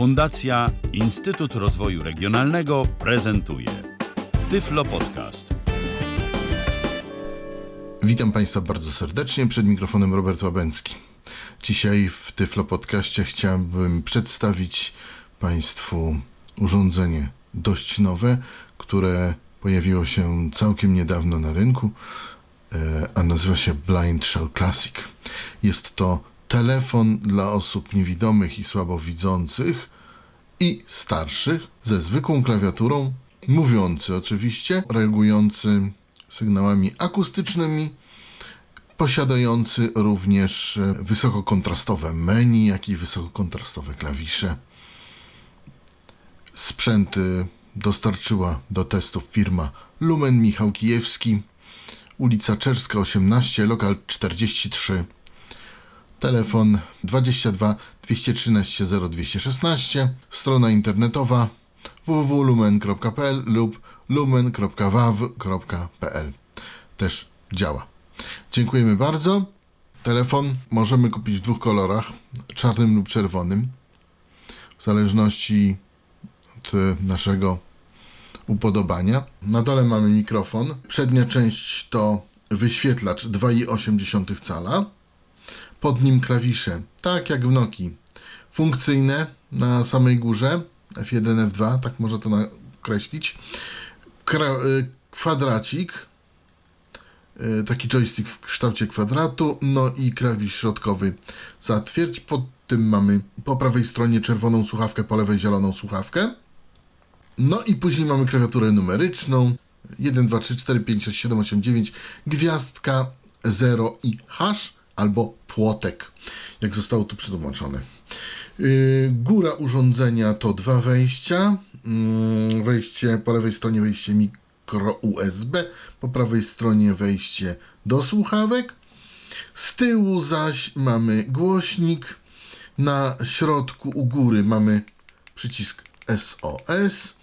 Fundacja Instytut Rozwoju Regionalnego prezentuje Tyflo Podcast. Witam Państwa bardzo serdecznie. Przed mikrofonem Robert Łabęcki. Dzisiaj w Tyflo Podcaście chciałbym przedstawić Państwu urządzenie dość nowe, które pojawiło się całkiem niedawno na rynku, e, a nazywa się Blind Shell Classic. Jest to telefon dla osób niewidomych i słabowidzących i starszych ze zwykłą klawiaturą, mówiący oczywiście, reagujący sygnałami akustycznymi, posiadający również wysokokontrastowe menu, jak i wysokokontrastowe klawisze. Sprzęty dostarczyła do testów firma Lumen Michał Kijewski, ulica Czerska 18, lokal 43 telefon 22 213 0216, strona internetowa www.lumen.pl lub lumen.waw.pl też działa. Dziękujemy bardzo. Telefon możemy kupić w dwóch kolorach, czarnym lub czerwonym, w zależności od naszego upodobania. Na dole mamy mikrofon. Przednia część to wyświetlacz 2,8 cala pod nim klawisze, tak jak w Nokii. Funkcyjne na samej górze, F1, F2, tak można to nakreślić. Y, kwadracik, y, taki joystick w kształcie kwadratu, no i klawisz środkowy zatwierdź. Pod tym mamy po prawej stronie czerwoną słuchawkę, po lewej zieloną słuchawkę. No i później mamy klawiaturę numeryczną 1, 2, 3, 4, 5, 6, 7, 8, 9, gwiazdka, 0 i hash albo płotek, jak zostało tu przetłumaczone. Yy, góra urządzenia to dwa wejścia. Yy, wejście po lewej stronie wejście mikro USB, po prawej stronie wejście do słuchawek. Z tyłu zaś mamy głośnik. Na środku u góry mamy przycisk SOS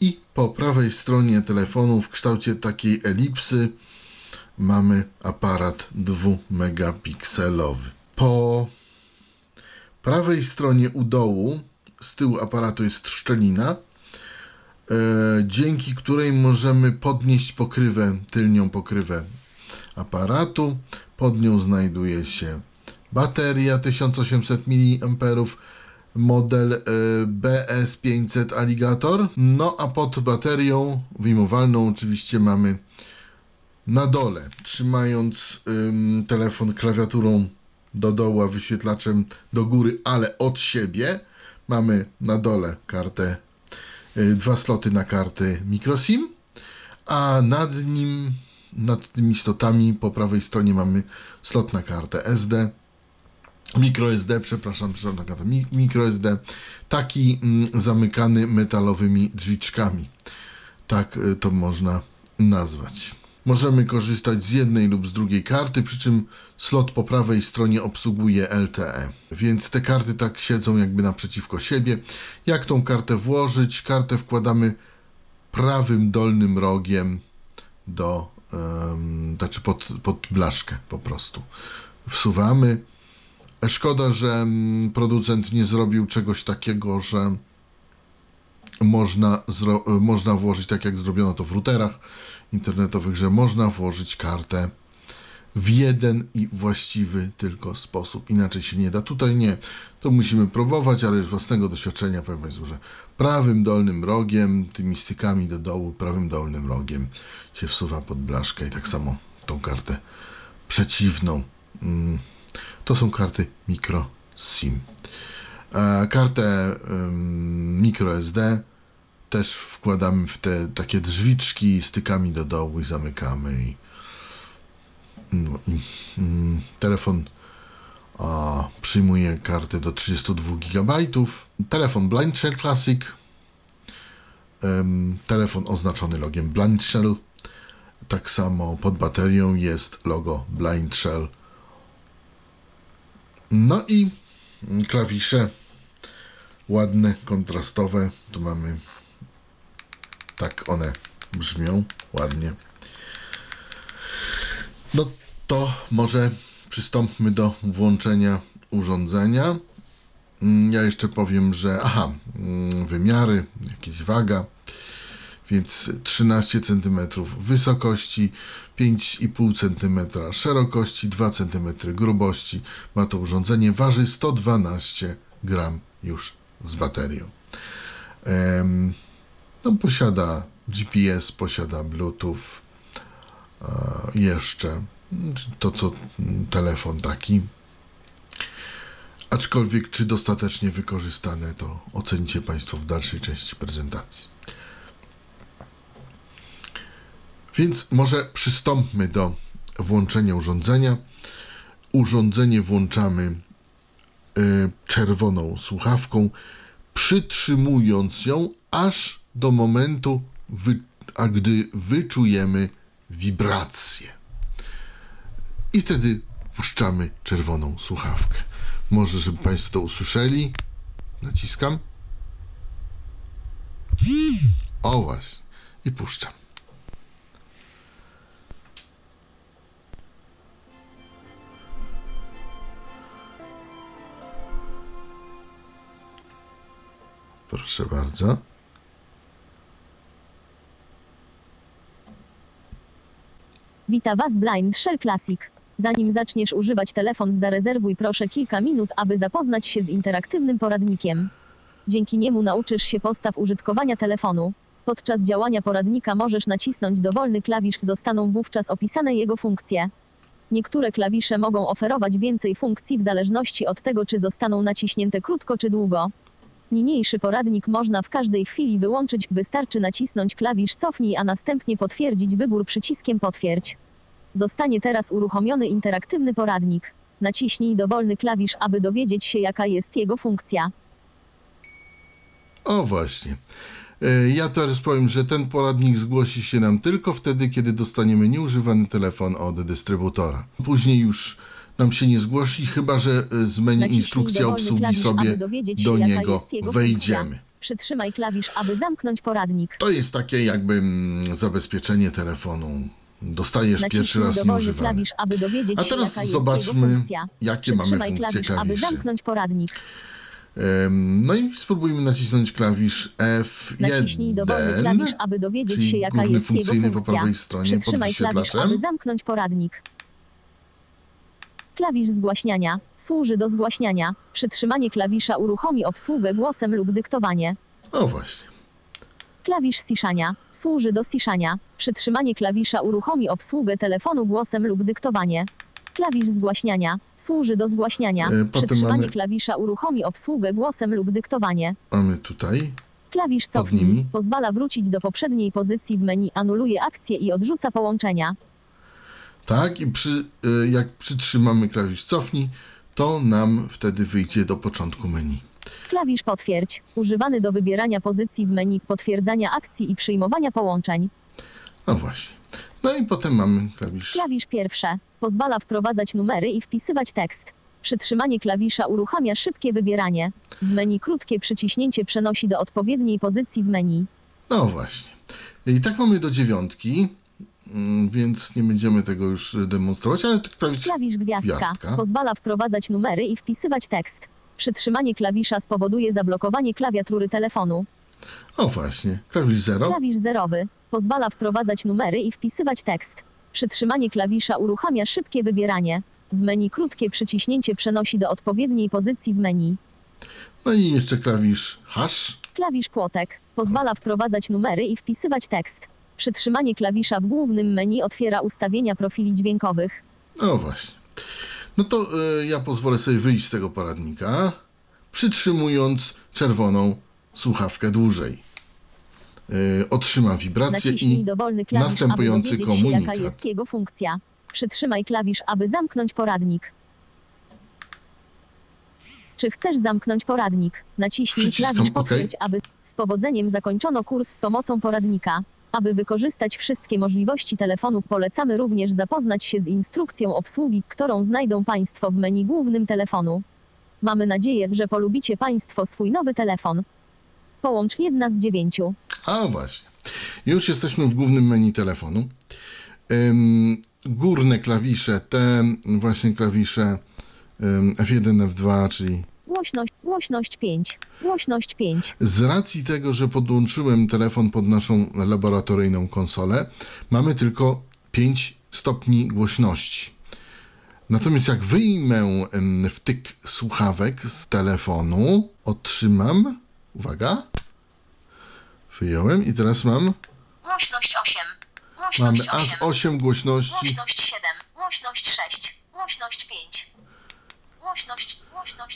i po prawej stronie telefonu w kształcie takiej elipsy mamy aparat 2-megapikselowy. Po prawej stronie u dołu z tyłu aparatu jest szczelina, e, dzięki której możemy podnieść pokrywę, tylnią pokrywę aparatu. Pod nią znajduje się bateria 1800 mAh, model e, BS500 Alligator. No a pod baterią wyjmowalną oczywiście mamy na dole, trzymając ym, telefon klawiaturą do dołu, a wyświetlaczem do góry, ale od siebie, mamy na dole kartę, y, dwa sloty na karty microSIM, a nad nim, nad tymi slotami po prawej stronie mamy slot na kartę SD, microSD, przepraszam, przepraszam, kartę microSD, taki mm, zamykany metalowymi drzwiczkami. Tak y, to można nazwać. Możemy korzystać z jednej lub z drugiej karty, przy czym slot po prawej stronie obsługuje LTE. Więc te karty tak siedzą jakby naprzeciwko siebie. Jak tą kartę włożyć? Kartę wkładamy prawym dolnym rogiem do, um, znaczy pod, pod blaszkę po prostu. Wsuwamy. Szkoda, że producent nie zrobił czegoś takiego, że można, można włożyć tak jak zrobiono to w routerach internetowych, że można włożyć kartę w jeden i właściwy tylko sposób. Inaczej się nie da. Tutaj nie. To musimy próbować, ale już własnego doświadczenia powiem Państwu, że prawym dolnym rogiem, tymi stykami do dołu, prawym dolnym rogiem się wsuwa pod blaszkę i tak samo tą kartę przeciwną. Mm, to są karty micro SIM. Kartę microSD też wkładamy w te takie drzwiczki stykami do dołu i zamykamy. I, no, i mm, telefon a, przyjmuje kartę do 32 GB. Telefon Blind Shell Classic. Telefon oznaczony logiem Blind Shell. Tak samo pod baterią jest logo Blind Shell. No i klawisze ładne, kontrastowe. Tu mamy tak one brzmią ładnie. No to może przystąpmy do włączenia urządzenia. Mm, Ja jeszcze powiem, że aha, mm, wymiary, jakieś waga, więc 13 cm wysokości, 5,5 cm szerokości, 2 cm grubości. Ma to urządzenie, waży 112 gram już z baterią. Em, no, posiada GPS, posiada Bluetooth, e, jeszcze to co mm, telefon taki. Aczkolwiek, czy dostatecznie wykorzystane, to ocenicie Państwo w dalszej części prezentacji. Więc może przystąpmy do włączenia urządzenia. Urządzenie włączamy y, czerwoną słuchawką, przytrzymując ją aż do momentu, wy, a gdy wyczujemy wibrację. I wtedy puszczamy czerwoną słuchawkę. Może, żeby Państwo to usłyszeli. Naciskam. O właśnie. I puszczam. Proszę bardzo. Wita Was Blind Shell Classic. Zanim zaczniesz używać telefon, zarezerwuj proszę kilka minut, aby zapoznać się z interaktywnym poradnikiem. Dzięki niemu nauczysz się postaw użytkowania telefonu. Podczas działania poradnika możesz nacisnąć dowolny klawisz, zostaną wówczas opisane jego funkcje. Niektóre klawisze mogą oferować więcej funkcji w zależności od tego, czy zostaną naciśnięte krótko czy długo. Niniejszy poradnik można w każdej chwili wyłączyć, wystarczy nacisnąć klawisz cofnij, a następnie potwierdzić wybór przyciskiem potwierdź. Zostanie teraz uruchomiony interaktywny poradnik. Naciśnij dowolny klawisz, aby dowiedzieć się, jaka jest jego funkcja. O właśnie. E, Ja teraz powiem, że ten poradnik zgłosi się nam tylko wtedy, kiedy dostaniemy nieużywany telefon od dystrybutora. Później już nam się nie zgłosi, chyba że e, z menu Naciśnij instrukcja dowolny obsługi klawisz, sobie aby dowiedzieć do się, jaka niego jest jego wejdziemy. Funkcja. Przytrzymaj klawisz, aby zamknąć poradnik. To jest takie jakby mm, zabezpieczenie telefonu. Dostajesz pierwszy Naciśnij raz dowolny nieużywany. klawisz, aby dowiedzieć A się, teraz jaka jest zobaczmy, jego funkcja. jakie mamy Przytrzymaj funkcje klawisz, aby klawiszy. zamknąć poradnik. Em, No i spróbujmy nacisnąć klawisz F1. Naciśnij dowolny klawisz, aby dowiedzieć czyli się, jaka główny jest jego funkcyjny po funkcja. prawej stronie pod Przytrzymaj klawisz, wyświetlaczem. aby zamknąć poradnik. Klawisz zgłaśniania. Służy do zgłaśniania. Przytrzymanie klawisza uruchomi obsługę głosem lub dyktowanie. O właśnie. Klawisz ciszania. Służy do ciszania. Przytrzymanie klawisza uruchomi obsługę telefonu głosem lub dyktowanie. Klawisz zgłaśniania. Służy do zgłaśniania. E, potem Przytrzymanie mamy- klawisza uruchomi obsługę głosem lub dyktowanie. Mamy tutaj. Klawisz cofnij. nimi. Pozwala wrócić do poprzedniej pozycji w menu, anuluje akcję i odrzuca połączenia. Tak, i przy, y, jak przytrzymamy klawisz cofnij, to nam wtedy wyjdzie do początku menu. Klawisz potwierdź. Używany do wybierania pozycji w menu, potwierdzania akcji i przyjmowania połączeń. No właśnie. No i potem mamy klawisz. Klawisz pierwsze. Pozwala wprowadzać numery i wpisywać tekst. Przytrzymanie klawisza uruchamia szybkie wybieranie. W menu krótkie przyciśnięcie przenosi do odpowiedniej pozycji w menu. No właśnie. I tak mamy do dziewiątki, mm, więc nie będziemy tego już demonstrować, ale to klawisz. Klawisz gwiazdka. Gwiazdka. Pozwala wprowadzać numery i wpisywać tekst. Przytrzymanie klawisza spowoduje zablokowanie klawiatury telefonu. O właśnie. Klawisz 0. Klawisz zerowy. Pozwala wprowadzać numery i wpisywać tekst. Przytrzymanie klawisza uruchamia szybkie wybieranie. W menu krótkie przyciśnięcie przenosi do odpowiedniej pozycji w menu. No i jeszcze klawisz hash. Klawisz płotek. Pozwala wprowadzać numery i wpisywać tekst. Przytrzymanie klawisza w głównym menu otwiera ustawienia profili dźwiękowych. No właśnie. No to y, ja pozwolę sobie wyjść z tego poradnika, przytrzymując czerwoną słuchawkę dłużej. Y, otrzyma wibrację Naciśnij i klawisz, następujący aby dowiedzieć się, jaka komunikat. jest jego funkcja. Przytrzymaj klawisz, aby zamknąć poradnik. Czy chcesz zamknąć poradnik? Naciśnij Przyciskam klawisz OK. potwierdź, aby z powodzeniem zakończono kurs z pomocą poradnika. Aby wykorzystać wszystkie możliwości telefonu, polecamy również zapoznać się z instrukcją obsługi, którą znajdą Państwo w menu głównym telefonu. Mamy nadzieję, że polubicie Państwo swój nowy telefon. Połącz jedna z dziewięciu. A właśnie. Już jesteśmy w głównym menu telefonu. Ym, górne klawisze, te właśnie klawisze ym, F1, F2, czyli Głośność, głośność 5. Głośność 5. Z racji tego, że podłączyłem telefon pod naszą laboratoryjną konsolę, mamy tylko 5 stopni głośności. Natomiast jak wyjmę wtyk słuchawek z telefonu, otrzymam, uwaga, wyjąłem i teraz mam, Głośność 8. mamy Głośność aż 8 głośności. Głośność 7. Głośność 6. Głośność 5. Głośność, głośność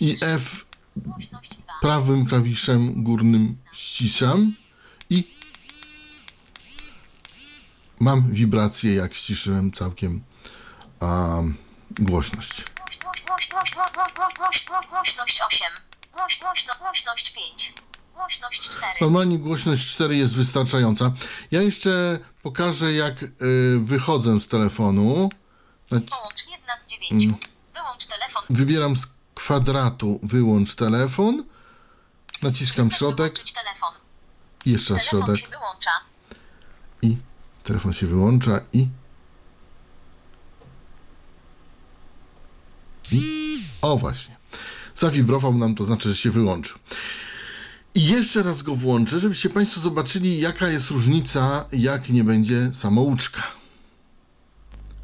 i F prawym klawiszem górnym ściszam i mam wibrację, jak ściszyłem całkiem a, głośność. Głośność 8, głośność 5. Głośność 4. Normalnie głośność 4 jest wystarczająca. Ja jeszcze pokażę, jak y, wychodzę z telefonu. Znaczy- Połącz 1 z 9. Mm. Wyłącz telefon. Wybieram z kwadratu wyłącz telefon. Naciskam środek, jeszcze raz środek i telefon się wyłącza i I o właśnie. Zawibrował nam, to znaczy, że się wyłączył. I jeszcze raz go włączę, żebyście Państwo zobaczyli, jaka jest różnica, jak nie będzie samouczka.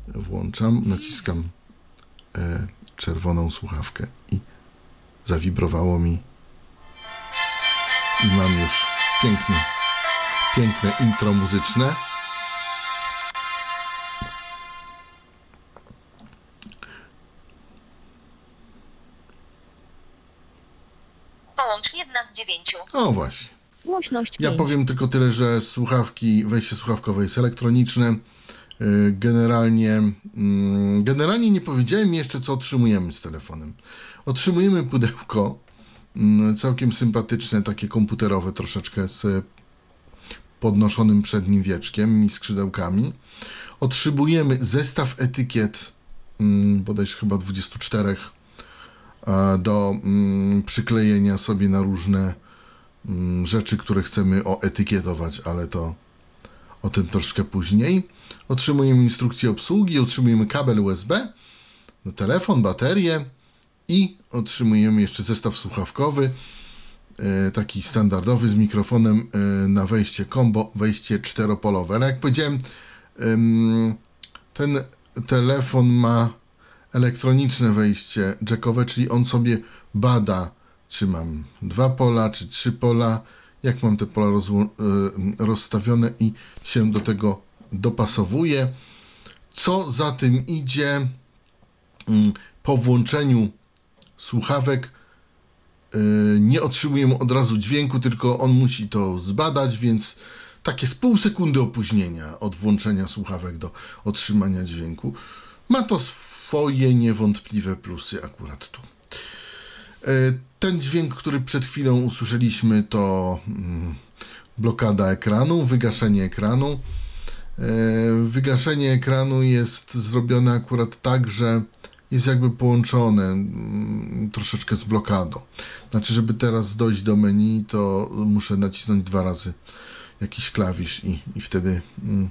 Włączam, naciskam e, czerwoną słuchawkę i zawibrowało mi. I mam już piękny, piękne intro muzyczne. Połącz jedna z dziewięciu. O właśnie. Głośność Ja 5. powiem tylko tyle, że słuchawki, wejście słuchawkowe jest elektroniczne. Yy, Generalnie, mm, generalnie nie powiedziałem jeszcze, co otrzymujemy z telefonem. Otrzymujemy pudełko, mm, całkiem sympatyczne, takie komputerowe troszeczkę z podnoszonym przednim wieczkiem i skrzydełkami. Otrzymujemy zestaw etykiet, mm, bodajże chyba 24, a, do przyklejenia sobie na różne rzeczy, które chcemy oetykietować, ale to o tym troszkę później. Otrzymujemy instrukcję obsługi, otrzymujemy kabel USB, no, telefon, baterię i otrzymujemy jeszcze zestaw słuchawkowy, e, taki standardowy z mikrofonem e, na wejście combo, wejście czteropolowe. Ale jak powiedziałem, em, ten telefon ma elektroniczne wejście jackowe, czyli on sobie bada, czy mam dwa pola, czy trzy pola, jak mam te pola y, rozstawione i się do tego dopasowuje. Co za tym idzie, mm, po włączeniu słuchawek y, nie otrzymujemy od razu dźwięku, tylko on musi to zbadać, więc takie z pół sekundy opóźnienia od włączenia słuchawek do otrzymania dźwięku. Ma to swoje niewątpliwe plusy akurat tu. E, Ten dźwięk, który przed chwilą usłyszeliśmy, to mm, blokada ekranu, wygaszenie ekranu. E, Wygaszenie ekranu jest zrobione akurat tak, że jest jakby połączone mm, troszeczkę z blokadą. Znaczy, żeby teraz dojść do menu, to muszę nacisnąć dwa razy jakiś klawisz i, i wtedy mm,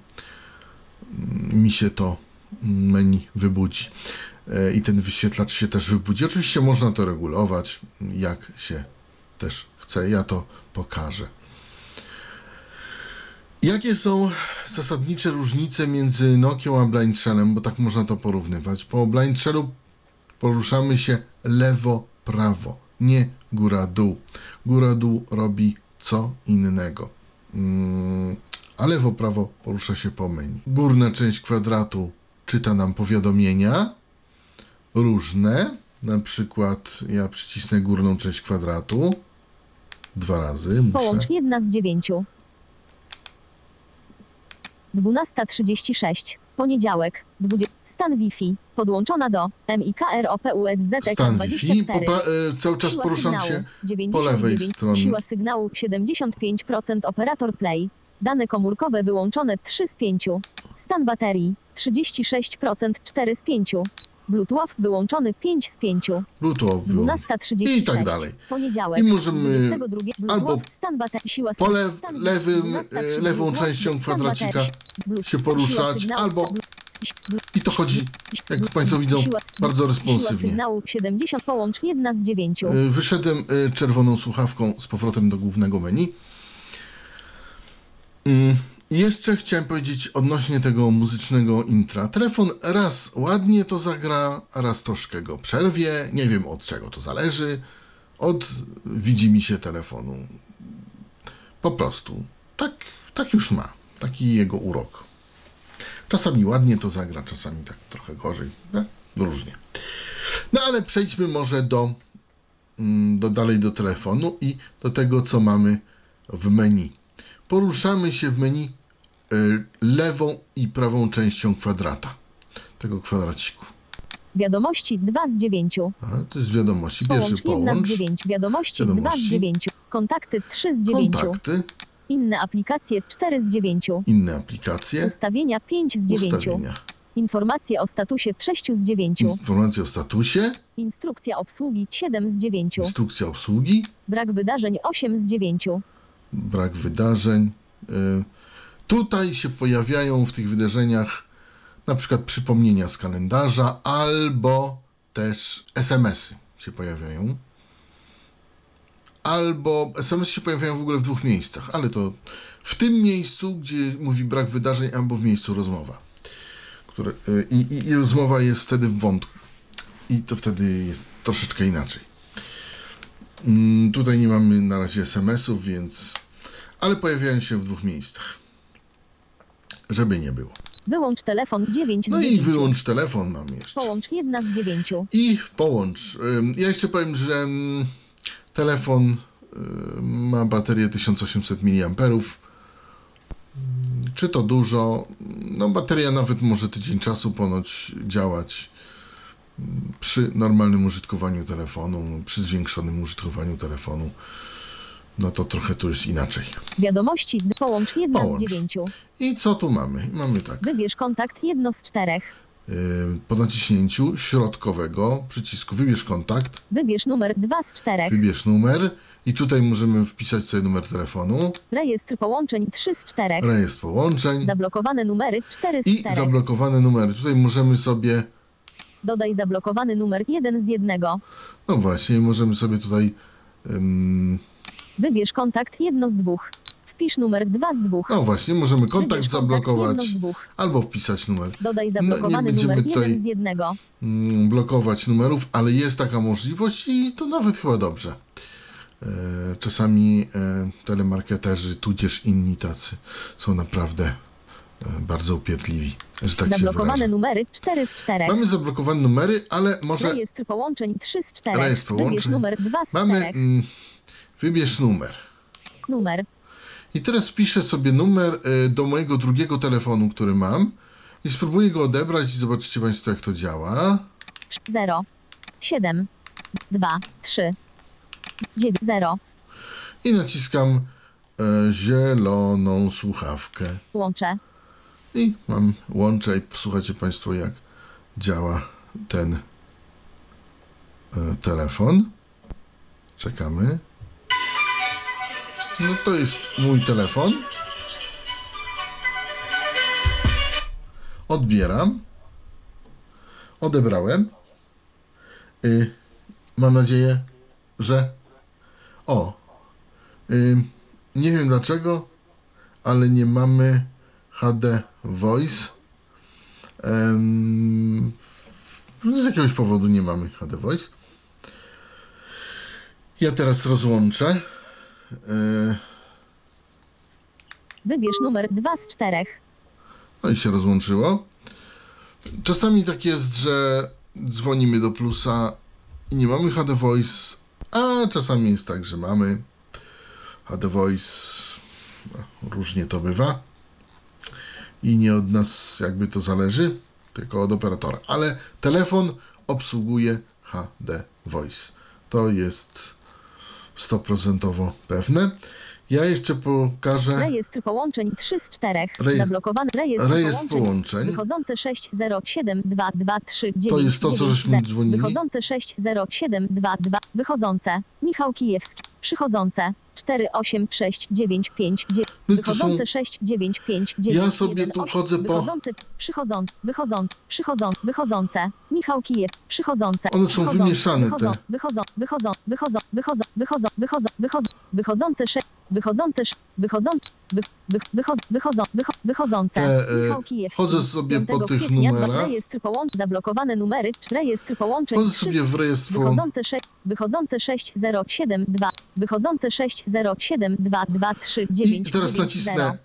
mm, mi się to menu wybudzi. E, I ten wyświetlacz się też wybudzi. Oczywiście można to regulować, jak się też chce. Ja to pokażę. Jakie są zasadnicze różnice między Nokią a Blind Shellem, bo tak można to porównywać. Po Blind Shellu poruszamy się lewo-prawo, nie góra-dół. Góra-dół robi co innego. Mm, a lewo-prawo porusza się po menu. Górna część kwadratu czyta nam powiadomienia różne. Na przykład ja przycisnę górną część kwadratu dwa razy. Muszę. Połącz jedna z dziewięciu. 12.36. Poniedziałek. 20. Stan Wi-Fi. Podłączona do MIKROPUSZTK Stan Wi-Fi. 24. Popra- e, cały czas Siła poruszam sygnału się 99, po lewej stronie. Siła sygnału 75% operator play. Dane komórkowe wyłączone 3 z 5. Stan baterii 36% 4 z 5. Bluetooth wyłączony 5 z 5. Bluetooth wyłącz. 12.36. I tak dalej. Poniedziałek. I możemy 22. albo stan siła po lew- lewym, 12.30. e, lewą częścią kwadracika się poruszać, albo I to chodzi, jak Państwo widzą, bardzo responsywnie. sygnału 70 połącz jedna z dziewięciu. Y, Wyszedłem y, czerwoną słuchawką z powrotem do głównego menu. Mm, Jeszcze chciałem powiedzieć odnośnie tego muzycznego intra. Telefon raz ładnie to zagra, raz troszkę go przerwie. Nie wiem od czego to zależy. Od widzi mi się telefonu. Po prostu. Tak, tak już ma. Taki jego urok. Czasami ładnie to zagra, czasami tak trochę gorzej. No, różnie. No ale przejdźmy może do mm, do, dalej do telefonu i do tego, co mamy w menu. Poruszamy się w menu lewą i prawą częścią kwadrata. Tego kwadraciku. Wiadomości 2 z 9. A, to jest wiadomości. Pierwszy Połącz 1 z połącz. 9. Wiadomości 2 z Wiadomości. 9. Kontakty 3 z 9. Kontakty, Inne aplikacje 4 z 9. inne aplikacje, Ustawienia 5 z 9. ustawienia. Informacje o statusie 6 z 9. Informacje o statusie, Instrukcja obsługi 7 z 9. instrukcja obsługi, Brak wydarzeń 8 z 9. brak wydarzeń. Y, Tutaj się pojawiają w tych wydarzeniach na przykład przypomnienia z kalendarza albo też SMS-y się pojawiają. Albo SMS się pojawiają w ogóle w dwóch miejscach, ale to w tym miejscu, gdzie mówi brak wydarzeń, albo w miejscu rozmowa. Które, y, i, i, I rozmowa jest wtedy w wątku. I to wtedy jest troszeczkę inaczej. Mm, Tutaj nie mamy na razie SMS-ów, więc. Ale pojawiają się w dwóch miejscach. Żeby nie było. Wyłącz telefon 9 z No i 9. wyłącz telefon mam jeszcze. Połącz 1 z 9. I połącz. Ym, Ja jeszcze powiem, że telefon ma baterię 1800 mAh. Czy to dużo? No, bateria nawet może tydzień czasu ponoć działać przy normalnym użytkowaniu telefonu, przy zwiększonym użytkowaniu telefonu. No to trochę tu jest inaczej. Wiadomości połącz 1 Połącz. z 9. I co tu mamy? Mamy tak. Wybierz kontakt 1 z 4. Yy, Po naciśnięciu środkowego przycisku wybierz kontakt, Wybierz numer 2 z 4. wybierz numer i tutaj możemy wpisać sobie numer telefonu, Rejestr połączeń 3 z 4. rejestr połączeń Zablokowane numery 4 z i 4. zablokowane numery. Tutaj możemy sobie, Dodaj zablokowany numer 1 z 1. no właśnie, możemy sobie tutaj, ym, Wybierz kontakt 1 z 2. Wpisz numer 2 z 2. no właśnie, możemy kontakt Wybierz zablokować jedno z dwóch. albo wpisać numer. Dodaj No, nie zablokowany będziemy numer tutaj- 1 z 1. mm, blokować numerów, ale jest taka możliwość i to nawet chyba dobrze. E, Czasami e, telemarketerzy, tudzież inni tacy są naprawdę e, bardzo upierdliwi, że tak się Zablokowane wyrażę. numery 4 z 4. Mamy zablokowane numery, ale może Rejestr połączeń 3 z 4. Rejestr Wybierz połączeń. numer 2 z mamy 4. mm, wybierz numer. Numer I teraz wpiszę sobie numer e, do mojego drugiego telefonu, który mam i spróbuję go odebrać i zobaczycie Państwo, jak to działa. 0 7 2 3 9 0. I naciskam e, zieloną słuchawkę. Łączę. I mam łącze i posłuchajcie Państwo, jak działa ten e, telefon. Czekamy. No to jest mój telefon. Odbieram. Odebrałem. Y, mam nadzieję, że. O. Y, nie wiem dlaczego, ale nie mamy HD Voice. Z jakiegoś powodu nie mamy HD Voice. Ja teraz rozłączę. E, Wybierz numer 2 z 4. No i się rozłączyło. Czasami tak jest, że dzwonimy do plusa i nie mamy HD Voice, a czasami jest tak, że mamy HD Voice. No, różnie to bywa. I nie od nas jakby to zależy, tylko od operatora. Ale telefon obsługuje HD Voice. To jest 100% pewne. Ja jeszcze pokażę. Rejestr połączeń 3 z 4. Reje- Zablokowany rejestr, Rejestr połączeń. połączeń. Wychodzące 607223 To jest to, co żeśmy dzwonili. Wychodzące 607222. Wychodzące Michał Kijewski. Przychodzące 4, 8, 6, 9, 5, 9. No Wychodzące są- 6, 9, 5, 9. Ja sobie 1, tu 8, chodzę po- Wychodzące, przychodzące, wychodzące, przychodzące, wychodzące. Michał Kijew, przychodzące. One są wymieszane, Wychodzą, te. wychodzą, wychodzą, wychodzą, wychodzą, wychodzą, wychodzą, wychodzą, wychodzące 6, wychodzące 6, wychodzące, wy, wy, wychodzą, wychodzą, wycho, wychodzące. E, Kijewski. wchodzę sobie po 5 tych numerach. Rejestr połączeń, zablokowane numery, rejestr połączeń. Wchodzę sobie w rejestr połączeń. Wychodzące 6, wychodzące 6072, wychodzące 6072 3 9 I teraz nacisnę,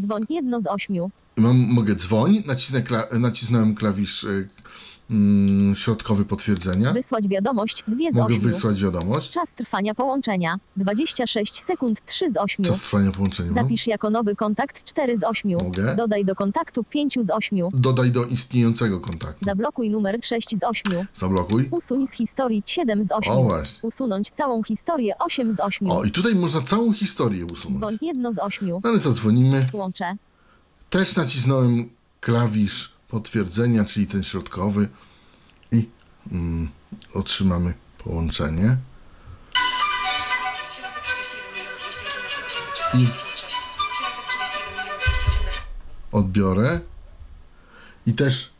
Dzwoń jedno z ośmiu. mam, mogę dzwoń, nacisnę kla, nacisnąłem klawisz y, mm, środkowy potwierdzenia. Wysłać wiadomość dwie z Mogę wysłać wiadomość. Czas trwania połączenia 26 sekund 3 z 8. Czas trwania połączenia. mam. Zapisz jako nowy kontakt 4 z 8. Mogę. Dodaj do kontaktu 5 z 8. Dodaj do istniejącego kontaktu. Zablokuj numer 6 z 8. Zablokuj. Usuń z historii 7 z 8. O, właśnie. Usunąć całą historię 8 z 8. O, i tutaj można całą historię usunąć. Dzwoń jedno z 8. No ale zadzwonimy. Łączę. Też nacisnąłem klawisz potwierdzenia, czyli ten środkowy i mm, otrzymamy połączenie. I odbiorę. I też,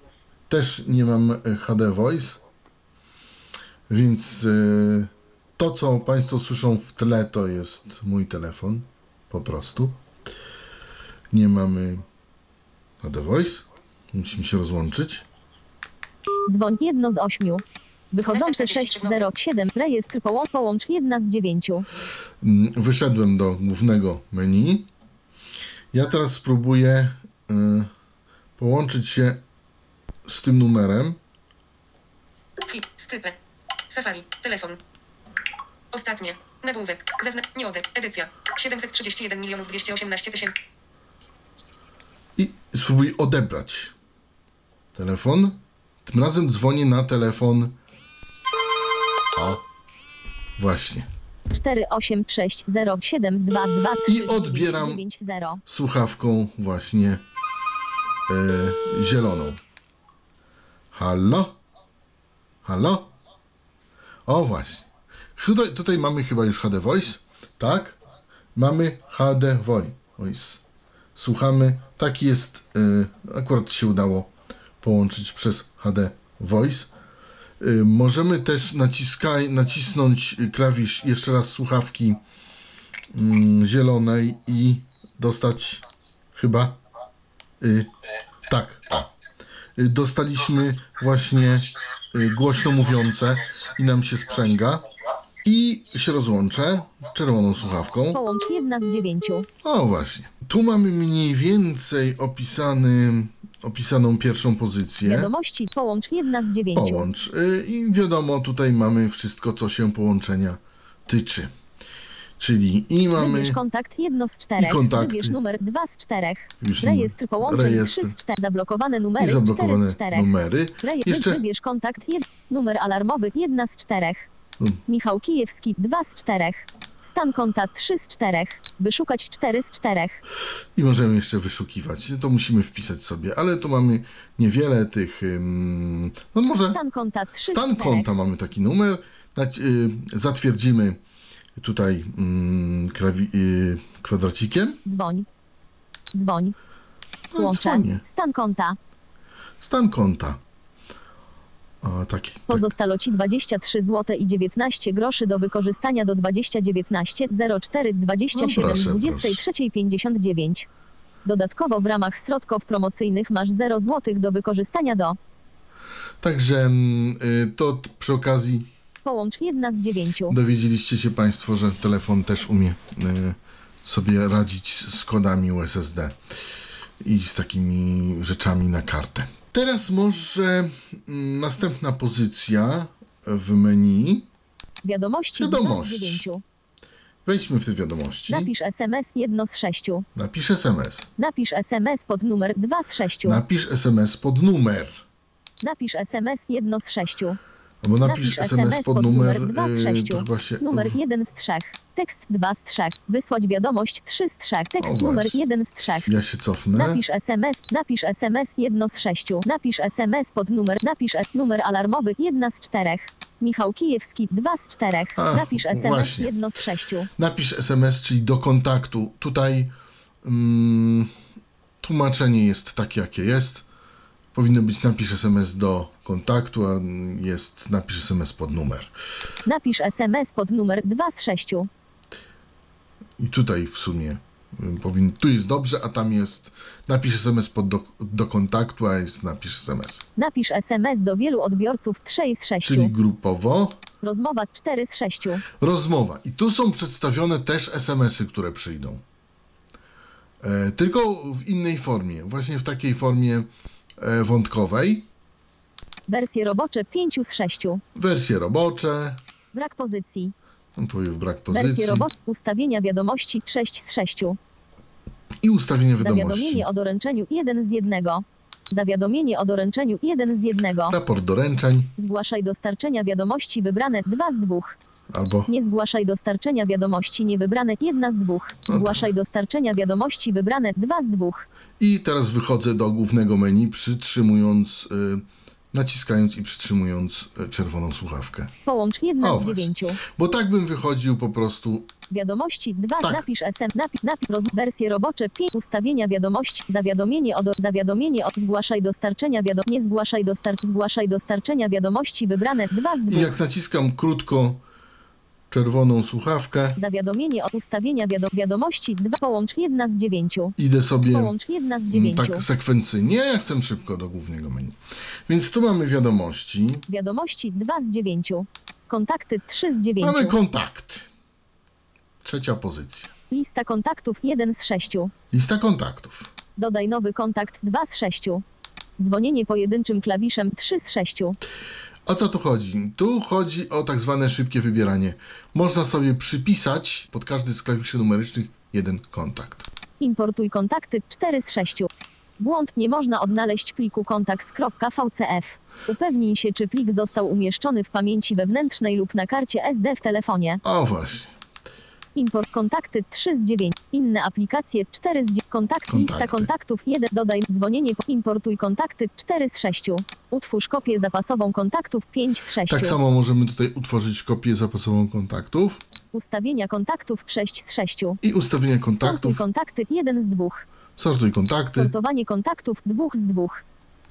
też nie mam e, HD Voice, więc e, to, co Państwo słyszą w tle, to jest mój telefon, po prostu. Nie mamy HD Voice. Musimy się rozłączyć. Dzwoń jedno z 8. Wychodzące 243 607. Rejestr połącz, połącz jedna z 9. Mm, Wyszedłem do głównego menu. Ja teraz spróbuję y, połączyć się z tym numerem. Skrypy. Safari, telefon. Ostatnie. Nagłówek. Zazna... Nie ode. Edycja. 731 milionów 218 tysięcy. i spróbuję odebrać telefon. Tym razem dzwonię na telefon. O, właśnie. 486072223 I odbieram. 90. Słuchawką właśnie e, zieloną. Halo? Halo? O właśnie. Tutaj, tutaj mamy chyba już HD Voice. Tak? Mamy HD Voi- Voice. Słuchamy. Taki jest. E, akurat się udało połączyć przez HD Voice. Y, Możemy też naciskaj, nacisnąć klawisz jeszcze raz słuchawki mm, zielonej i dostać chyba y, tak. Y, dostaliśmy właśnie głośno mówiące i nam się sprzęga i się rozłączę czerwoną słuchawką. Połącz jedna z 9. O właśnie. Tu mamy mniej więcej opisany, opisaną pierwszą pozycję. Wiadomości połącz jedna z 9. Połącz. Y, I wiadomo, tutaj mamy wszystko, co się połączenia tyczy. Czyli i mamy. Wybierz kontakt jedno z czterech. I kontakty. Wybierz numer dwa z czterech. Wybierz Rejestr połączeń rejestr. 3 z 4. Zablokowane numery I 4 zablokowane z 4. numery. Rejestr Jeszcze wybierz kontakt jed... numer alarmowy jedna z czterech. Hmm. Michał Kijewski 2 z 4. Stan konta 3 z 4. Wyszukać 4 z 4. i możemy jeszcze wyszukiwać. To musimy wpisać sobie, ale tu mamy niewiele tych. ym, No może Stan konta 3 z stan 4. konta mamy taki numer. Y, Zatwierdzimy tutaj mm, klawi- y, kwadracikiem. Dzwoń. Dzwoń. No, Łączę. dzwonię. Stan konta. Stan konta. O, taki. Tak. Pozostalo Ci 23 zł i 19 groszy do wykorzystania do 2019 04 27 No proszę, 23 59. Dodatkowo w ramach środków promocyjnych masz 0 zł do wykorzystania do Także mm, y, to przy okazji połącz jedna z 9. dowiedzieliście się Państwo, że telefon też umie y, sobie radzić z kodami USSD i z takimi rzeczami na kartę. Teraz może mm, następna pozycja w menu. Wiadomości, Wiadomości. 2 z 9. Wejdźmy w te wiadomości. Napisz SMS jedno z 6. Napisz SMS. Napisz SMS pod numer 2 z 6. Napisz SMS pod numer. Napisz SMS jedno z 6. Albo napisz, SMS pod numer. 2 z y, 6. to chyba się. Numer 1 z 3. Tekst 2 z 3. Wysłać wiadomość 3 z 3. O, Tekst właśnie. numer 1 z 3. Ja się cofnę. Napisz SMS, napisz SMS jedno z 6. Napisz SMS pod numer, napisz e numer alarmowy jedna z 4. Michał Kijewski 2 z 4. A, Napisz SMS właśnie. 1 z 6. Napisz SMS, czyli do kontaktu. Tutaj mm, tłumaczenie jest takie, jakie jest. Powinno być napisz SMS do kontaktu, a jest napisz SMS pod numer. Napisz SMS pod numer 2 z 6. I tutaj w sumie y, powin, tu jest dobrze, a tam jest napisz SMS pod do, do kontaktu, a jest napisz SMS. Napisz SMS do wielu odbiorców 3 z 6. Czyli grupowo Rozmowa 4 z 6. rozmowa. I tu są przedstawione też SMS-y, które przyjdą. E, tylko w innej formie, właśnie w takiej formie e, wątkowej. Wersje robocze 5 z 6. Wersje robocze, Brak pozycji. on powie w brak pozycji Wersje robocze. Ustawienia wiadomości 6 z 6. i ustawienie wiadomości. Zawiadomienie o doręczeniu 1 z 1. Zawiadomienie o doręczeniu 1 z 1. Raport doręczeń Zgłaszaj dostarczenia wiadomości wybrane 2 z 2. albo Nie zgłaszaj dostarczenia wiadomości niewybrane 1 z 2. No Zgłaszaj dostarczenia wiadomości wybrane 2 z 2. i teraz wychodzę do głównego menu przytrzymując, y, naciskając i przytrzymując y, czerwoną słuchawkę. Połącz 1 O, z. 9. Bo tak bym wychodził po prostu Wiadomości 2. Tak. Napisz SM. Napisz, napisz roz, wersje robocze 5. Ustawienia wiadomości. Zawiadomienie o do, zawiadomienie o zgłaszaj dostarczenia wiadomości. Nie zgłaszaj dostar, zgłaszaj dostarczenia wiadomości wybrane 2 z i 2. jak naciskam krótko czerwoną słuchawkę, Zawiadomienie o ustawienia wiado, wiadomości 2. Połącz 1 z 9. idę sobie Połącz 1 z 9. tak sekwencyjnie, ja chcę szybko do głównego menu. Więc tu mamy wiadomości, Wiadomości 2 z 9. Kontakty 3 z 9. mamy kontakt. Trzecia pozycja. Lista kontaktów 1 z 6. Lista kontaktów. Dodaj nowy kontakt 2 z 6. Dzwonienie pojedynczym klawiszem 3 z 6. O co tu chodzi? Tu chodzi o tak zwane szybkie wybieranie. Można sobie przypisać pod każdy z klawiszy numerycznych jeden kontakt. Importuj kontakty 4 z 6. Błąd nie można odnaleźć pliku kontakt.vcf. Upewnij się, czy plik został umieszczony w pamięci wewnętrznej lub na karcie SD w telefonie. O właśnie. Import kontakty 3 z 9. Inne aplikacje 4 z 9. Kontakt, lista Kontakty. kontaktów 1. Dodaj dzwonienie. po- Importuj kontakty 4 z 6. Utwórz kopię zapasową kontaktów 5 z 6. Tak samo możemy tutaj utworzyć kopię zapasową kontaktów Ustawienia kontaktów 6 z 6. i ustawienia Sortuj kontaktów. kontakty 1 z 2. Sortuj kontakty Sortowanie kontaktów 2 z 2.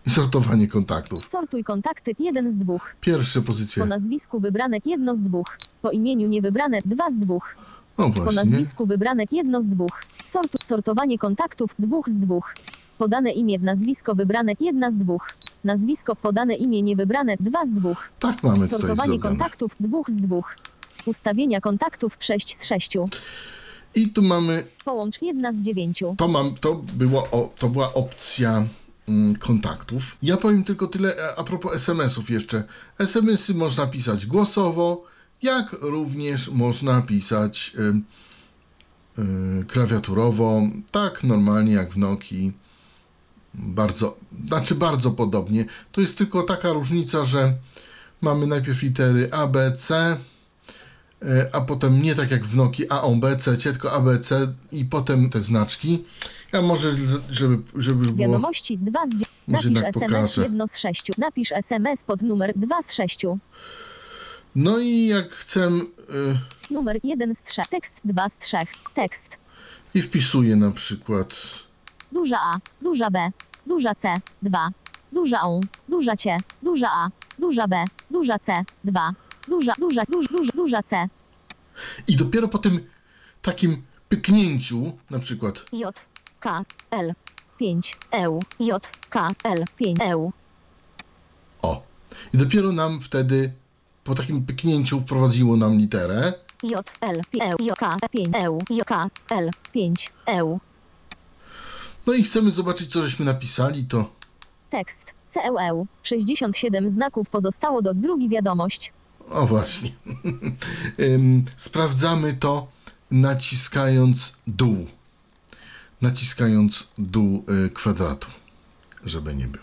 i sortowanie kontaktów. Sortuj kontakty 1 z 2. Pierwsze Po pozycje. nazwisku wybrane 1 z 2. Po imieniu niewybrane 2 z 2. O Po właśnie. nazwisku wybrane 1 z 2. Sortu, sortowanie kontaktów 2 z 2. Podane imię, nazwisko wybrane 1 z 2. Nazwisko, podane imię niewybrane 2 z 2. Tak mamy tutaj Sortowanie zrobione. kontaktów 2 z 2. Ustawienia kontaktów 6 z 6. I tu mamy, Połącz 1 z 9. to mam, to, było, o, to była opcja mm, kontaktów. Ja powiem tylko tyle e, a propos SMS-ów jeszcze. SMS-y można pisać głosowo, jak również można pisać y, y, klawiaturowo, tak normalnie jak w Nokii. Bardzo, znaczy bardzo podobnie. To jest tylko taka różnica, że mamy najpierw litery A, B, C, y, a potem nie tak jak w Nokii A, O, B, C, tylko A, B, C i potem te znaczki. Ja może, żeby, żeby już było... Wiadomości 2 z 9. Może Napisz jednak SMS pokażę. 1 z 6. Napisz SMS pod numer 2 z 6. No i jak chcę y, Numer 1 z 3. Tekst 2 z 3. Tekst. i wpisuję na przykład Duża A, duża B, duża C, 2. Duża U, duża C, duża A, duża B, duża C, 2. Duża, duża, duż, duż, duża C. i dopiero po tym takim pyknięciu, na przykład J, K, L, 5, EU, J, K, L, 5, EU. o, i dopiero nam wtedy po takim pyknięciu wprowadziło nam literę, J, L, P, EU, J, K, 5, EU, J, K, L, 5, EU. no i chcemy zobaczyć, co żeśmy napisali, to Tekst, CEU, 67 znaków pozostało do drugi wiadomość. o właśnie, Ym, sprawdzamy to naciskając dół, naciskając dół y, kwadratu, żeby nie był.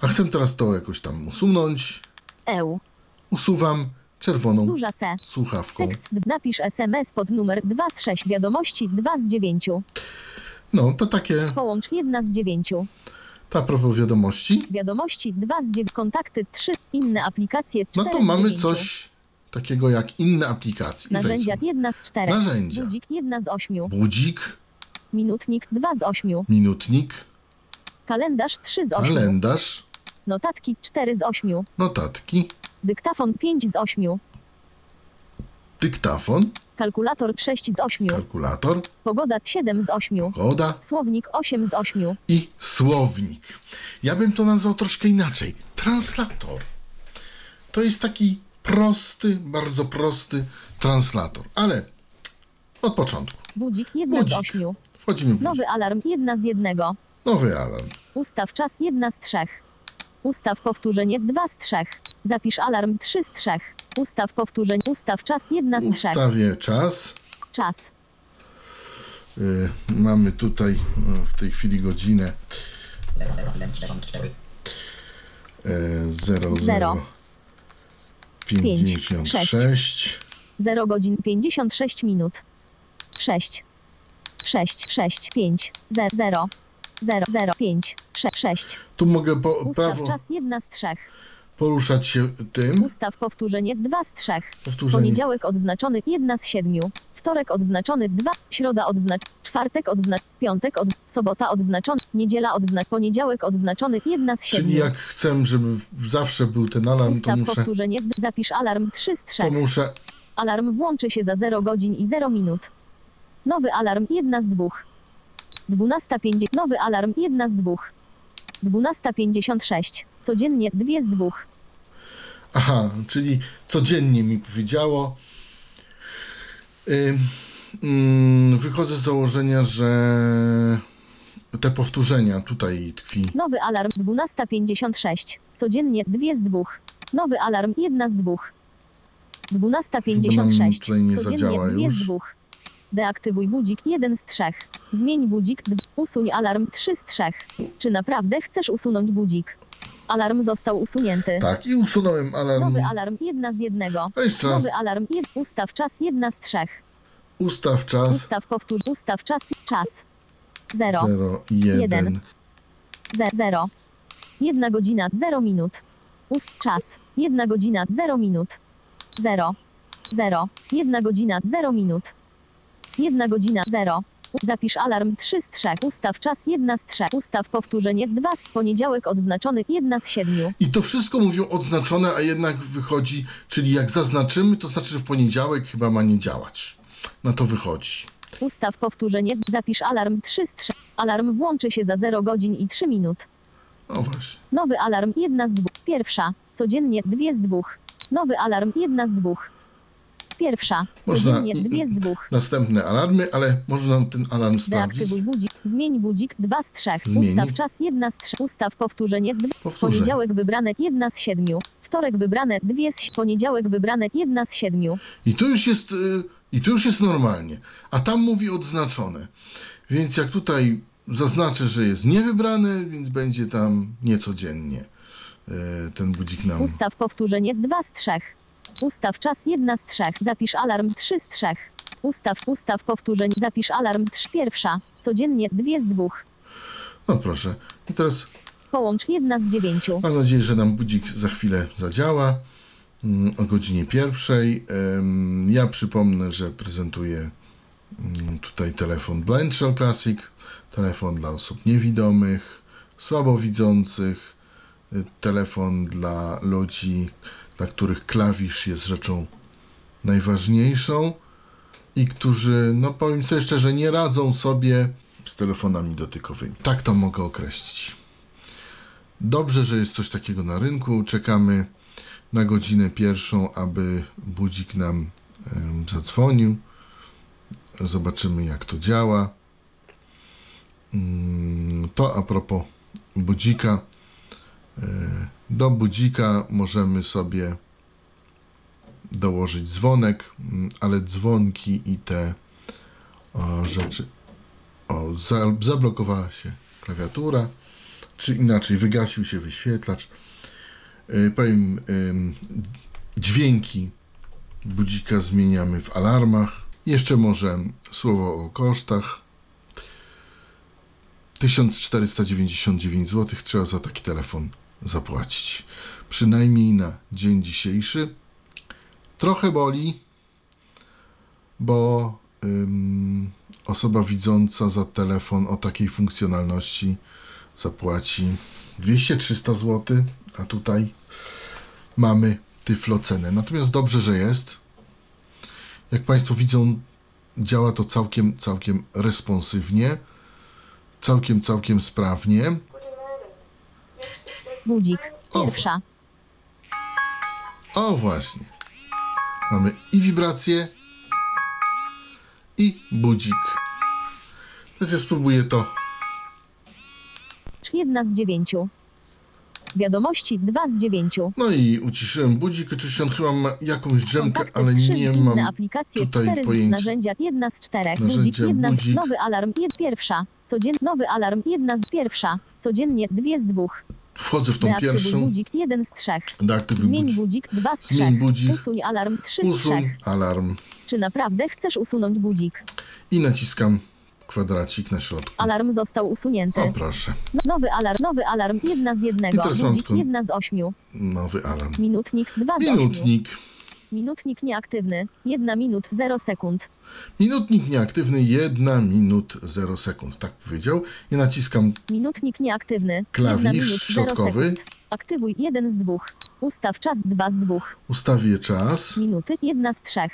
A chcę teraz to jakoś tam usunąć, EU, usuwam czerwoną duża C. słuchawką. Tekst, napisz SMS pod numer 2 z 6. Wiadomości 2 z 9. No, to takie Połącz 1 z 9. To a propos wiadomości, Wiadomości 2 z 9, kontakty 3, inne aplikacje 4 no to z mamy 9. coś takiego jak inne aplikacje. I Narzędzia wejdźmy. 1 z 4. Narzędzia. Budzik 1 z 8. Budzik, Minutnik 2 z 8. minutnik, Kalendarz 3 z 8. kalendarz, Notatki 4 z 8. notatki, Dyktafon 5 z 8. dyktafon, Kalkulator 6 z 8. kalkulator, Pogoda 7 z 8. pogoda Słownik 8 z 8. i słownik. Ja bym to nazwał troszkę inaczej. Translator. To jest taki prosty, bardzo prosty translator. Ale od początku. Budzik 1 Budzik. z 8. Wchodzimy w budzik. Nowy alarm 1 z 1. Nowy alarm. Ustaw czas 1 z 3. Ustaw powtórzenie 2 z 3. Zapisz alarm 3 z 3. Ustaw powtórzenie. Ustaw czas 1 z 3. Ustawię czas. Czas. Y, mamy tutaj no, w tej chwili godzinę e, 00 Zero. 56 0 godzin 56 minut. 6. 6, 6, 5, 0, 0, 0, 0, 5, 6, 6. Tu mogę po, Ustaw prawo czas 1 z 3. poruszać się tym. Ustaw powtórzenie 2 z 3. Powtórzenie. Poniedziałek odznaczony 1 z 7. Wtorek odznaczony 2. Środa odznaczony. Czwartek odznaczony. Piątek od... Sobota odznaczony. Niedziela odznaczony. Poniedziałek odznaczony 1 z 7. Czyli jak chcę, żeby zawsze był ten alarm, to Ustaw muszę, powtórzenie. Zapisz alarm 3 z 3. to muszę Alarm włączy się za 0 godzin i 0 minut. Nowy alarm 1 z 2. 12.50. Nowy alarm 1 z 2. 12.56. Codziennie 2 z 2. Aha, czyli codziennie mi powiedziało. Ym, ym, wychodzę z założenia, że te powtórzenia tutaj tkwi. Nowy alarm 12.56. Codziennie 2 z 2. Nowy alarm 1 z 2. Chyba nam 12.56. tutaj nie Codziennie zadziała 2 już. z 2. Deaktywuj budzik 1 z 3. Zmień budzik. d- Usuń alarm 3 z 3. Czy naprawdę chcesz usunąć budzik? Alarm został usunięty. Tak, i usunąłem alarm. Nowy alarm 1 z 1. A jeszcze raz. Nowy alarm 1. Ustaw czas 1 z 3. Ustaw czas Ustaw powtórz. Ustaw czas. Czas. 0. 0 i 1. Jeden. 0. 1 godzina 0 minut. Ust czas. 1 godzina 0 minut. 0. 0. 1 godzina 0 minut. 1 godzina 0. Zapisz alarm 3 z 3. Ustaw czas 1 z 3. Ustaw powtórzenie 2 z poniedziałek odznaczony 1 z 7. I to wszystko mówią odznaczone, a jednak wychodzi, czyli jak zaznaczymy, to znaczy, że w poniedziałek chyba ma nie działać. Na to wychodzi. Ustaw powtórzenie. Zapisz alarm 3 z 3. Alarm włączy się za 0 godzin i 3 minut. No właśnie. Nowy alarm 1 z 2. Pierwsza. Codziennie 2 z 2. Nowy alarm 1 z 2. Pierwsza. Można Codziennie 2 z 2. Następne alarmy, ale można ten alarm sprawdzić. Deaktywuj budzik. Zmień budzik 2 z 3. Zmieni. Ustaw czas 1 z 3. Ustaw powtórzenie 2. Powtórzenie. Poniedziałek wybrane 1 z 7. Wtorek wybrane 2 z Poniedziałek wybrane 1 z 7. I tu już jest, y, i tu już jest normalnie. A tam mówi odznaczone. Więc jak tutaj zaznaczę, że jest niewybrane, więc będzie tam niecodziennie y, ten budzik nam. Ustaw powtórzenie 2 z 3. Ustaw czas 1 z 3. Zapisz alarm 3 z 3. Ustaw, ustaw powtórzenie. Zapisz alarm 3. Pierwsza. Codziennie 2 z 2. No proszę. I teraz Połącz 1 z 9. mam nadzieję, że nam budzik za chwilę zadziała. mm, O godzinie pierwszej. Ja przypomnę, że prezentuję mm, tutaj telefon Blind Shell Classic, telefon dla osób niewidomych, słabowidzących, y, telefon dla ludzi, dla których klawisz jest rzeczą najważniejszą i którzy, no powiem sobie szczerze, nie radzą sobie z telefonami dotykowymi. Tak to mogę określić. Dobrze, że jest coś takiego na rynku. Czekamy na godzinę pierwszą, aby budzik nam em, zadzwonił. Zobaczymy, jak to działa. Mm, To a propos budzika. E, Do budzika możemy sobie dołożyć dzwonek, mm, ale dzwonki i te o, rzeczy. O, za, zablokowała się klawiatura, czy inaczej, wygasił się wyświetlacz. E, Powiem, em, dźwięki budzika zmieniamy w alarmach. Jeszcze może słowo o kosztach. 1499 zł trzeba za taki telefon zapłacić. Przynajmniej na dzień dzisiejszy. Trochę boli, bo ym, osoba widząca za telefon o takiej funkcjonalności zapłaci 200-300 zł, a tutaj mamy tyflocenę. Natomiast dobrze, że jest. Jak Państwo widzą, działa to całkiem, całkiem responsywnie, całkiem, całkiem sprawnie. Budzik. Pierwsza. O właśnie. Mamy i wibrację, i budzik. Ja spróbuję to. Jedna z dziewięciu. Wiadomości dwa z dziewięciu. No i uciszyłem budzik. Oczywiście on chyba ma jakąś drzemkę, Kontakty ale nie mam aplikacje, tutaj cztery z pojęcia. narzędzia, jedna z czterech. Narzędzia, budzik, jedna budzik. z nowy alarm, jed, pierwsza. Codziennie nowy alarm, jedna z pierwsza. Codziennie dwie z dwóch. Wchodzę w tą Deaktywuj pierwszą. budzik, jeden z trzech. Deaktywuj Zmień budzik. budzik, dwa z Zmień trzech. budzik. Usuń alarm, trzy z Usuń trzech. alarm. Czy naprawdę chcesz usunąć budzik? I naciskam kwadracik na środku. Alarm został usunięty. O proszę. No- Nowy alarm, nowy alarm, jedna z jednego. I teraz mam Budzik, tylko- jedna z ośmiu. Nowy alarm. Minutnik, dwa z ośmiu. Minutnik. Minutnik nieaktywny. Jedna minut, zero sekund. Minutnik nieaktywny, 1 minut 0 sekund, tak powiedział. I naciskam Minutnik nieaktywny. Klawisz minut, środkowy. sekund. Aktywuj jeden z dwóch. Ustaw czas dwa z dwóch. Ustawię czas. Minuty jedna z trzech.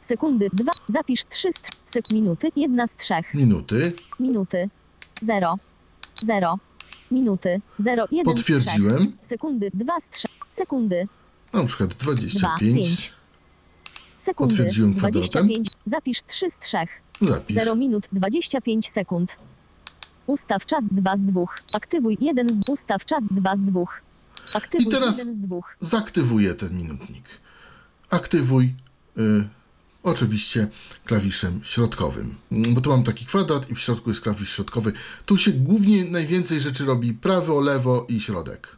Sekundy dwa. Zapisz trzy z trzech. Sek minuty jedna z trzech. Minuty. Minuty. Zero. Zero. Minuty. Zero. Jeden z Potwierdziłem. trzech. Sekundy dwa z trzech. Sekundy. Na przykład Dwa. 25. Pięć. Sekundy. Potwierdziłem kwadratem. 25. Zapisz trzy z trzech. Zapisz. 0 minut 25 sekund. Ustaw czas 2 z 2. Aktywuj 1 z ustaw czas 2 z 2. Aktywuj I teraz 1 z 2. Zaktywuję ten minutnik. Aktywuj. Y, oczywiście klawiszem środkowym. Bo tu mam taki kwadrat i w środku jest klawisz środkowy. Tu się głównie najwięcej rzeczy robi prawo, lewo i środek.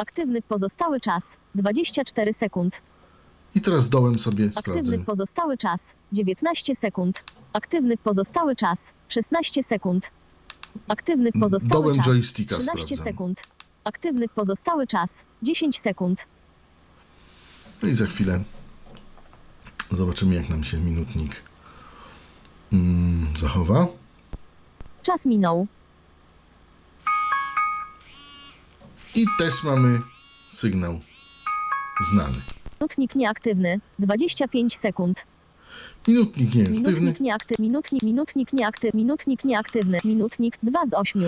Aktywny pozostały czas 24 sekund. I teraz dołem sobie Aktywny sprawdzę. pozostały czas 19 sekund. Aktywny pozostały czas 16 sekund. Aktywny pozostały dołem czas joysticka 13 sprawdzam. sekund. Aktywny pozostały czas 10 sekund. No i za chwilę zobaczymy, jak nam się minutnik mm, zachowa. Czas minął. I też mamy sygnał znany. Minutnik nieaktywny 25 sekund. Minutnik nieaktywny. Minutnik nieaktywny, minutnik, minutnik nieaktywny, minutnik nieaktywny, minutnik 2 z 8.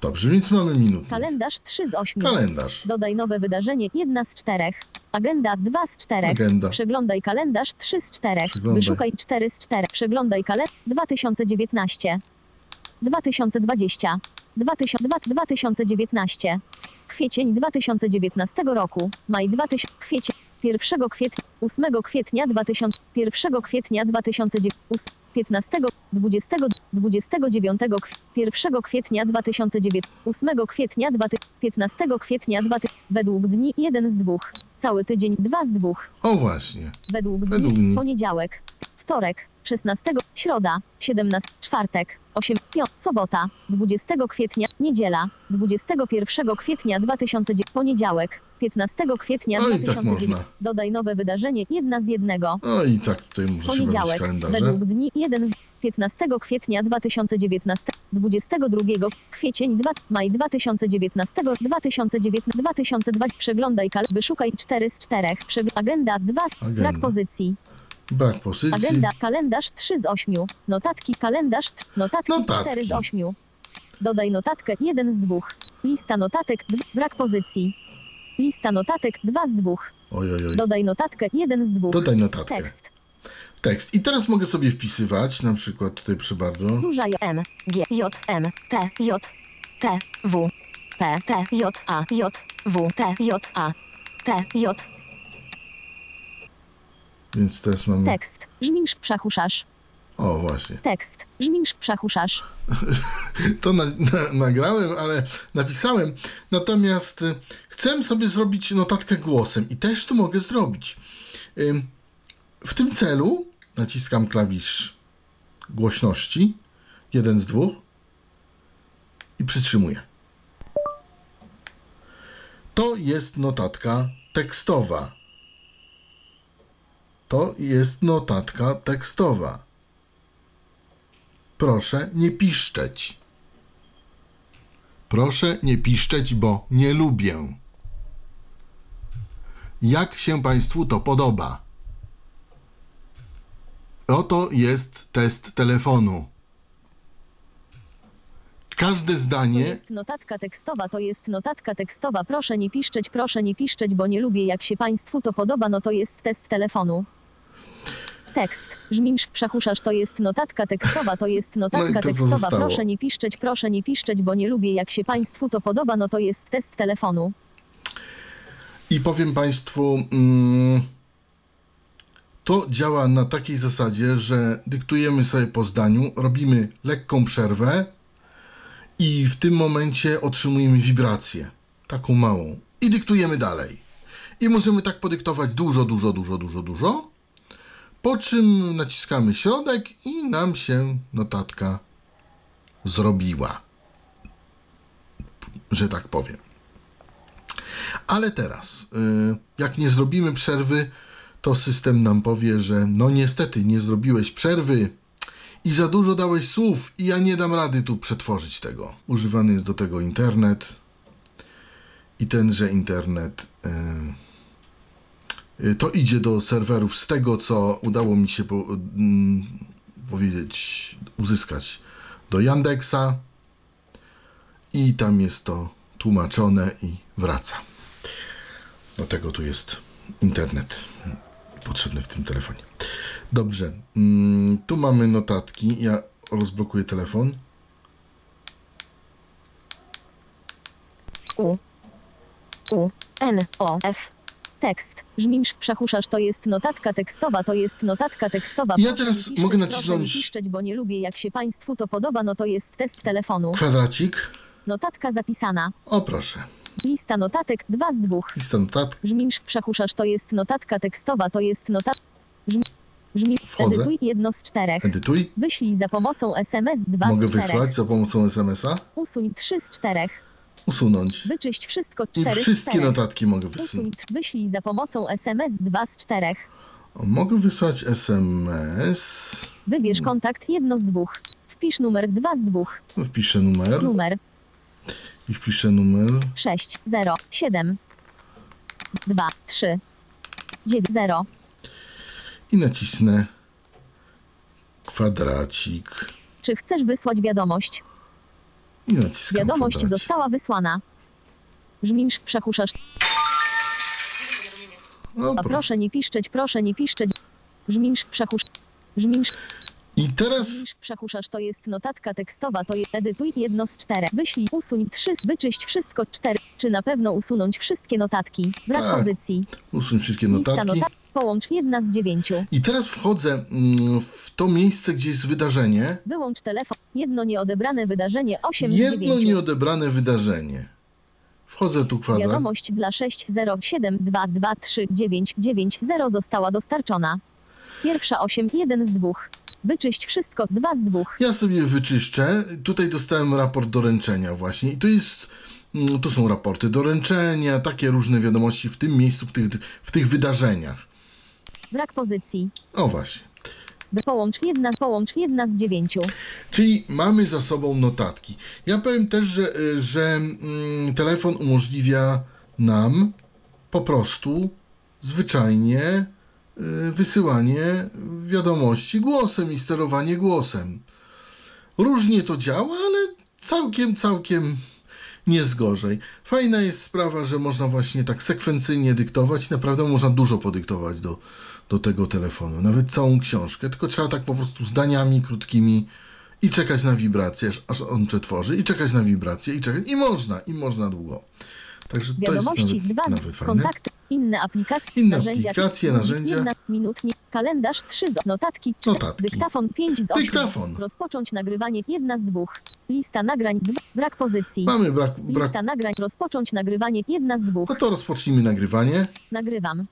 Dobrze, więc mamy minutnik. Kalendarz 3 z 8. Kalendarz. Dodaj nowe wydarzenie 1 z 4. Agenda 2 z 4. Agenda. Przeglądaj kalendarz 3 z 4. Przeglądaj. Wyszukaj 4 z 4. Przeglądaj kalendarz 2019. 2020. 2000, 2019. Kwiecień 2019 roku. Maj 2000. Kwiecień. 1 kwietnia, 8 kwietnia 2000, 1 kwietnia 2009, 15, 20, 29 kw- 1 kwietnia 2009, 8 kwietnia 2000, 15 kwietnia 2000, według dni 1 z 2, cały tydzień 2 z 2, O właśnie. według dni, Według dni. poniedziałek, wtorek, 16, środa, 17, czwartek, 8, piąt, sobota, 20 kwietnia, niedziela, 21 kwietnia 2009, poniedziałek, 15 kwietnia No i tak 2009. można. Dodaj nowe wydarzenie, jedna z jednego. No i tak tutaj muszę się bawić w Poniedziałek, kalendarze. według dni 1 z 15 kwietnia 2019, 22 kwiecień 2, maj 2019, 2019, 2002, przeglądaj kal, wyszukaj 4 z 4, Przegl- agenda 2, z- Agenda. brak pozycji, Brak pozycji. agenda, kalendarz 3 z 8, notatki, kalendarz, notatki, Notatki. 4 z 8, dodaj notatkę 1 z 2, lista notatek, brak pozycji, lista notatek 2 z 2, Oj, oj, oj. dodaj notatkę 1 z 2, Dodaj notatkę. tekst. Tekst. I teraz mogę sobie wpisywać, na przykład tutaj przy bardzo. Duża M, G, J, M, T, J, T, W, P, T, J, A, J, W, T, J, A, T, J. Więc teraz mamy. Tekst. Żmisz w przachuszasz. O, właśnie. Tekst. Żmisz w przachuszasz. To na, na, nagrałem, ale napisałem. Natomiast y, chcę sobie zrobić notatkę głosem i też to mogę zrobić. Ym, W tym celu naciskam klawisz głośności, jeden z dwóch. i przytrzymuję. To jest notatka tekstowa. To jest notatka tekstowa. Proszę nie piszczeć. Proszę nie piszczeć, bo nie lubię. Jak się Państwu to podoba? Oto jest test telefonu. Każde To zdanie jest notatka tekstowa, to jest notatka tekstowa. Proszę nie piszczeć, proszę nie piszczeć, bo nie lubię. Jak się Państwu to podoba, no to jest test telefonu. Tekst. Żmimsz przechuszasz, to jest notatka tekstowa, to jest No i notatka to co tekstowa. zostało? Proszę nie piszczeć, proszę nie piszczeć, bo nie lubię. Jak się Państwu to podoba, no to jest test telefonu. I powiem Państwu, mm, to działa na takiej zasadzie, że dyktujemy sobie po zdaniu, robimy lekką przerwę i w tym momencie otrzymujemy wibrację, taką małą, i dyktujemy dalej. I możemy tak podyktować dużo, dużo, dużo, dużo, dużo, po czym naciskamy środek i nam się notatka zrobiła, że tak powiem. Ale teraz, y, jak nie zrobimy przerwy, to system nam powie, że no niestety nie zrobiłeś przerwy i za dużo dałeś słów i ja nie dam rady tu przetworzyć tego. Używany jest do tego internet i tenże internet y, y, to idzie do serwerów z tego, co udało mi się po, mm, powiedzieć, uzyskać do Yandexa i tam jest to tłumaczone i wraca. Dlatego tu jest internet potrzebny w tym telefonie. Dobrze, mm, tu mamy notatki. Ja rozblokuję telefon. U. U. N. O. F. Tekst. Żmimsz przechuszasz, to jest notatka tekstowa, to jest notatka tekstowa. Ja Proszę teraz piszczeć, mogę nacisnąć- piszczeć, bo nie lubię. Jak się Państwu to podoba, no to jest test telefonu. Kwadracik. Notatka zapisana. O proszę. Lista notatek 2 z 2. Lista notatek. Żmimsz przechuszasz, to jest notatka tekstowa, to jest notatka. Żm... Żmim... Wchodzę. Edytuj jedno z czterech. Edytuj. Wyślij za pomocą SMS 2 Mogę z czterech. wysłać za pomocą SMS-a. Usuń 3 z czterech. Usunąć. Wyczyść wszystko I 4 wszystkie 4. notatki mogę Usuń, wysunąć. wyślij za pomocą SMS 2 z czterech. O, Mogę wysłać SMS. Wybierz kontakt jedno z dwóch. Wpisz numer 2 z dwóch. Wpiszę numer. Numer I wpiszę numer. 6 0 7 2 3 9 0. I nacisnę kwadracik. Czy chcesz wysłać wiadomość? I naciskam Wiadomość kwadracik. została wysłana. Żmimsz przechuszasz. No, A pro- proszę nie piszczeć, proszę nie piszczeć. Żmimsz przechusz. Żmimsz, I teraz przechuszasz to jest notatka tekstowa, to jest edytuj jedno z czterech. Wyślij, usuń trzy, wyczyść wszystko cztery. Czy na pewno usunąć wszystkie notatki? Brak Tak. pozycji. usuń wszystkie Lista notatki. notat. Połącz jedna z dziewięciu. I teraz wchodzę mm, w to miejsce, gdzie jest wydarzenie. Wyłącz telefon. Jedno nieodebrane wydarzenie 8 z Jedno 9. nieodebrane wydarzenie. Wchodzę tu kwadrat. Wiadomość dla 607223990 została dostarczona. Pierwsza 8, 1 z 2. Wyczyść wszystko 2 z 2. Ja sobie wyczyszczę. Tutaj dostałem raport doręczenia właśnie. I tu jest, mm, tu są raporty doręczenia, takie różne wiadomości w tym miejscu, w tych, w tych wydarzeniach. Brak pozycji. O właśnie. Połącz jedna, połącz jedna z dziewięciu. Czyli mamy za sobą notatki. Ja powiem też, że, y, że mm, telefon umożliwia nam po prostu zwyczajnie y, wysyłanie wiadomości głosem i sterowanie głosem. Różnie to działa, ale całkiem, całkiem nie zgorzej. Fajna jest sprawa, że można właśnie tak sekwencyjnie dyktować. Naprawdę można dużo podyktować do, do tego telefonu. Nawet całą książkę, tylko trzeba tak po prostu zdaniami krótkimi i czekać na wibrację, aż- aż on przetworzy, i czekać na wibrację, i czekać. I można, i można długo. Także to jest Wiadomości nawet, dwa nawet fajne. kontakty. Inne aplikacje. Inne narzędzia, aplikacje, narzędzia. Jedna, minutnik. Kalendarz 3 z notatki. cztery, Notatki. Dyktafon 5 z 8. Dyktafon. Rozpocząć nagrywanie jedna z dwóch. Lista nagrań 2. Brak pozycji. Mamy brak, brak. Lista nagrań. Rozpocząć nagrywanie jedna z dwóch. No to rozpocznijmy nagrywanie. Nagrywam.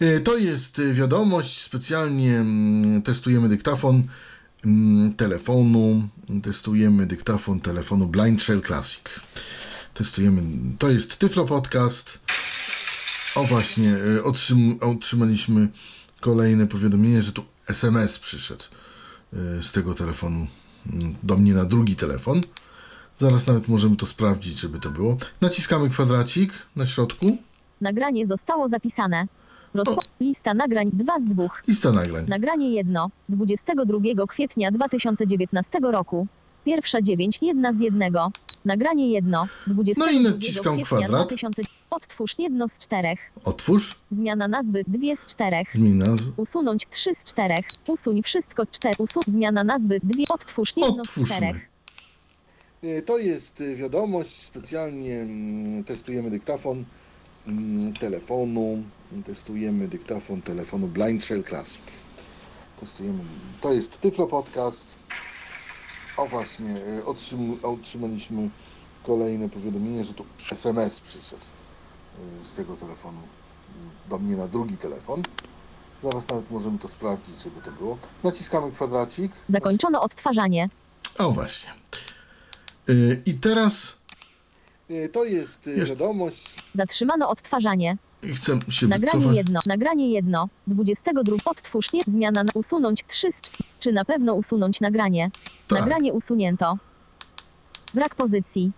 E, To jest e, wiadomość, specjalnie mm, testujemy dyktafon. mm, telefonu. Testujemy dyktafon telefonu Blind Shell Classic. Testujemy. To jest Tyflo Podcast. O właśnie, y, otrzym, otrzymaliśmy kolejne powiadomienie, że tu SMS przyszedł y, z tego telefonu mm, do mnie na drugi telefon. Zaraz nawet możemy to sprawdzić, żeby to było. Naciskamy kwadracik na środku. Nagranie zostało zapisane. Rozpo... Lista nagrań 2 z 2. Lista nagrań. Nagranie 1. 22 kwietnia 2019 roku. Pierwsza 9. Jedna z jednego. Nagranie 1. 22 No i naciskam kwadrat. 2000... Otwórz jedno z czterech. Otwórz. Zmiana nazwy dwie z czterech. Zmień nazwę. Usunąć trzy z czterech. Usuń wszystko cztery. Usun... Zmiana nazwy dwie. Otwórz jedno z czterech. E, To jest e, wiadomość, specjalnie mm, testujemy dyktafon mm, telefonu, testujemy dyktafon telefonu Blind Shell Classic. Testujemy, to jest Tyflo Podcast. O właśnie, e, otrzym, otrzymaliśmy kolejne powiadomienie, że tu SMS przyszedł e, z tego telefonu mm, do mnie na drugi telefon. Zaraz nawet możemy to sprawdzić, żeby to było. Naciskamy kwadracik. Zakończono odtwarzanie. O właśnie. Y, I teraz E, To jest e, wiadomość, Zatrzymano odtwarzanie. Chcę się Nagranie wycofać. jedno. Nagranie jedno. 22. Otwórz nie. Zmiana na usunąć 3 z czt- Czy na pewno usunąć nagranie? Tak. Nagranie usunięto. Brak pozycji.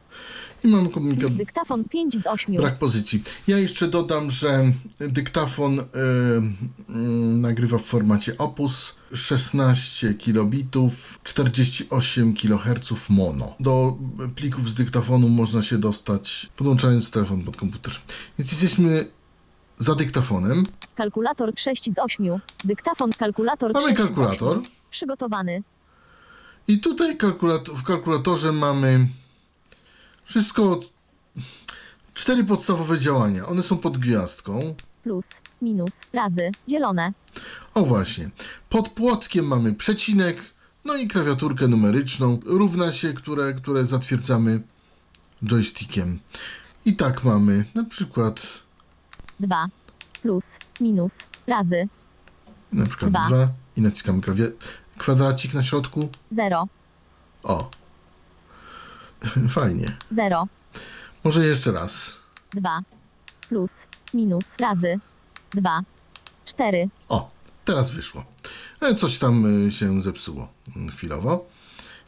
I mamy komunikat. Dyktafon 5 z 8. Brak pozycji. Ja jeszcze dodam, że dyktafon y, y, nagrywa w formacie Opus 16 kilobitów, 48 kHz mono. Do plików z dyktafonu można się dostać podłączając telefon pod komputer. Więc jesteśmy za dyktafonem. Kalkulator 6 z 8. Dyktafon kalkulator Mamy 6 z kalkulator. 8. Przygotowany. I tutaj kalkulat- w kalkulatorze mamy wszystko. Cztery podstawowe działania. One są pod gwiazdką. Plus, minus, razy, dzielone. O właśnie. Pod płotkiem mamy przecinek, no i klawiaturkę numeryczną, równa się, które, które zatwierdzamy joystickiem. I tak mamy na przykład, 2. Plus, minus, razy, na przykład Dwa. 2 i naciskamy klawie- kwadracik na środku. 0. O. Fajnie. 0. Może jeszcze raz. 2. Plus, minus, razy, 2. 4. O, teraz wyszło. E, Coś tam y, się zepsuło mm, chwilowo.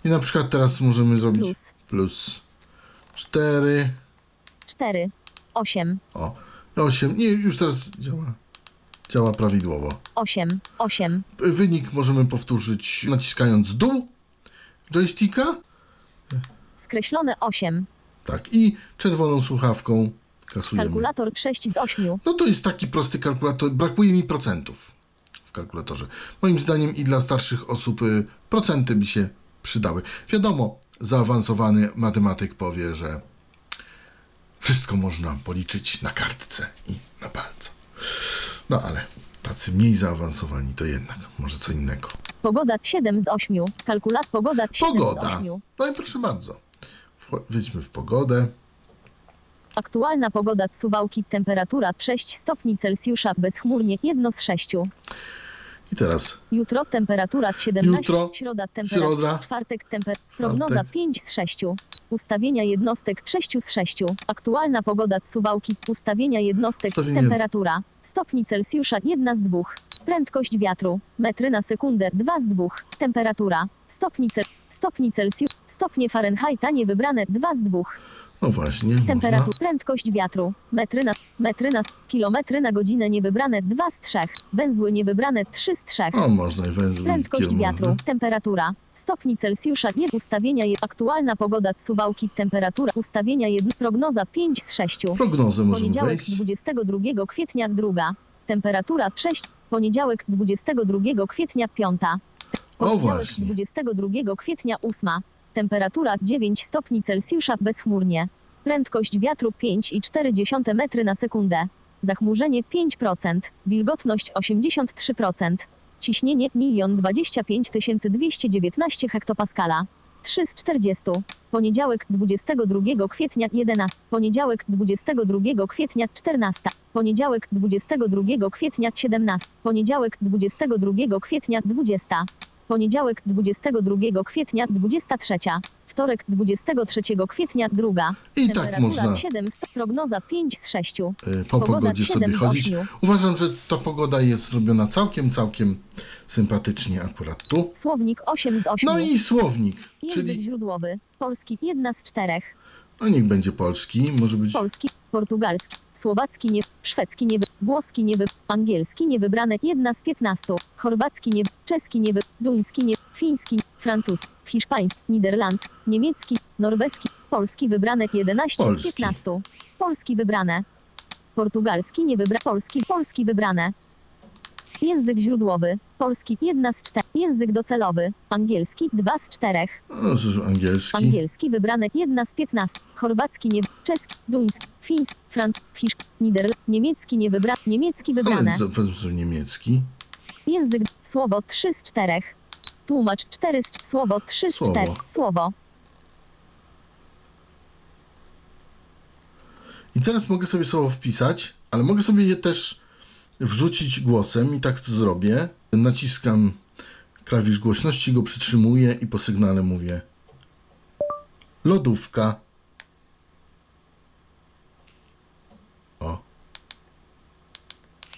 I na przykład teraz możemy zrobić Plus. plus 4. 4. 8. O, 8. Nie, już teraz działa. Działa prawidłowo. 8. 8. Wynik możemy powtórzyć naciskając dół joysticka. Skreślone 8. Tak, i czerwoną słuchawką kasujemy. Kalkulator 6 z 8. No to jest taki prosty kalkulator. Brakuje mi procentów w kalkulatorze. Moim zdaniem i dla starszych osób y, procenty by się przydały. Wiadomo, zaawansowany matematyk powie, że wszystko można policzyć na kartce i na palcu. No ale tacy mniej zaawansowani to jednak może co innego. Pogoda 7 z 8. Kalkulat pogoda 7 z Pogoda. 8. No i proszę bardzo. Wcho- Wejdźmy w pogodę. Aktualna pogoda Suwałki temperatura 6 stopni Celsjusza bezchmurnie 1 z 6. I teraz Jutro temperatura 17, Jutro, środa temperatura, środa, czwartek temper, prognoza czwartek. 5 z 6. Ustawienia jednostek 6 z 6. Aktualna pogoda Suwałki, ustawienia jednostek, Ustawienie- temperatura, stopni Celsjusza 1 z 2. Prędkość wiatru, metry na sekundę 2 z 2. Temperatura, stopni, cel, stopni Celsjusza, stopnie Fahrenheita niewybrane 2 z 2. no właśnie, Temperatura, można. prędkość wiatru, metry na, metry na, kilometry na godzinę niewybrane 2 z 3, węzły niewybrane 3 z 3. O, można i węzły. Prędkość kilometry. wiatru, temperatura, stopni Celsjusza, nie ustawienia, aktualna pogoda Suwałki, temperatura, ustawienia, jedno, prognoza 5 z 6. Prognozę możemy Poniedziałek wejść. 22 kwietnia druga, temperatura 6, poniedziałek 22 kwietnia piąta, poniedziałek właśnie. 22 kwietnia 8, temperatura 9 stopni Celsjusza bezchmurnie, prędkość wiatru 5,4 metry na sekundę, zachmurzenie 5%, wilgotność 83%, ciśnienie 1 025 219 hektopaskala. 3 z 40. Poniedziałek 22 kwietnia 11. Poniedziałek 22 kwietnia 14. Poniedziałek 22 kwietnia 17. Poniedziałek 22 kwietnia 20. Poniedziałek 22 kwietnia 23. Wtorek 23 kwietnia 2. I tak można. 7 st- prognoza 5 z 6. y, po Pogoda pogodzie 7 sobie chodzić. 8. Uważam, że ta pogoda jest zrobiona całkiem, całkiem sympatycznie akurat tu. Słownik 8 z 8. No i słownik, Język czyli źródłowy. Polski 1 z 4. no niech będzie polski, może być Polski, portugalski, słowacki nie, szwedzki nie, włoski nie, angielski niewybrane 1 z 15, chorwacki nie, czeski nie, duński nie, fiński, francuski, hiszpański, niderlandzki, niemiecki, norweski, polski wybrane 11 z Polski. 15, polski wybrane, portugalski nie wybra, polski, polski wybrane. Język źródłowy, polski 1 z 4, język docelowy, angielski 2 z 4. no, cóż, angielski. Angielski wybrane 1 z 15. Chorwacki nie czeski, duński, fiński, francuski, hiszp, niderl, niemiecki nie wybrane, niemiecki wybrane. Za- za- za niemiecki. Język słowo 3 z 4. Tłumacz 4 z słowo 3 z Słowo. 4. Słowo. I teraz mogę sobie słowo wpisać, ale mogę sobie je też wrzucić głosem i tak to zrobię. Naciskam klawisz głośności, go przytrzymuję i po sygnale mówię lodówka. O,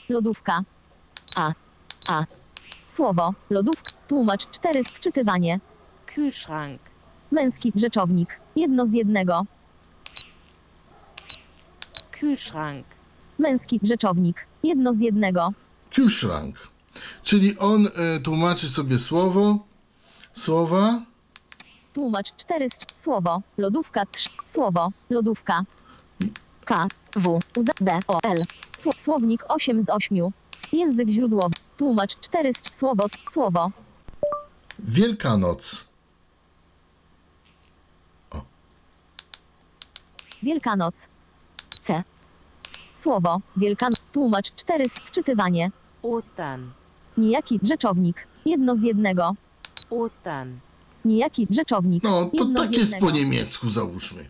Lodówka. A. A. Słowo. Lodówka. Tłumacz 4 wczytywanie. Kühlschrank, Męski rzeczownik. Jedno z jednego. Kühlschrank, Męski rzeczownik. Jedno z jednego. Kühlschrank. Czyli on e, tłumaczy sobie słowo, słowa, Tłumacz 4 z słowo. Lodówka 3. Słowo. Lodówka. K. W. U. Z. D. O. L. Sło- Słownik 8 z 8. Język źródłowy. Tłumacz 4 z słowo. Słowo. Wielkanoc. Wielkanoc. C. Słowo. Wielkanoc. Tłumacz 4 z wczytywanie. Ostern, Nijaki rzeczownik. Jedno z jednego. Ostern, Nijaki rzeczownik. No, to Jedno z tak jest po niemiecku, załóżmy.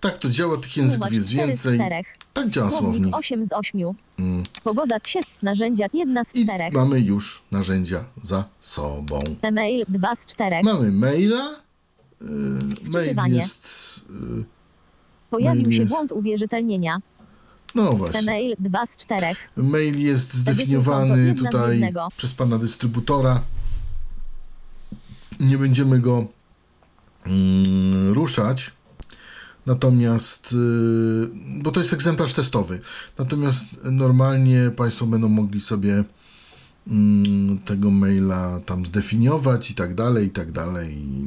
Tak to działa, tych języków Tłumacz jest 4 z więcej. 4. Tak działa Słownik słownik. 8 z 8. Pogoda 7. Narzędzia 1 z I 4. mamy już narzędzia za sobą. E-mail 2 z 4. Mamy maila. Yy, mail Wczytywanie. jest. Yy, Pojawił mail się jest- błąd uwierzytelnienia. No właśnie. E-mail 2 z 4. Mail jest zdefiniowany tutaj przez pana dystrybutora. Nie będziemy go mm, ruszać. Natomiast, yy, bo to jest egzemplarz testowy. Natomiast normalnie Państwo będą mogli sobie mm, tego maila tam zdefiniować i tak dalej, i tak dalej. I,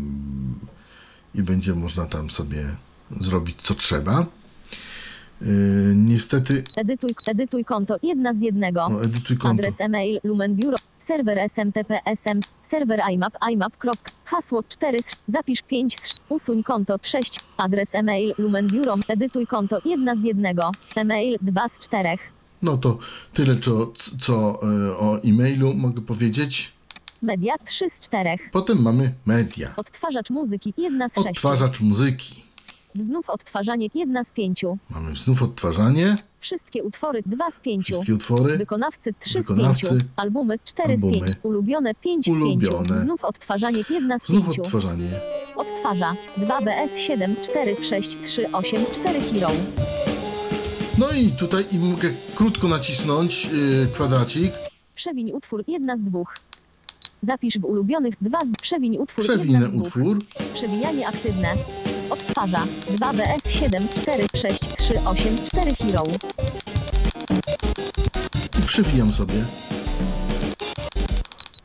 i będzie można tam sobie zrobić co trzeba. Yy, niestety, Edytuj, edytuj konto jedna z jednego. no, edytuj konto. Adres e-mail Lumen Biuro. Serwer SMTP SM. Serwer IMAP IMAP. Hasło 4 z- Zapisz 5 z- Usuń konto 6. Adres e-mail Lumen Biuro. Edytuj konto jedna z jednego. E-mail 2 z 4. No to tyle, co, co e, o e-mailu mogę powiedzieć. Media 3 z 4. Potem mamy media. Odtwarzacz muzyki jedna z 6. Odtwarzacz muzyki. Znów odtwarzanie jedna z 5. Mamy znów odtwarzanie. Wszystkie utwory 2 z 5. Wszystkie utwory. Wykonawcy 3 z Wykonawcy. 5. Albumy 4 z 5. Albumy. Ulubione 5 z 5. Ulubione. Znów odtwarzanie 1 z Znów 5. odtwarzanie. Odtwarza 2BS 7 4 6 3 8 4 Hero. No i tutaj i mogę krótko nacisnąć yy, kwadracik. Przewiń utwór 1 z 2. Zapisz w ulubionych 2 z Przewiń utwór 1 Przewinę z 2. utwór. Przewijanie aktywne. Odtwarza 2BS 7 4 6 3 8 4 Hero. I przewijam sobie.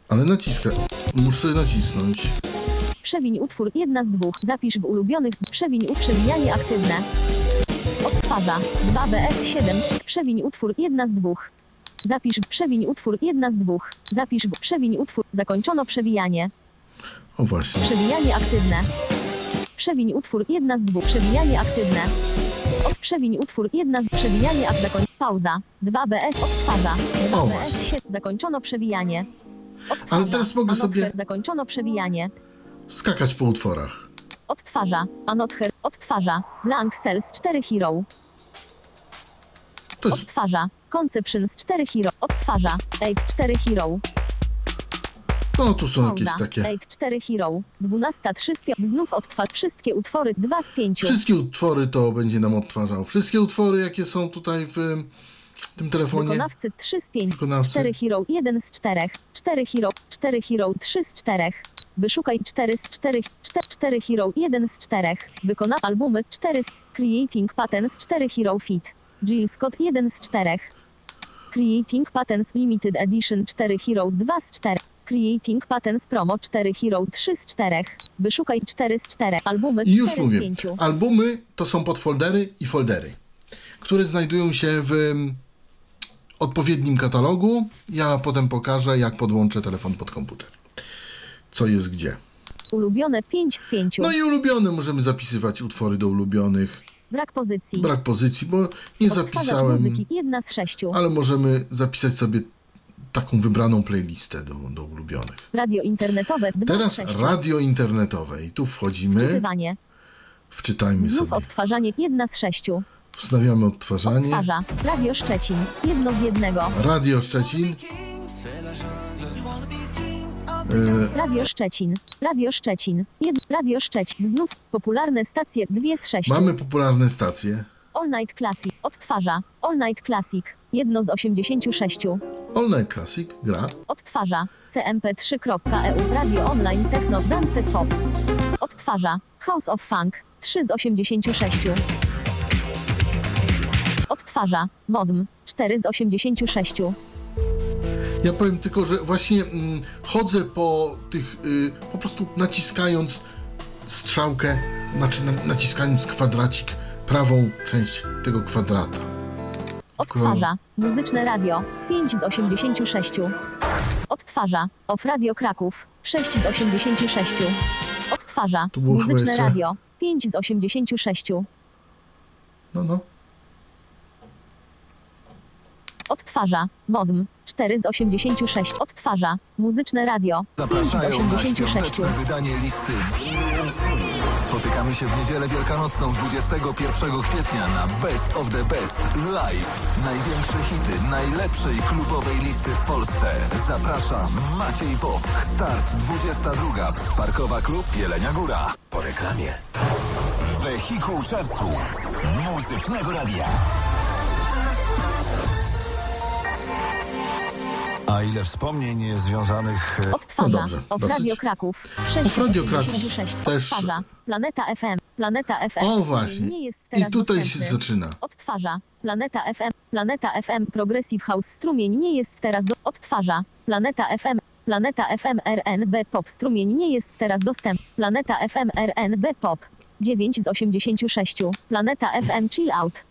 Ale naciskać. Muszę nacisnąć. Przewiń utwór 1 z 2. Zapisz w ulubionych Przewiń u Przewijanie aktywne. Odtwarza 2BS 7 Przewiń utwór 1 z 2. Zapisz Przewiń utwór 1 z 2. Zapisz w Przewiń utwór Zakończono przewijanie. O właśnie. Przewijanie aktywne. Przewiń utwór 1 z 2. Przewijanie aktywne. Od przewiń utwór 1 z przewijanie ak zakoń. Pauza. 2BS odtwarza. O 2BS właśnie. 7. Zakończono przewijanie. Odtwarza. Ale teraz mogę Another. sobie- Zakończono przewijanie. Skakać po utworach. Odtwarza. Another. Odtwarza. Blank Cells 4 Hero. To jest Odtwarza. Conceptions 4 Hero. Odtwarza. 8 4 Hero. No, tu są jakieś takie... 8-4 Hero. 12-3 z 5. Znów odtwarz wszystkie utwory 2 z 5. Wszystkie utwory to będzie nam odtwarzał. Wszystkie utwory, jakie są tutaj w em, tym telefonie. Wykonawcy 3 z 5. Wykonawcy. 4 Hero 1 z 4. 4 Hero 4 Hero 3 z 4. Wyszukaj 4 z 4. 4, 4 Hero 1 z 4. Wykona albumy 4 z Creating Patterns 4 Hero Fit. Jill Scott 1 z 4. Creating Patterns Limited Edition 4 Hero 2 z 4. Creating Patterns Promo 4 Hero 3 z 4. Wyszukaj 4 z 4. Albumy I już 4 z mówię. 5. Albumy to są podfoldery i foldery, które znajdują się w em, odpowiednim katalogu. Ja potem pokażę, jak podłączę telefon pod komputer. Co jest gdzie. Ulubione 5 z 5. No i ulubione możemy zapisywać utwory do ulubionych. Brak pozycji. Brak pozycji, bo nie Odtwarzacz zapisałem, muzyki 1 z 6. ale możemy zapisać sobie taką wybraną playlistę do, do ulubionych. Radio internetowe 2 Teraz z 6. radio internetowe i tu wchodzimy, Wczytywanie. wczytajmy Znów sobie, odtwarzanie 1 z 6. wznawiamy odtwarzanie. Odtwarza. Radio Szczecin. Jedno z jednego. Radio Szczecin, Radio Szczecin. Radio Szczecin. Jed... Radio Szczecin. Znów popularne stacje 2 z 6. mamy popularne stacje. All Night Classic. Odtwarza. All Night Classic. Jedno z 86. All Night Classic gra. Odtwarza. cmp3.eu E Radio Online Techno Dance Pop. Odtwarza. House of Funk. 3 z 86. Odtwarza. Modm. 4 z 86. Ja powiem tylko, że właśnie mm, chodzę po tych, y, po prostu naciskając strzałkę, znaczy na, naciskając kwadracik, prawą część tego kwadrata. Odtwarza. Muzyczne radio. 5 z 86. Odtwarza. Off Radio Kraków. 6 z 86. Odtwarza. Tu było chyba Muzyczne jeszcze- radio. 5 z 86. No, no. Odtwarza. Modm. 4 z 86. Odtwarza. Muzyczne radio. 5 z Zapraszają na 86. świąteczne wydanie listy. Spotykamy się w niedzielę wielkanocną 21 kwietnia na Best of the Best Live. Największe hity najlepszej klubowej listy w Polsce. Zapraszam Maciej Woch. Start 22. Parkowa Klub Jelenia Góra. Po reklamie. Wehikuł czasu. Muzycznego radia. A ile wspomnień związanych e, Odtwarza. No dobrze, Off dosyć. Radio Kraków. 6 Off Radio Kraków 86. też- Odtwarza. Planeta FM. Planeta FM. O właśnie. Nie jest I teraz tutaj się dostępny. zaczyna. Odtwarza. Planeta FM. Planeta FM. Progressive House strumień nie jest teraz do... Odtwarza. Planeta FM. Planeta FM RNB Pop strumień nie jest teraz dostępny. Planeta FM RNB Pop. 9 z 86. Planeta FM Chill Out.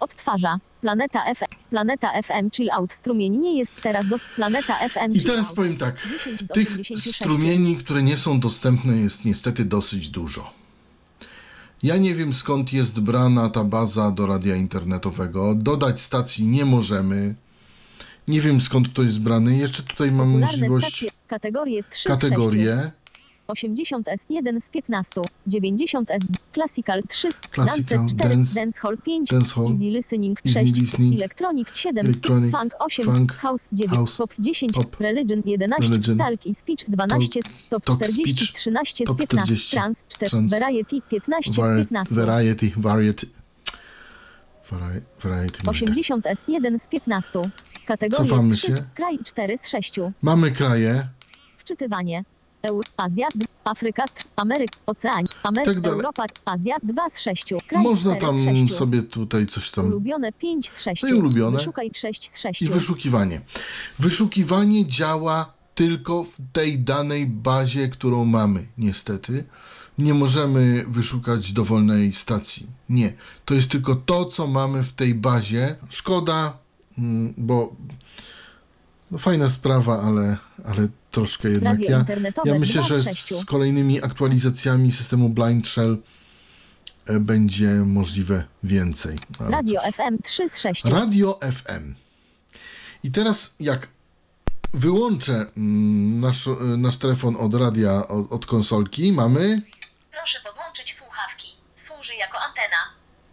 Odtwarza. Planeta FM. Planeta FM Chill Out strumień nie jest teraz do... Planeta FM I teraz Out. powiem tak. 10 z Tych 86. strumieni, które nie są dostępne, jest niestety dosyć dużo. Ja nie wiem skąd jest brana ta baza do radia internetowego. Dodać stacji nie możemy. Nie wiem skąd to jest brane. Jeszcze tutaj mam Popularne możliwość stacje. Kategorie 3 z 6. kategorie. 80S1 z 15, 90S Classical 3, Classical, Dance 4, Dance, Dancehall 5, Dancehall, Easy Listening Easy 6, Listening, Electronic 7, Electronic, Funk 8, Funk, House 9, House, Pop 10, Pop, Religion 11, Religion, Talk i Speech 12, Top Talk, 40, Speech, 13 z Top 15, 40, Trans 4, Trans, Variety 15 z Vari- 15, variety, variety. Vari- Variety. myślę. 80S1 z 15, Kategorie Cofamy 3, się. kraj 4 z 6, Mamy kraje. Wczytywanie. Eur, Azja, Afryka, Ameryk, Ocean, Ameryka, Tak. Europa, Azja, 2 z 6. Kraj Można 4 tam z 6. sobie tutaj coś tam Ulubione 5 z 6. No i ulubione. Wyszukaj 6 z 6. I wyszukiwanie. Wyszukiwanie działa tylko w tej danej bazie, którą mamy, niestety. Nie możemy wyszukać dowolnej stacji. Nie. To jest tylko to, co mamy w tej bazie. Szkoda, mm, bo no fajna sprawa, ale, ale troszkę jednak. Radio Ja, ja myślę, że z kolejnymi aktualizacjami systemu Blind Shell e, będzie możliwe więcej. Ale Radio cóż. FM 3 z 6. Radio FM. I teraz jak wyłączę mm, nasz, y, nasz telefon od radia, od, od konsolki, mamy... Proszę podłączyć słuchawki. Służy jako antena.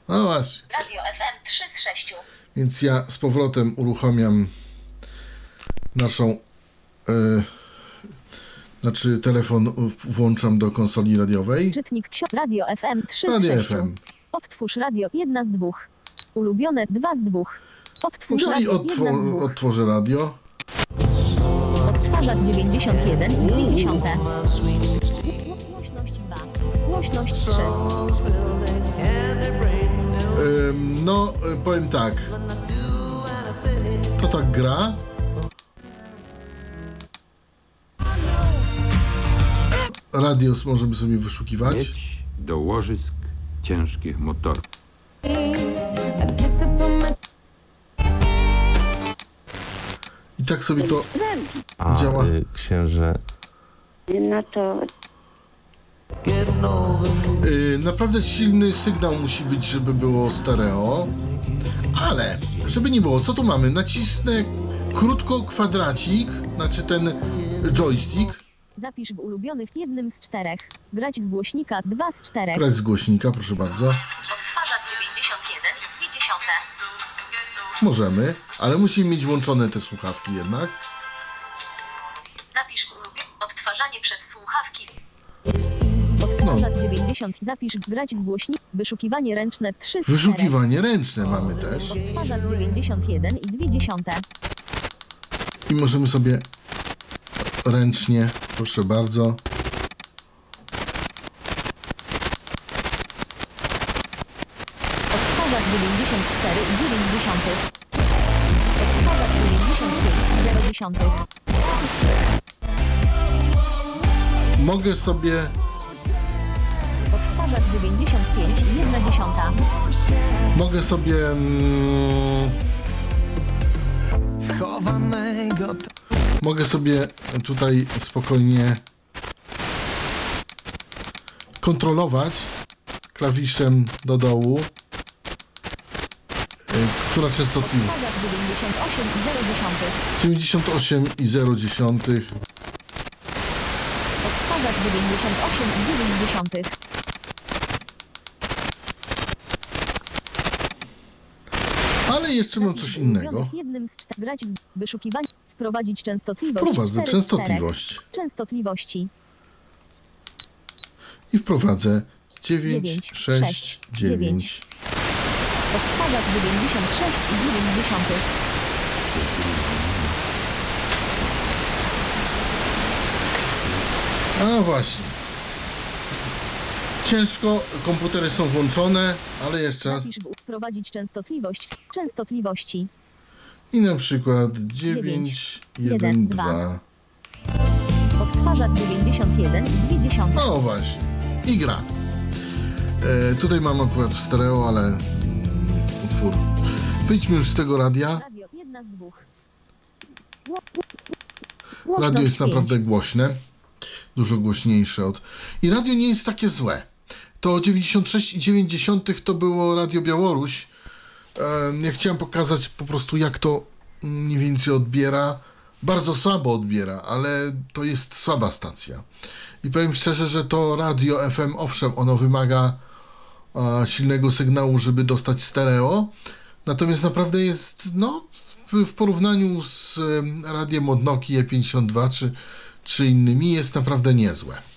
No właśnie. Radio FM 3 z 6. Więc ja z powrotem uruchamiam naszą y, Znaczy telefon włączam do konsoli radiowej. Czytnik. Radio FM 3 z Radio 6. FM. Odtwórz radio 1 z 2. Ulubione 2 z 2. Odtwórz No i radio 1 z odtwor- 2. odtworzę radio. Odtwarzacz 91 i 50. Głośność 2. Głośność 3. Ym, no, powiem tak. To tak gra. Radios możemy sobie wyszukiwać. mieć do łożysk ciężkich motorów. I tak sobie to A Działa. y, księże No to y, naprawdę silny sygnał musi być, żeby było stereo. Ale, żeby nie było, co tu mamy? Nacisnę krótko kwadracik, znaczy ten joystick, Zapisz w ulubionych jednym z czterech. Grać z głośnika 2 z 4. grać z głośnika, proszę bardzo. Odtwarzacz 91 i 50. Możemy, ale musimy mieć włączone te słuchawki jednak. Zapisz w ulubionych. Odtwarzanie przez słuchawki. Odtwarzacz 90. Zapisz grać z głośnika. Wyszukiwanie ręczne 3 z 4. Wyszukiwanie ręczne mamy też. Odtwarzacz 91 i 20. I możemy sobie ręcznie, proszę bardzo. Odtwarzacz 94 i 90. Odtwarzacz 95 i 0. Mogę sobie, Odtwarzacz 95 i 1 dziesiąta. mogę sobie mm, mogę sobie tutaj spokojnie kontrolować klawiszem do dołu, y, która częstotliwość Odtwarzacz 98 i 0 dziesiątych. 98 i 0 dziesiątych. Odtwarzacz 98 i 9 dziesiątych. Ale jeszcze mam coś innego. Jednym z czterech. Grać wyszukiwanie. Wprowadzić częstotliwość. Wprowadzę 4 z częstotliwość. 4. Częstotliwości. I wprowadzę 9, Dziewięć, 6, sześć, 9. dziewięć. Odtwarzacz 96 i 9 dziesiątych. A właśnie. Ciężko, komputery są włączone, ale jeszcze w wprowadzić częstotliwość. Częstotliwości. I na przykład 9, 1, jeden, 2. dwa. Odtwarzacz 91 i 2 dziesiąte. O właśnie. I gra. E, tutaj mam akurat w stereo, ale mm, utwór. Wyjdźmy już z tego radia. Radio jedna z dwóch. Gło- Głośność Radio jest pięć. naprawdę głośne. Dużo głośniejsze od. I radio nie jest takie złe. To 96,9 to było Radio Białoruś. E, Ja chciałem pokazać po prostu, jak to mniej więcej odbiera. Bardzo słabo odbiera, ale to jest słaba stacja. I powiem szczerze, że to radio FM, owszem, ono wymaga e, silnego sygnału, żeby dostać stereo. Natomiast naprawdę jest, no, w, porównaniu z em, radiem od Nokia 52 czy, czy innymi, jest naprawdę niezłe.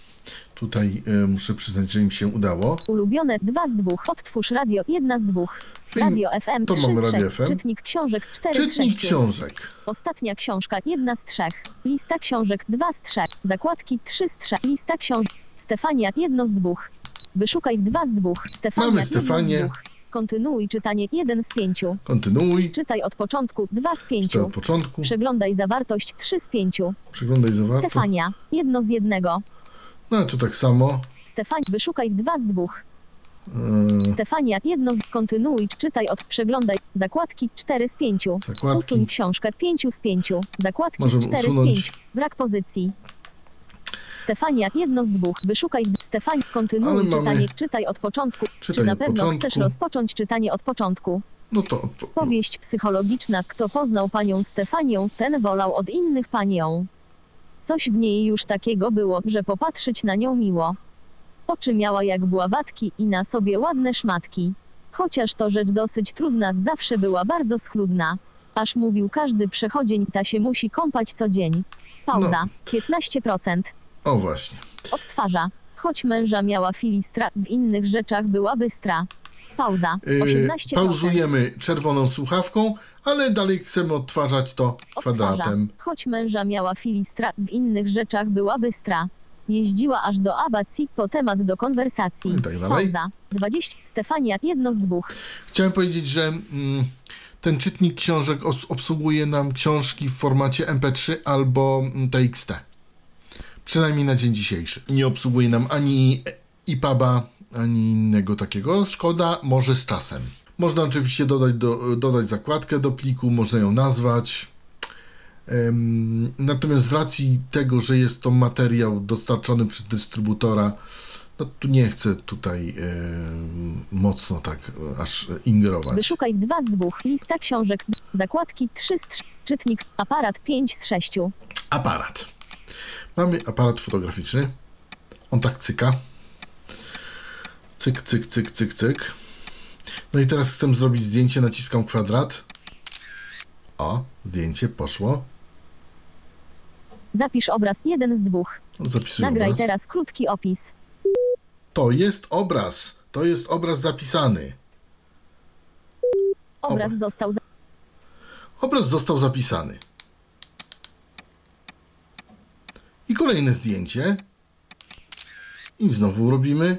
Tutaj e, muszę przyznać, że im się udało. Ulubione dwa z dwóch. Odtwórz radio jedna z dwóch. Radio FM to 3 mamy z Radio 6. FM. Czytnik książek 4 z Czytnik 6. książek. Ostatnia książka jedna z trzech. Lista książek dwa z trzech. Zakładki trzy z trzech. Lista książek. Stefania jedno z dwóch. Wyszukaj dwa z dwóch. Stefania Mamy jedno Stefanię. z dwóch. Kontynuuj czytanie jeden z pięciu. Kontynuuj. Czytaj od początku dwa z Czytaj pięciu. od początku. Przeglądaj zawartość trzy z pięciu. Przeglądaj zawartość. Stefania jedno z jednego. No tu tak samo. Stefania wyszukaj dwa z dwóch. E, Stefania jedno z kontynuuj czytaj od przeglądaj zakładki 4 z 5. Zakładki. Usuń książkę 5 z 5. Zakładki Możemy 4 usunąć. z 5. Brak pozycji. Stefania jedno z dwóch. Wyszukaj Stefania Ale kontynuuj mamy- czytanie czytaj od początku. Czytaj Czy na od pewno początku. chcesz rozpocząć czytanie od początku? no to odpo- Powieść psychologiczna Kto poznał panią Stefanię, ten wolał od innych panią. Coś w niej już takiego było, że popatrzeć na nią miło. Oczy miała jak bławatki i na sobie ładne szmatki. Chociaż to rzecz dosyć trudna, zawsze była bardzo schludna. Aż mówił każdy przechodzień, ta się musi kąpać co dzień. Pauza. No. 15%. O właśnie. Odtwarza. Choć męża miała filistra, w innych rzeczach była bystra. Pauza. Yy, 18%. pauzujemy czerwoną słuchawką, ale dalej chcemy odtwarzać to Odtwarza. kwadratem. Choć męża miała filistra, w innych rzeczach była bystra. Jeździła aż do abacji po temat do konwersacji. I tak dalej. Pauza. 20. Stefania, jedno z dwóch. Chciałem powiedzieć, że mm, ten czytnik książek os- obsługuje nam książki w formacie MP3 albo mm, TXT. Przynajmniej na dzień dzisiejszy. Nie obsługuje nam ani EPUBa, ani innego takiego. Szkoda, może z czasem. Można oczywiście dodać, do, dodać zakładkę do pliku, można ją nazwać. Natomiast z racji tego, że jest to materiał dostarczony przez dystrybutora, no tu nie chcę tutaj mocno tak e, aż ingerować. Wyszukaj dwa z dwóch. Lista książek. Zakładki 3 z 3. Czytnik. Aparat 5 z 6. Aparat. Mamy aparat fotograficzny. On tak cyka. Cyk, cyk, cyk, cyk, cyk. No i teraz chcę zrobić zdjęcie, naciskam kwadrat. O, zdjęcie poszło. Zapisz obraz jeden z dwóch. Zapisuję Nagraj obraz. teraz krótki opis. To jest obraz. To jest obraz zapisany. Obraz został za- Obraz został zapisany. I kolejne zdjęcie. I znowu robimy.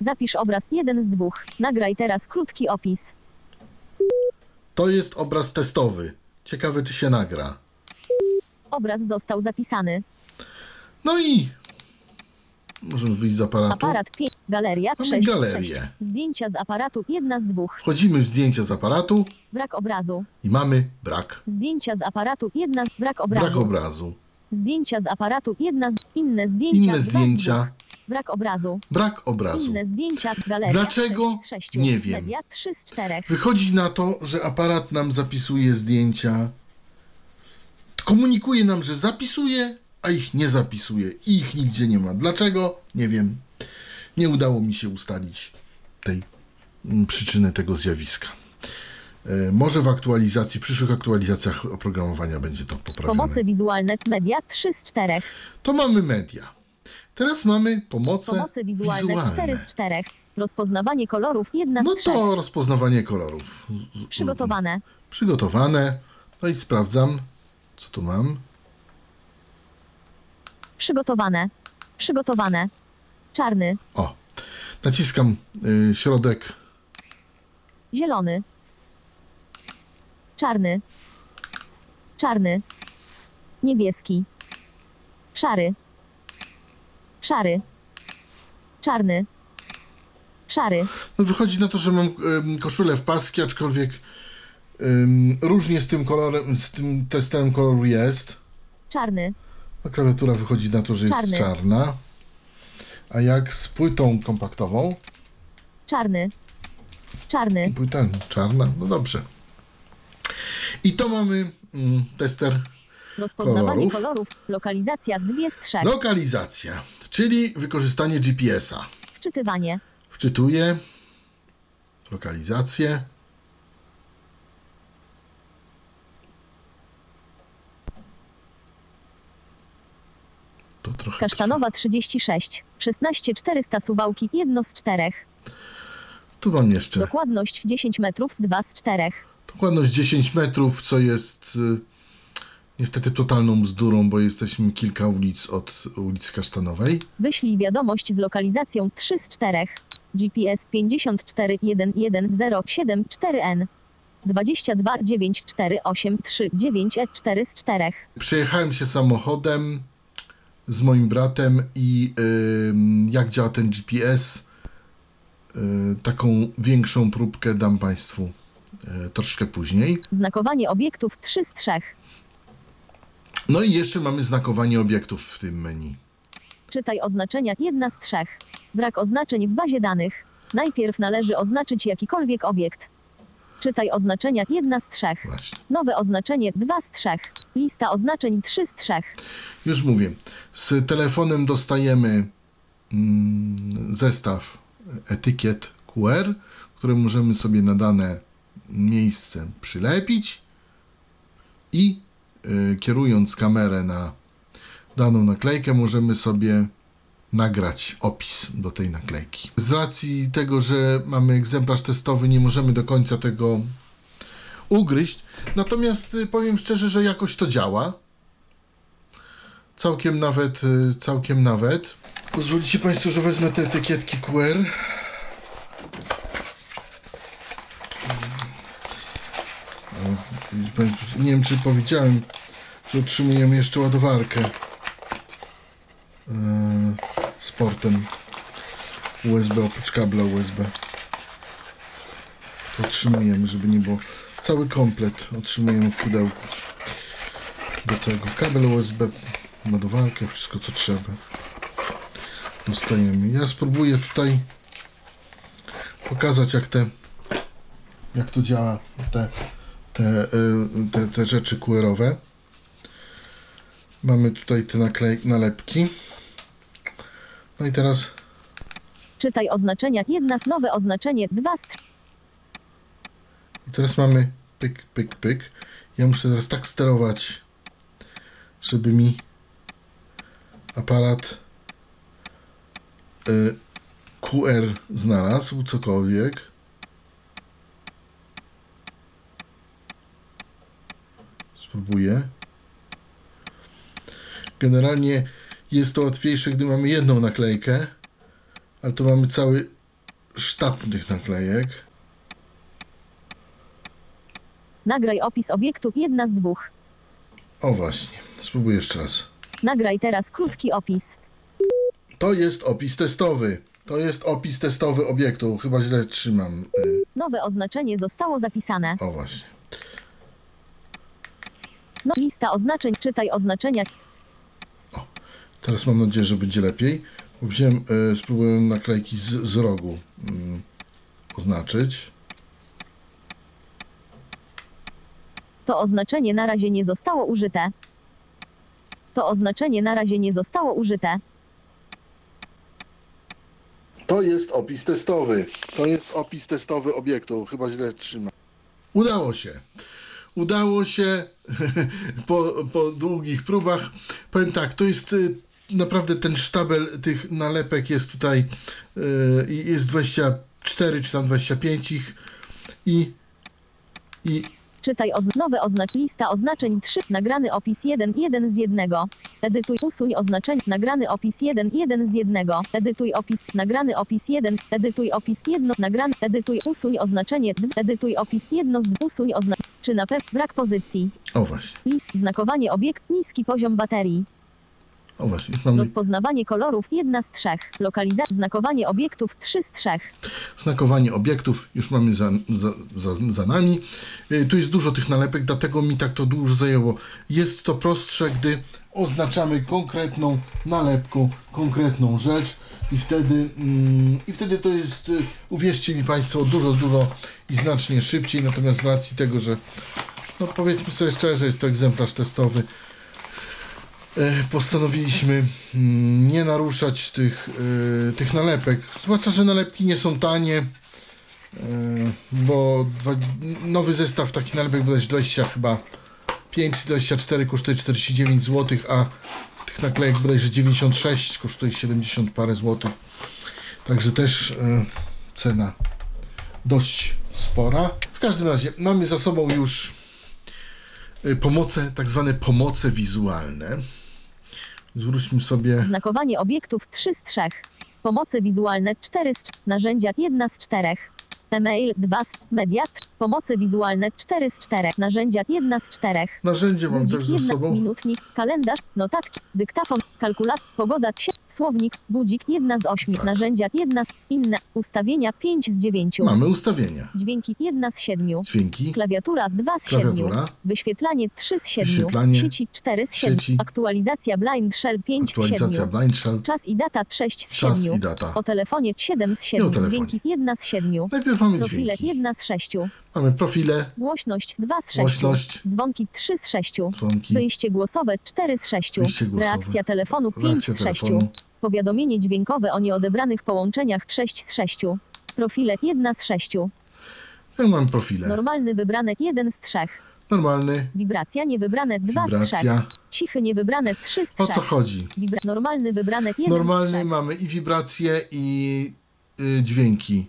Zapisz obraz jeden z dwóch. Nagraj teraz krótki opis. To jest obraz testowy. Ciekawe, czy się nagra. Obraz został zapisany. No i możemy wyjść z aparatu. Aparat 5. Galeria Mamy 6 z galerię. 6. Zdjęcia z aparatu jedna z dwóch. Wchodzimy w zdjęcia z aparatu Brak obrazu. i mamy brak. Zdjęcia z aparatu jedna z... Brak obrazu. Brak obrazu. Zdjęcia z aparatu jedna z... Inne zdjęcia Inne dwa z zdjęcia. Brak obrazu. Brak obrazu. Inne zdjęcia. Galeria Dlaczego? 6 z 6. Nie wiem. Media 3 z 4. Wychodzi na to, że aparat nam zapisuje zdjęcia. Komunikuje nam, że zapisuje, a ich nie zapisuje. I ich nigdzie nie ma. Dlaczego? Nie wiem. Nie udało mi się ustalić tej mm, przyczyny tego zjawiska. E, Może w aktualizacji, przyszłych aktualizacjach oprogramowania będzie to poprawione. Pomocy wizualne. Media 3 z 4. To mamy media. Teraz mamy pomoce Pomocy wizualne, wizualne. 4 z 4. Rozpoznawanie kolorów 1 No z 3. to rozpoznawanie kolorów. Przygotowane. Przygotowane. No i sprawdzam, co tu mam. Przygotowane. Przygotowane. Czarny. O, naciskam y, środek. Zielony. Czarny. Czarny. Niebieski. Szary. Szary. Czarny. Szary. No wychodzi na to, że mam ym, koszulę w paski, aczkolwiek różnie z tym kolorem, z tym testerem koloru jest. Czarny. No, klawiatura wychodzi na to, że jest Czarny. czarna. A jak z płytą kompaktową? Czarny. Czarny. Płyta czarna, no dobrze. I to mamy mm, tester Rozpoznawanie Kolorów. kolorów. Lokalizacja 2 z 3. lokalizacja, czyli wykorzystanie GPS-a. Wczytywanie. Wczytuję lokalizację. To trochę Kasztanowa 36. 16 400 Suwałki 1 z 4. trwa. Tu mam jeszcze Dokładność 10 metrów 2 z 4. dokładność 10 metrów, co jest y, niestety totalną bzdurą, bo jesteśmy kilka ulic od ulicy Kasztanowej. Wyślij wiadomość z lokalizacją 3 z 4. GPS 5411074N 22 94839 4 z 4. Przejechałem się samochodem z moim bratem i ym, jak działa ten GPS. y, taką większą próbkę dam Państwu y, troszkę później. Znakowanie obiektów 3 z 3. No i jeszcze mamy znakowanie obiektów w tym menu. Czytaj oznaczenia 1 z 3. Brak oznaczeń w bazie danych. Najpierw należy oznaczyć jakikolwiek obiekt. Czytaj oznaczenia 1 z 3. Właśnie. Nowe oznaczenie 2 z 3. Lista oznaczeń 3 z 3. Już mówię. Z telefonem dostajemy mm, zestaw etykiet QR, które możemy sobie na dane miejsce przylepić i kierując kamerę na daną naklejkę, możemy sobie nagrać opis do tej naklejki. Z racji tego, że mamy egzemplarz testowy, nie możemy do końca tego ugryźć. Natomiast y, powiem szczerze, że jakoś to działa. Całkiem nawet, y, całkiem nawet. Pozwolicie Państwo, że wezmę te etykietki QR. O, widzi Państwo, Nie wiem, czy powiedziałem, że otrzymujemy jeszcze ładowarkę yy, z portem USB, oprócz kabla USB. Otrzymujemy, żeby nie było. Cały komplet otrzymujemy w pudełku. Do tego kabel USB, ładowarkę, wszystko co trzeba. Dostajemy. Ja spróbuję tutaj pokazać jak te jak to działa te, te, y, te, te rzeczy QR-owe. Mamy tutaj te naklej, nalepki. No i teraz Czytaj oznaczenia. Jedna nowe oznaczenie. Dwa I teraz mamy pyk, pyk, pyk. Ja muszę teraz tak sterować, żeby mi aparat y, QR znalazł cokolwiek. Spróbuję. Generalnie jest to łatwiejsze, gdy mamy jedną naklejkę, ale tu mamy cały sztab tych naklejek. Nagraj opis obiektu. Jedna z dwóch. O właśnie, spróbuję jeszcze raz. Nagraj teraz krótki opis. To jest opis testowy. To jest opis testowy obiektu. Chyba źle trzymam. Y, Nowe oznaczenie zostało zapisane. O właśnie. No, lista oznaczeń. Czytaj oznaczenia. Teraz mam nadzieję, że będzie lepiej. Bo Wziąłem, y, spróbuję naklejki z, z rogu mm, oznaczyć. To oznaczenie na razie nie zostało użyte. To oznaczenie na razie nie zostało użyte. To jest opis testowy. To jest opis testowy obiektu. Chyba źle trzymam. Udało się. Udało się po, po długich próbach. Powiem tak, to jest y, naprawdę ten sztabel tych nalepek jest tutaj y, jest 24 czy tam 25 ich i i Czytaj ozn nowe oznacz lista oznaczeń 3. Nagrany opis 1 1 z 1. Edytuj usuń oznaczeń. Nagrany opis 1 1 z 1. Edytuj opis. Nagrany opis 1. Edytuj opis 1. Nagrany. Edytuj usuń oznaczenie 2. Edytuj opis 1 z 2. Usuń oznaczenie. Czy na P. Brak pozycji. o właśnie, List. Znakowanie obiekt. Niski poziom baterii. O właśnie, już mamy Rozpoznawanie kolorów 1 z 3. Lokalizacja. Znakowanie obiektów 3 z 3. znakowanie obiektów już mamy za, za, za, za nami. Y, Tu jest dużo tych nalepek, dlatego mi tak to długo zajęło. Jest to prostsze, gdy oznaczamy konkretną nalepką, konkretną rzecz i wtedy, mm, i wtedy to jest, y, uwierzcie mi Państwo, dużo, dużo i znacznie szybciej. Natomiast z racji tego, że no powiedzmy sobie szczerze, jest to egzemplarz testowy, postanowiliśmy mm, nie naruszać tych, e, tych nalepek. Zwłaszcza, że nalepki nie są tanie, e, bo nowy zestaw takich nalepek bodajże 20 chyba 5 czy 24 kosztuje 49 zł, a tych naklejek bodajże 96 kosztuje 70 parę złotych. Także też e, cena dość spora. W każdym razie mamy za sobą już pomoce, tak zwane pomoce wizualne. Zwróćmy sobie. Znakowanie obiektów 3 z 3. Pomocy wizualne 4 z 4. Narzędzia 1 z 4. E-mail 2 z media. Pomocy wizualne 4 z 4. Narzędzia 1 z 4. Narzędzie mam Budzik też ze 1, sobą. minutnik, kalendarz, notatki, dyktafon, kalkulat, pogoda, ksi- słownik, budzik 1 z 8. Tak. Narzędzia 1 z inne. Ustawienia 5 z 9. Mamy ustawienia. Dźwięki 1 z 7. Dźwięki. Klawiatura 2 z 7. Klawiatura. Wyświetlanie 3 z 7. Wyświetlanie. Sieci 4 z 7. Sieci. Aktualizacja Blind Shell 5 z 7. Aktualizacja Blind Shell. Czas i data 6 z Czas 7. i data. O telefonie 7 z I 7. o telefonie. Dźwięki 1 z 7. Najpierw mamy Profile dźwięki. 1 z 6. Mamy profile, Głośność 2 z 6. Głośność. Dzwonki 3 z 6. dzwonki, Wyjście głosowe 4 z 6. Wyjście głosowe. Reakcja telefonu 5 Reakcja z 6. telefonu. Powiadomienie dźwiękowe o nieodebranych połączeniach 6 z 6. Profile 1 z 6. Jak mamy profile? Normalny wybrane 1 z 3. Normalny, Wibracja niewybrane 2 z 3. wibracja, Cichy niewybrane 3 z 3. O co chodzi? Wibra normalny wybrane 1 Normalny z 3. mamy i wibracje, i y, dźwięki.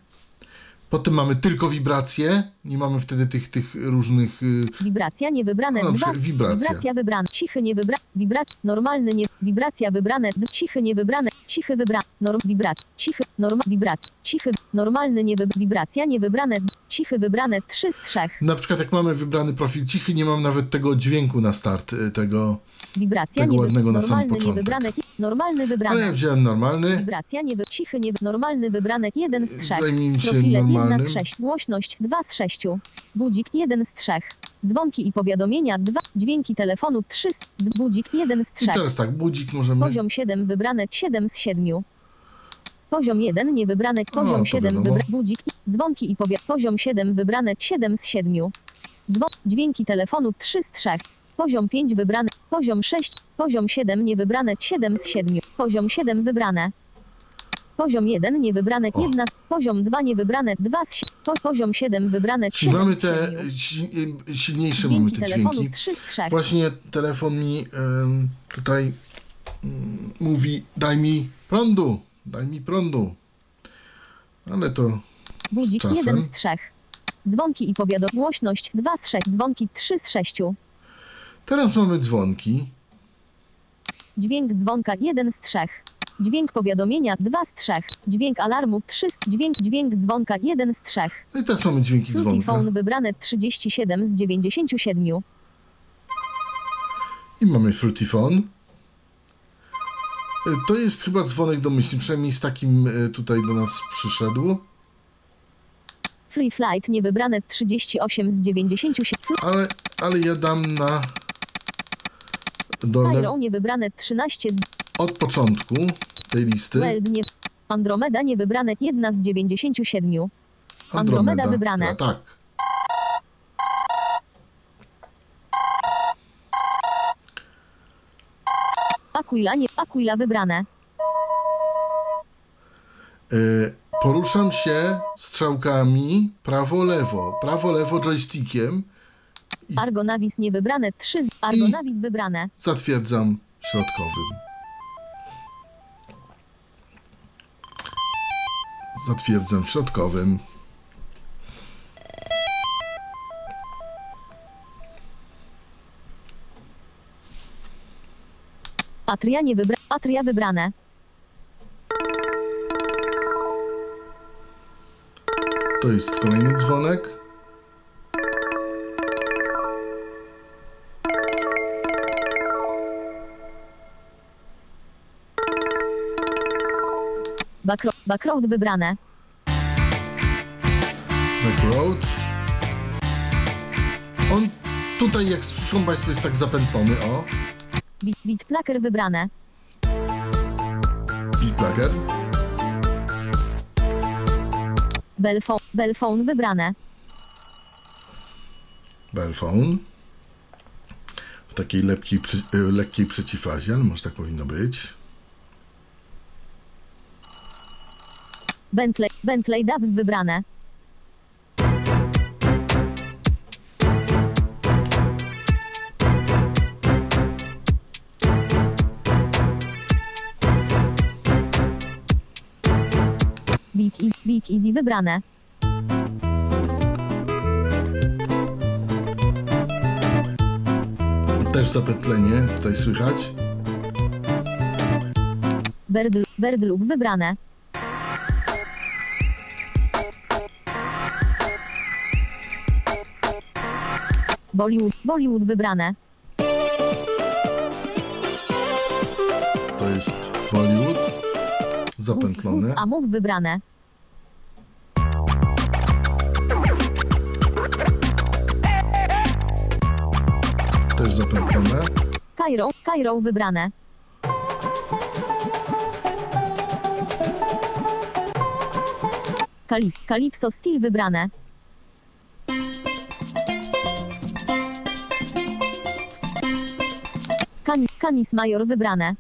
Potem mamy tylko wibracje, nie mamy wtedy tych, tych różnych. Y, Wibracja niewybrane No, na 2. przykład wibracja. Wibracja wybrane. Cichy niewybra. Wibrat. Normalny nie. Wibracja wybrane. Cichy niewybrane. Cichy wybra. Norm. Wibrat. Cichy. Norma. Wibrac. Cichy. Normalny nie. Wibracja niewybrane. Cichy wybrane 3 z 3. na przykład, jak mamy wybrany profil cichy, nie mam nawet tego dźwięku na start, y, tego. Wibracja Tego ładnego na sam Normalny początek. niewybrane. Normalny Ale wybrane. ja wziąłem normalny. Wibracja nie. Cichy nie. Normalny wybrane 1 z 3. Zajmijmy się Profile 1 normalnym. z 6. Głośność 2 z 6. Budzik 1 z 3. Dzwonki i powiadomienia 2. Dźwięki telefonu 3. z- Budzik 1 z 3. I teraz tak, budzik możemy. Poziom 7 wybrane 7 z 7. Poziom 1 niewybrane poziom to 7 wiadomo. wybra budzik dzwonki i powie poziom 7 wybrane 7 z 7. Dzwon dźwięki telefonu 3 z 3. Poziom 5 wybrane poziom 6 poziom 7 niewybrane 7 z 7. Poziom 7 wybrane. Poziom 1 niewybrane O. 1 poziom 2 niewybrane 2 z 7. Po, poziom 7 wybrane Czyli 7 mamy te 7. si- y, silniejsze mamy te dźwięki. 3 z 3. Właśnie telefon mi tutaj mm, mówi daj mi prądu, daj mi prądu. Ale to Budzik czasem. 1 z 3. Dzwonki i powiadom głośność 2 z 6. Dzwonki 3 z 6. teraz mamy dzwonki. Dźwięk dzwonka 1 z 3. Dźwięk powiadomienia 2 z 3. Dźwięk alarmu 3 z dźwięk dźwięk dzwonka 1 z 3. No i teraz mamy dźwięki dzwonka. phone wybrane 37 z 97. I mamy Fruity Phone. Y, To jest chyba dzwonek domyślny, przynajmniej z takim y, tutaj do nas przyszedł. Free flight niewybrane 38 z 97. Ale, ale ja dam na dole Pyro niewybrane 13 z od początku tej listy. Weld nie Andromeda niewybrane 1 z 97. Andromeda wybrane. A, tak. Aquila nie Aquila wybrane. Y, poruszam się strzałkami prawo-lewo, prawo-lewo joystickiem. Argonavis niewybrane 3 z Argonavis wybrane. Zatwierdzam środkowym. Zatwierdzam środkowym. Atria nie wybra Atria wybrane. To jest kolejny dzwonek. Backro Backroad wybrane. Backroad. On tutaj, jak słyszą Państwo, jest tak zapętlony. O, Placker wybrane. Beatlager. Bellphone, Bellphone wybrane. Bellphone. W takiej lepkiej, y, lekkiej przeciwfazie, ale może tak powinno być. Bentley, Bentley Dubs wybrane. Big Easy, Big Easy wybrane. Też zapętlenie tutaj słychać. Bird Loop wybrane. Bollywood, Bollywood wybrane. To jest Bollywood. Gus, Zapętlone. Gus Amów wybrane. Też zapętlone. Cairo, Cairo wybrane. Kalip, Calypso Steel wybrane. Stanis Major wybrane.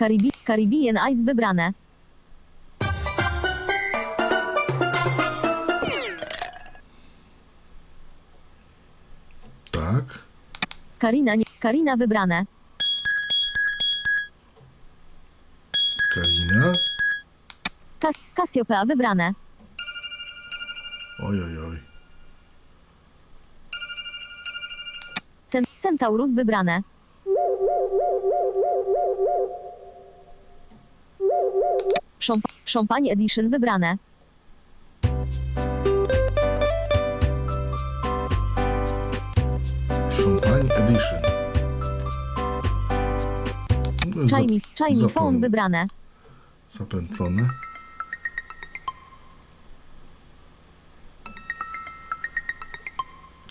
Caribi Caribbean Ice wybrane. Tak. Karina, nie, Karina wybrane. Karina. Kas Cassiopeia wybrane. Oj, oj, oj. Cen, Centaurus wybrane. Szomp, Champagne Edition wybrane. Champagne Edition. Chime zapomnę. Phone wybrane. Zapętlone.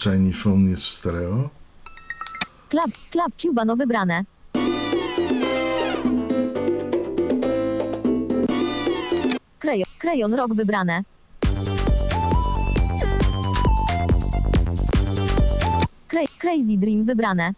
Shiny Phone jest w stereo. Club, Club Cubano wybrane. Krejon, Krejon Rock wybrane. Cra- Crazy Dream wybrane.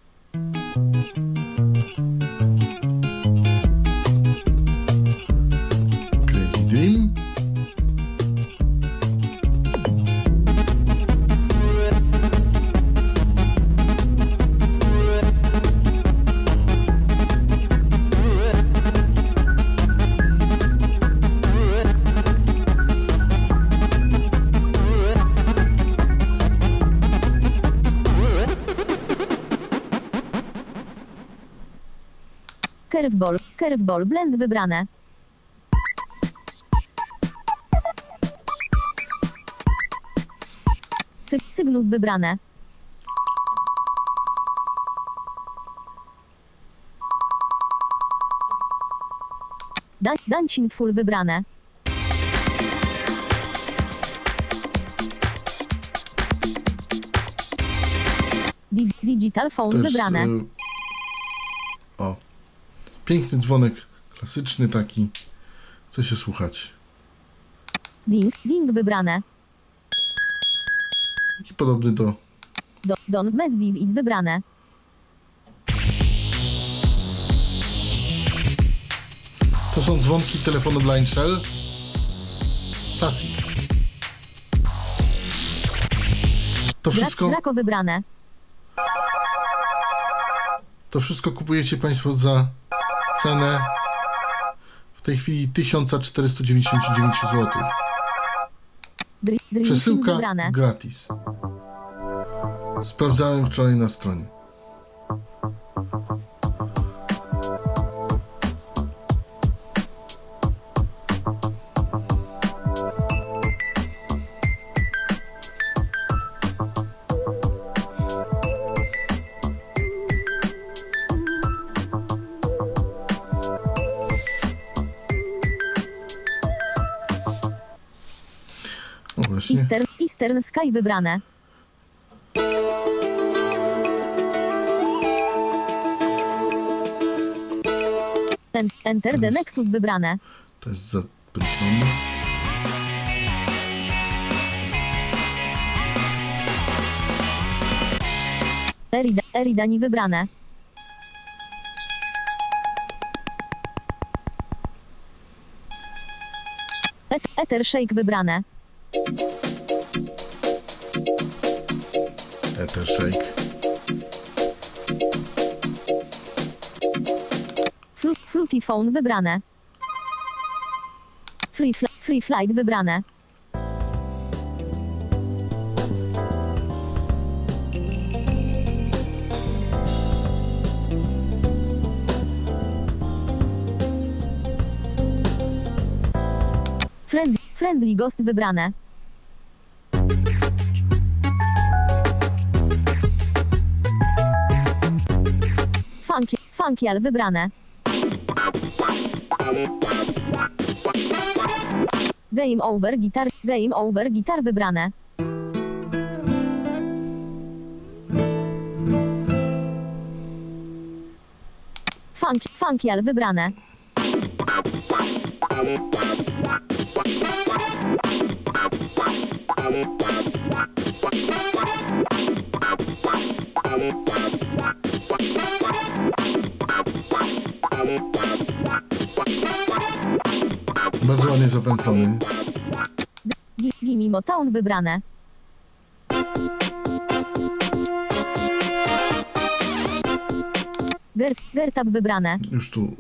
Curveball, Curveball Blend wybrane. Cy, Cygnus wybrane. Dan, Dancing Full wybrane. Di, digital Phone Też, wybrane. o. Piękny dzwonek. Klasyczny taki. Chce się słuchać. Ding, ding wybrane. Taki podobny do Do, don, Mesviv i wybrane. To są dzwonki telefonu Blind Shell. Classic. To wszystko, Draco wybrane. to wszystko kupujecie Państwo za cenę w tej chwili 1499 zł. Przesyłka gratis. Sprawdzałem wczoraj na stronie. Eastern Sky wybrane. En, enter the Nexus wybrane. To jest zapętlone. Erida, Eridani wybrane. Et, Ether Shake wybrane. Ether Shake. Fru, Fruity Phone wybrane. Free, fl free Flight wybrane. Friendly, friendly Ghost wybrane. Funky, Funkial wybrane. Game over gitar, game over gitar wybrane. Funky, funkial wybrane. Bardzo ładnie zapętlony. Gi- Gimme Motown wybrane. Ger, Gertab wybrane. Już tu.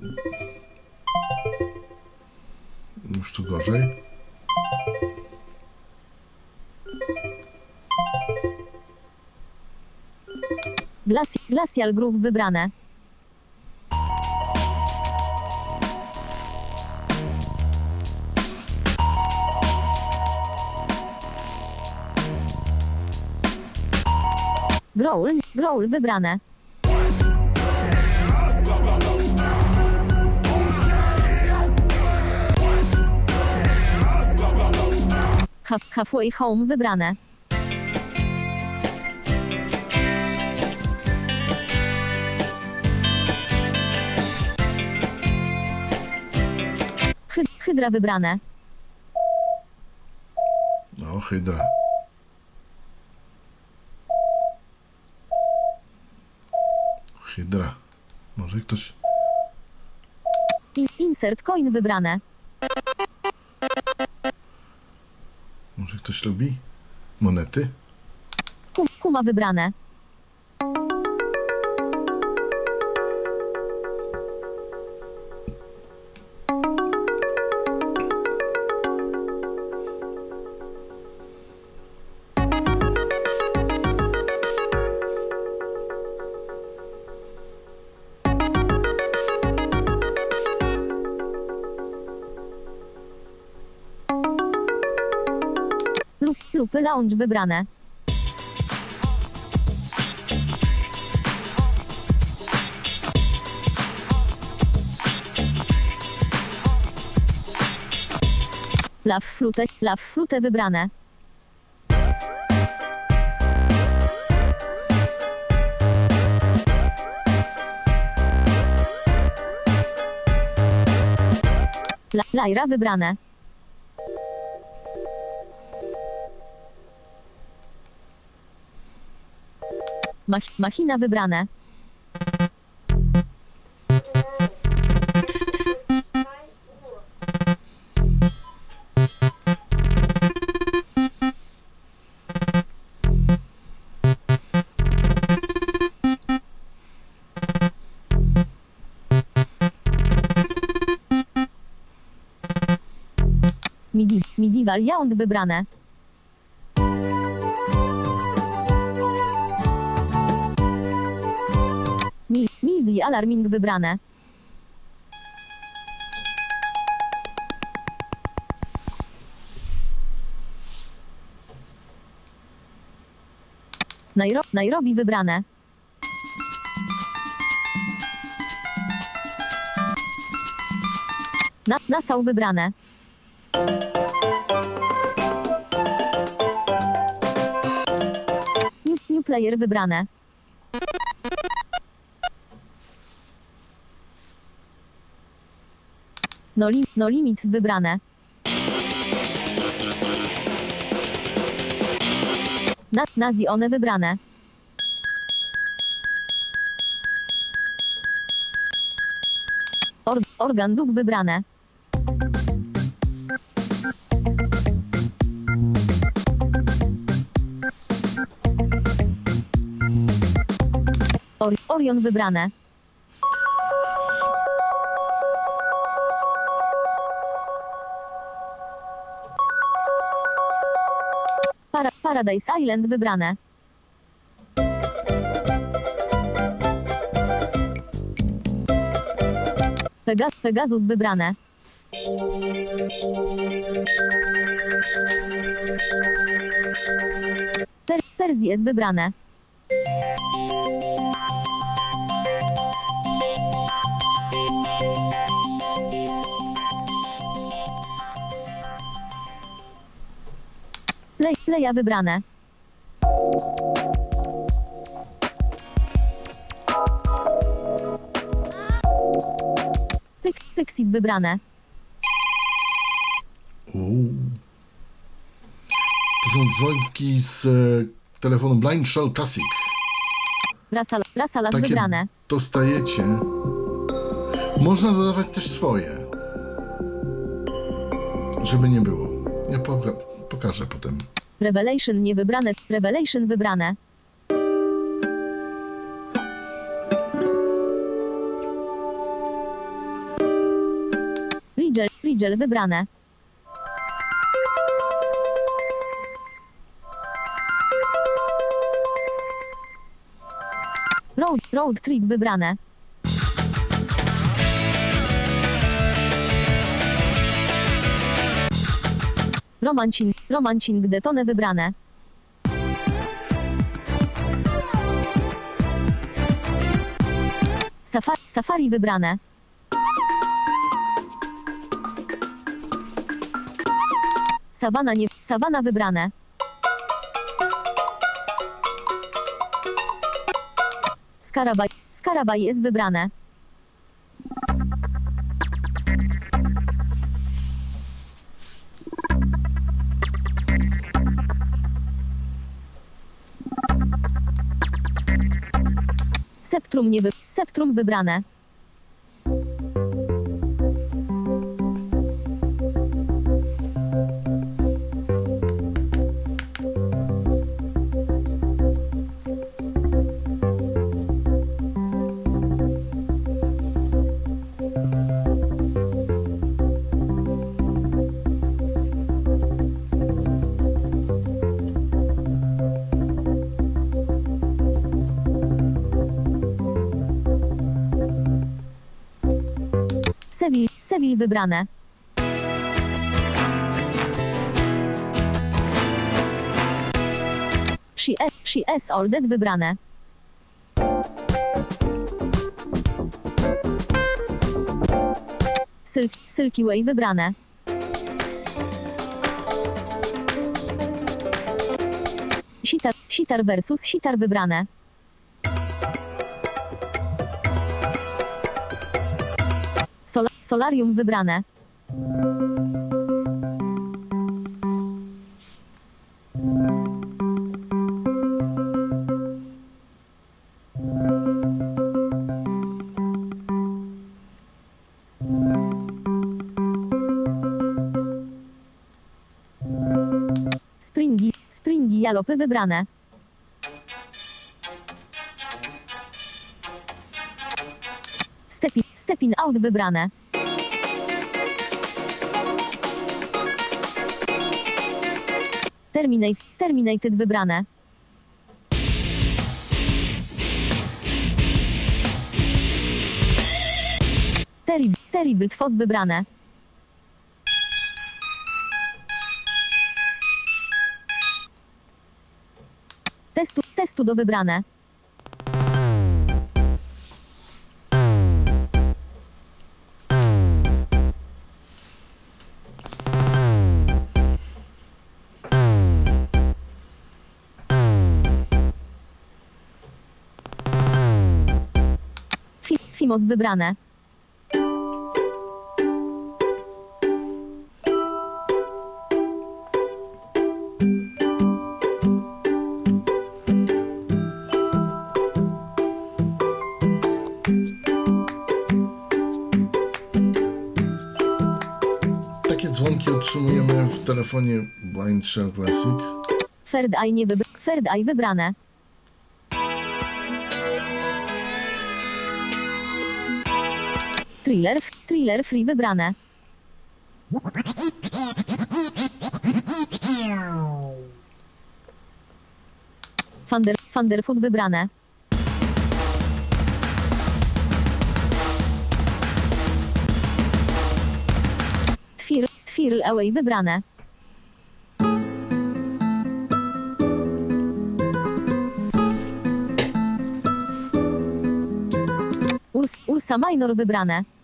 Już tu gorzej. Glaci, Glacial Groove wybrane. Growl, Growl wybrane. Half, halfway Home wybrane. Hy, hydra wybrane. No, hydra. Hydra. Może ktoś. In, insert coin wybrane. Może ktoś lubi? Monety? Kum, kuma wybrane. Lupy lounge wybrane. Law flute, law flute wybrane. La, Lajra wybrane. Mach, machina wybrane. Midi, medieval Yount wybrane. MIDI alarming wybrane. Nairo, Nairobi wybrane. Na, Nassau wybrane. New, new player wybrane. No, li, no limits wybrane. Na, nazi one wybrane. Or, organ dub wybrane. Or, Orion wybrane. Paradise Island wybrane. Pega, Pegasus wybrane. Per, Persji wybrane. Play, playa wybrane. Pyk, Pixit wybrane. Uuu. To są dzwonki z e, telefonu Blind Shell Classic. Rasal, Rasalas Takie wybrane. dostajecie. Można dodawać też swoje. Żeby nie było. Ja poka Pokażę potem. Revelation niewybrane. Revelation wybrane. Rigel, Rigel wybrane. Road, road trip wybrane. Romancin, romancing detone wybrane. Safari, safari wybrane. Sawana nie, sawana wybrane. Skarabaj, skarabaj jest wybrane. Septrum nie wy, septrum wybrane. Seville, Seville wybrane. She, she wybrane. Silk, Silky Way wybrane. Sitar, sitar versus sitar wybrane. Solarium wybrane. Springi, springi jalopy wybrane. Stepin, stepin out wybrane. Terminate, terminated wybrane. Terib, terrible twos wybrane. Testu, testu do wybrane. Fi, Fimos wybrane. Takie dzwonki otrzymujemy w telefonie Blind Shell Classic. Third Eye nie wybr Third Eye wybrane. Thriller, thriller free wybrane. Thunder, Thunderfoot wybrane. Twir, Twirl Away wybrane. Urs, Ursa Minor wybrane.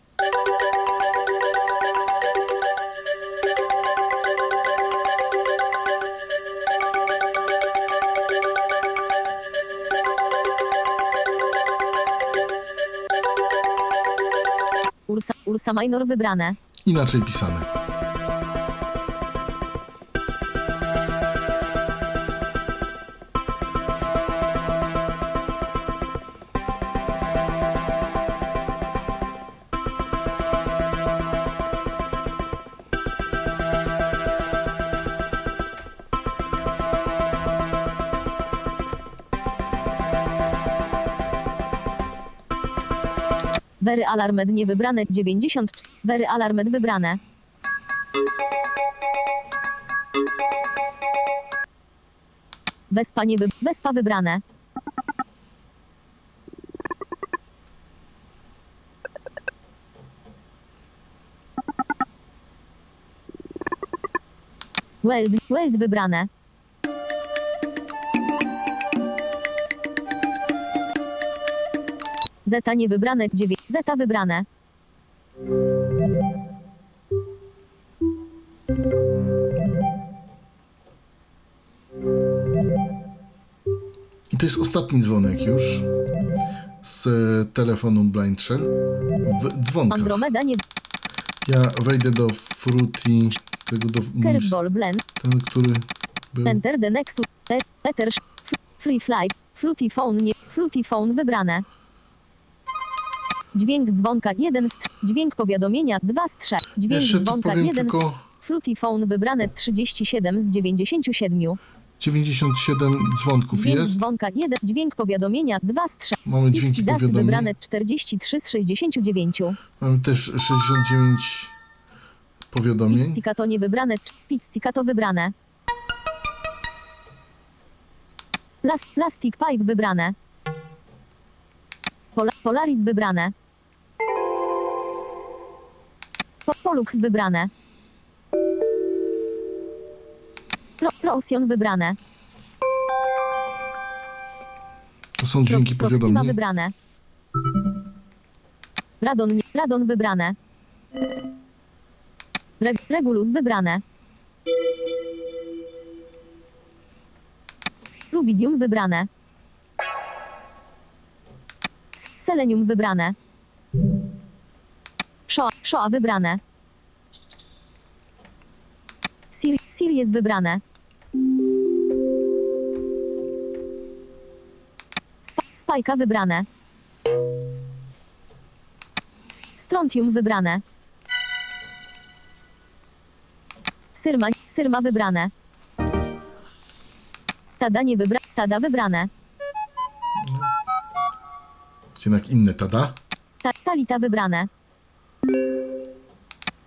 Ursa, Ursa Minor wybrane. Inaczej pisane. Very Alarmed nie wybrane 90. Very Alarmed wybrane. Wespa nie wy... Wespa wybrane. Weld, Weld wybrane. Zeta nie wybrane, 9. Zeta wybrane. I to jest ostatni dzwonek już z telefonu Blind Shell w dzwonkach. Andromeda nie... Ja wejdę do Fruity, tego do... Curveball blend. Ten, który był... Enter the Nexus. E Ether. Free flight. Fluty phone nie. Fluty phone wybrane. Dźwięk dzwonka 1 z 3. Dźwięk powiadomienia 2 z 3. Dźwięk Jeszcze dzwonka powiem 1 z tylko Fluty phone wybrane 37 z 97. 97 dzwonków Dźwięk jest. dzwonka 1. Dźwięk powiadomienia 2 z 3. Mamy dźwięki powiadomień. wybrane 43 z 69. Mamy też 69 powiadomień. Pizzicato nie wybrane. Pizzicato wybrane. Plas plastic Pipe wybrane. Pola Polaris wybrane. Po Polux wybrane. Pro Procyon wybrane. To są dźwięki Pro powiadomień. wybrane. Radon, Radon wybrane. Reg Regulus wybrane. Rubidium wybrane. Selenium wybrane. Shoa, Shoa wybrane. Sir jest wybrane. Sp Spajka wybrane. Strontium wybrane. Syrma, Syrma wybrane. Tada nie wybra... Tada wybrane. Jednak inne tada. Ta, talita wybrane.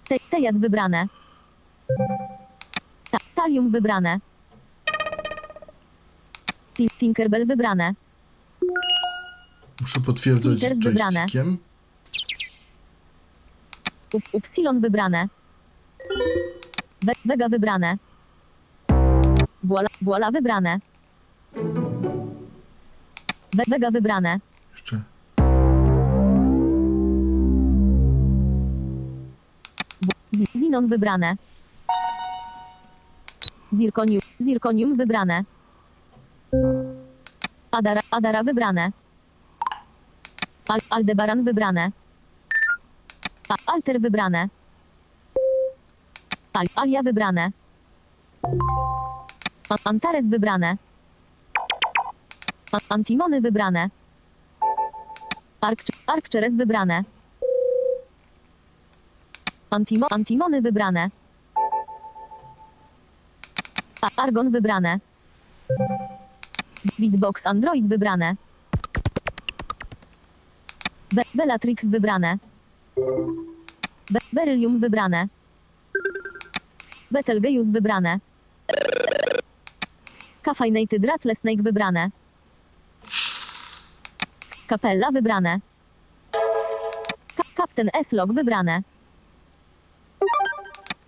Te, tejat wybrane. Ta, talium wybrane. Tin, Tinkerbell wybrane. Muszę potwierdzać Peters wybrane. joystickiem. Up, upsilon wybrane. Vega wybrane. Voila, voila wybrane. Vega wybrane. Jeszcze. Zinon wybrane. Zirconium, Zirconium wybrane. Adara, Adara wybrane. Al, Aldebaran wybrane. A, Alter wybrane. Al, Alia wybrane. A, Antares wybrane. A, Antimony wybrane. Ark, Arccheres wybrane. Antimo, Antimony wybrane. Argon wybrane. Beatbox Android wybrane. Be Bellatrix wybrane. Be Beryllium wybrane. Betelgeuse wybrane. Caffeinated Rattlesnake wybrane. Capella wybrane. Ka Captain S-Log wybrane.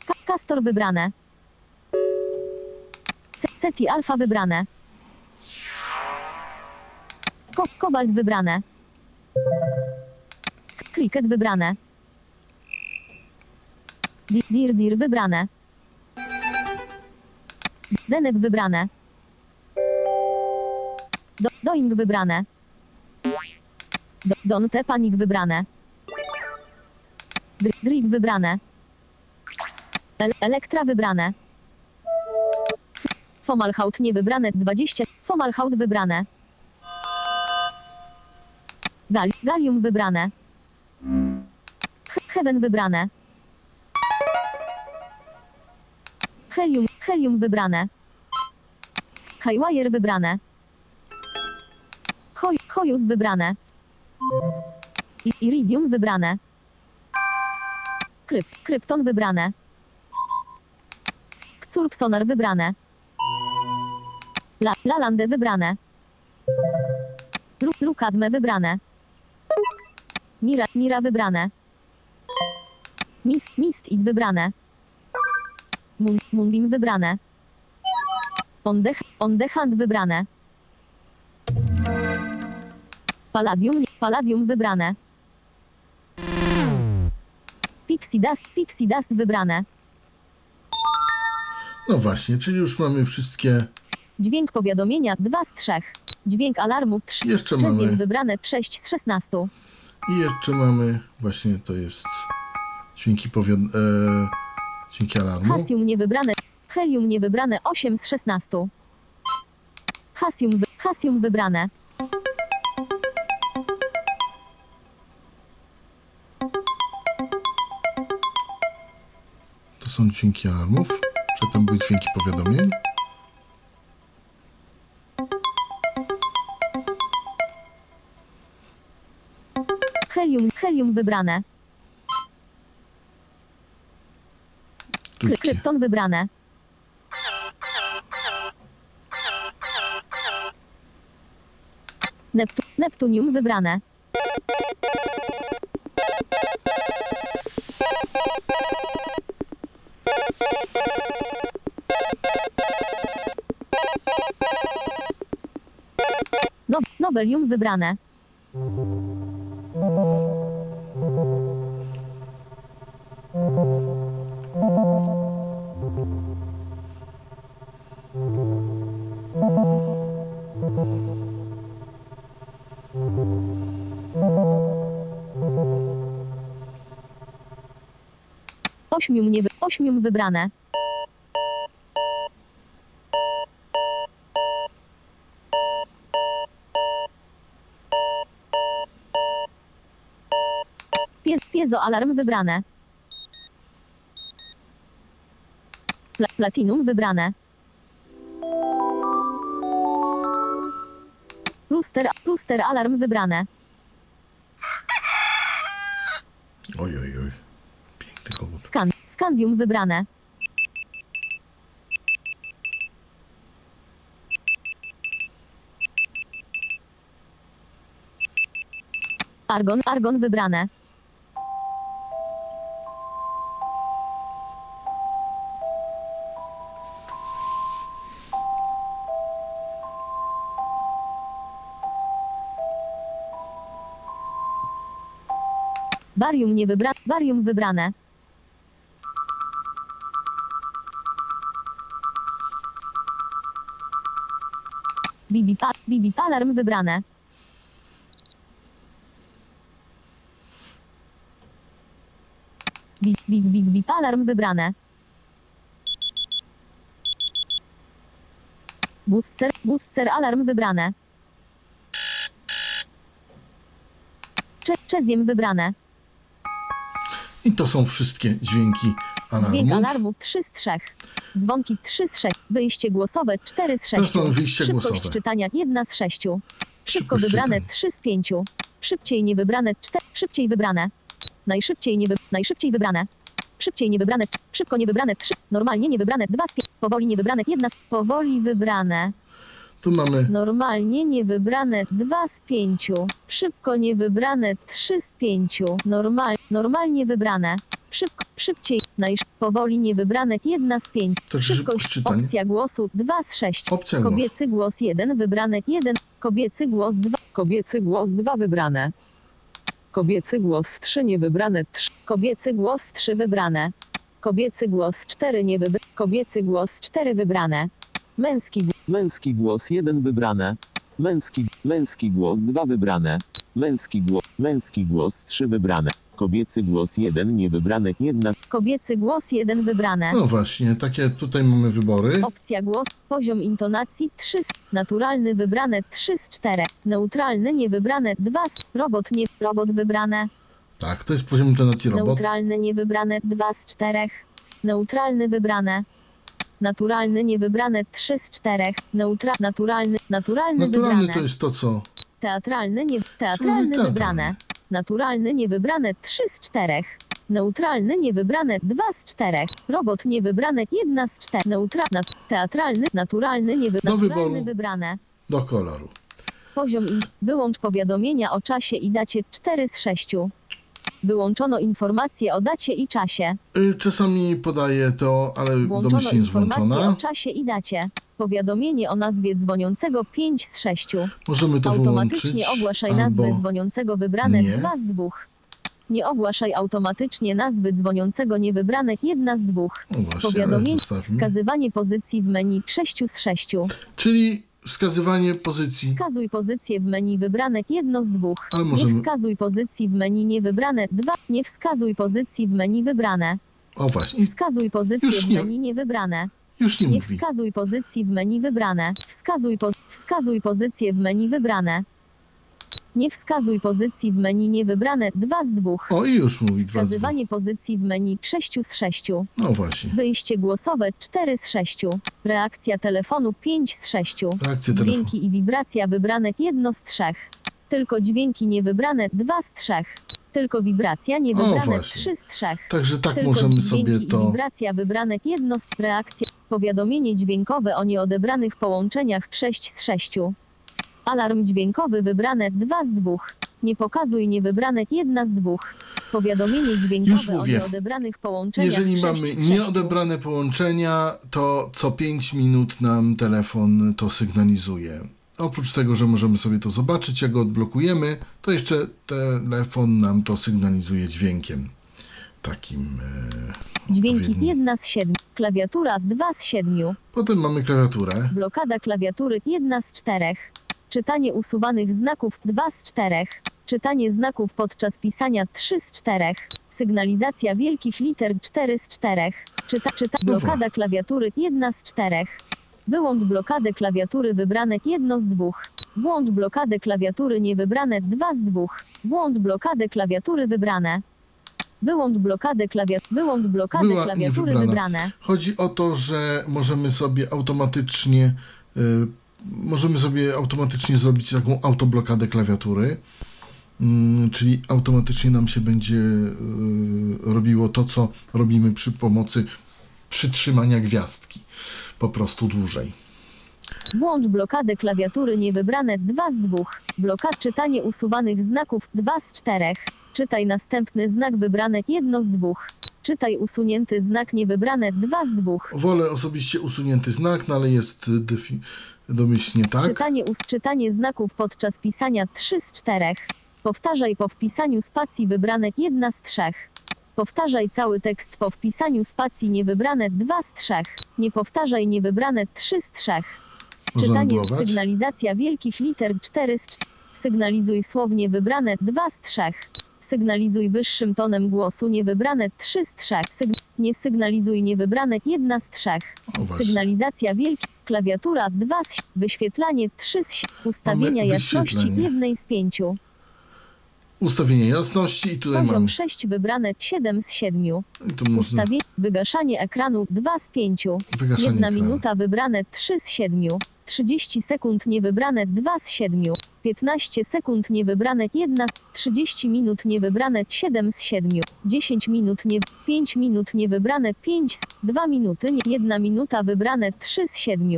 Ka Castor wybrane. C Ceti Alpha wybrane. Ko Kobalt wybrane. Cricket wybrane. Di Dir Dir wybrane. Deneb wybrane. Do Doing wybrane. Do Don Te Panik wybrane. Dr Drip wybrane. El Elektra wybrane. Fomalhaut nie wybrane 20. Fomalhaut wybrane. Gal Galium wybrane. He Heaven wybrane. Helium, helium wybrane. Highwire wybrane. Hoj, Hojus wybrane. I, iridium wybrane. Kryp, krypton wybrane. Kcurk sonar wybrane. La, Lalande wybrane. Lu, Lukadme wybrane. Mira, Mira wybrane. Mist, Mist It wybrane. Mun, Munbim wybrane. On the, on the Hand wybrane. Palladium, Palladium wybrane. Pixie Dust, Pixie Dust wybrane. No właśnie, czyli już mamy wszystkie. Dźwięk powiadomienia 2 z 3. Dźwięk alarmu 3. Jeszcze Czezjem mamy- wybrane 6 z 16. I jeszcze mamy, właśnie to jest dźwięki powiad... E, dźwięki alarmu. Hasium niewybrane. Helium niewybrane 8 z 16. Hasium, wy, Hasium wybrane. To są dźwięki alarmów. Przedtem były dźwięki powiadomień. Helium wybrane. Kry, krypton wybrane. Neptu, Neptunium wybrane. No, Nobelium wybrane. Ośmium nie wy, wybrane. Pies, piezo alarm wybrane. Pla, platinum wybrane. Rooster alarm wybrane. Oj, oj, oj. Piękny kogut. Skan, skandium wybrane. Argon, argon wybrane. Barium nie wybra, barium wybrane. Bibi, pa, bibi alarm wybrane. Bip, bip, bip, bip, alarm wybrane. Booster, booster, alarm wybrane. Cze, czeziem wybrane. I to są wszystkie dźwięki Dźwięk alarmów. alarmu 3 z 3. Dzwonki 3 z 6. Wyjście głosowe 4 z 6. Teraz mamy wyjście Szybkość głosowe. czytania 1 z 6. Szybko Szybkość wybrane czytania. 3 z 5. Szybciej niewybrane 4. Szybciej wybrane. Najszybciej nie wy... Najszybciej wybrane. Szybciej niewybrane. Szybko niewybrane 3. Normalnie niewybrane 2 z 5. Powoli niewybrane 1 z... Powoli wybrane. Tu mamy Normalnie niewybrane 2 z 5. Szybko niewybrane 3 z 5. Normal, normalnie wybrane. Szybko, szybciej, najsz, powoli niewybrane 1 z 5. To szybkość czytań. opcja głosu 2 z 6. Opcja głosu. Kobiecy głos 1 wybrane 1. Kobiecy głos 2. Kobiecy głos 2 wybrane. Kobiecy głos 3 niewybrane 3. Kobiecy głos 3 wybrane. Kobiecy głos 4 nie wybrane. Kobiecy głos 4 wybrane. Męski głos Męski głos 1 wybrane. Męski, męski głos 2 wybrane. Męski głos, męski głos 3 wybrane. Kobiecy głos 1 niewybrane 1. Kobiecy głos 1 wybrane. No właśnie, takie tutaj mamy wybory. Opcja głos, poziom intonacji 3 z, naturalny wybrane 3 z 4, neutralny niewybrane 2 z, robot nie, robot wybrane, Tak, to jest poziom intonacji robot. neutralny niewybrane 2 z 4, neutralny wybrane, naturalny niewybrane 3 z 4, neutra, naturalny, naturalny, Naturalny wybrane, to jest to, co teatralny nie, teatralny teatralny. wybrane, naturalny niewybrane 3 z 4, Neutralny niewybrane 2 z 4. Robot niewybrane 1 z 4. Neutralny. Teatralny. Naturalny niewy... Do naturalny wyboru. wybrane. Do koloru. Poziom in... Wyłącz powiadomienia o czasie i dacie 4 z 6. Wyłączono informacje o dacie i czasie. Y, Czasami podaję to, ale Włączono domyślnie jest informacje o czasie i dacie. Powiadomienie o nazwie dzwoniącego 5 z 6. Możemy to Automatycznie wyłączyć. ogłaszaj albo... nazwę dzwoniącego wybrane nie. 2 z 2. Nie ogłaszaj automatycznie nazwy dzwoniącego niewybrane 1 z 2. O właśnie, ale Powiadomienie, zostawmy. wskazywanie pozycji w menu 6 z 6. Czyli wskazywanie pozycji. Wskazuj pozycję w menu wybrane 1 z 2. Ale możemy- Nie wskazuj pozycji w menu niewybrane 2. Nie wskazuj pozycji w menu wybrane. O właśnie. Wskazuj pozycję Już w nie- menu niewybrane. Już nie Nie mówi. wskazuj pozycji w menu wybrane. Wskazuj, po, wskazuj pozycję w menu wybrane. Nie wskazuj pozycji w menu niewybrane 2 z 2. O i już mówi dwa z dwóch. Wskazywanie pozycji w menu 6 z 6. No właśnie. Wyjście głosowe 4 z 6. Reakcja telefonu 5 z 6. Reakcja telefonu. Dźwięki i wibracja wybrane 1 z 3. Tylko dźwięki niewybrane 2 z 3. Tylko wibracja niewybrane właśnie. 3 z 3. Także tak Tylko możemy dźwięki sobie i to. wibracja wybrane jedno z reakcji. Powiadomienie dźwiękowe o nieodebranych połączeniach 6 z 6. Alarm dźwiękowy wybrane 2 z 2. Nie pokazuj niewybrane 1 z 2. Powiadomienie Już dźwiękowe o mówię. nieodebranych połączeniach Jeżeli 6 mamy z 6. nieodebrane połączenia, to co 5 minut nam telefon to sygnalizuje. Oprócz tego, że możemy sobie to zobaczyć, jak go odblokujemy, to jeszcze telefon nam to sygnalizuje dźwiękiem. Takim. E, Dźwięki odpowiednim. 1 z 7. Klawiatura 2 z 7. Potem mamy klawiaturę. Blokada klawiatury 1 z 4. Czytanie usuwanych znaków 2 z 4. Czytanie znaków podczas pisania 3 z 4. Sygnalizacja wielkich liter 4 z 4. Czyta, czyta, blokada klawiatury 1 z 4. Wyłącz blokadę klawiatury wybrane 1 z 2. Włącz blokadę klawiatury niewybrane 2 z 2. Włącz blokadę klawiatury wybrane. Wyłącz blokadę klawiatury. Wyłącz blokadę Była klawiatury wybrane. Chodzi o to, że możemy sobie automatycznie y, możemy sobie automatycznie zrobić taką autoblokadę klawiatury. Mm, czyli automatycznie nam się będzie y, robiło to, co robimy przy pomocy przytrzymania gwiazdki. Po prostu dłużej. Włącz blokadę klawiatury niewybrane 2 z 2. Blokad czytanie usuwanych znaków 2 z 4. Czytaj następny znak wybrane 1 z 2. Czytaj usunięty znak niewybrane 2 z 2. Wolę osobiście usunięty znak, no ale jest defi- domyślnie tak. Czytanie, us- czytanie znaków podczas pisania 3 z 4. Powtarzaj po wpisaniu spacji wybrane 1 z 3. Powtarzaj cały tekst po wpisaniu spacji niewybrane 2 z 3. Nie powtarzaj niewybrane 3 z 3. Można Czytanie sygnalizacja wielkich liter 4 z 4. Sygnalizuj słownie wybrane 2 z 3. Sygnalizuj wyższym tonem głosu niewybrane 3 z 3. Syg nie sygnalizuj niewybrane 1 z 3. O właśnie. Sygnalizacja wielki. Klawiatura 2 z Wyświetlanie 3 z Ustawienia Mamy jasności wyświetlanie. 1 z 5. Ustawienie jasności i tutaj Poziom mamy. 6 wybrane 7 z 7. I tu można Ustawienie. Wygaszanie ekranu 2 z 5. wygaszanie 1 ekranu. minuta wybrane 3 z 7. 30 sekund niewybrane 2 z 7. 15 sekund niewybrane 1. 30 minut niewybrane 7 z 7. 10 minut nie 5 minut niewybrane 5 z 2 minuty nie 1 minuta wybrane 3 z 7.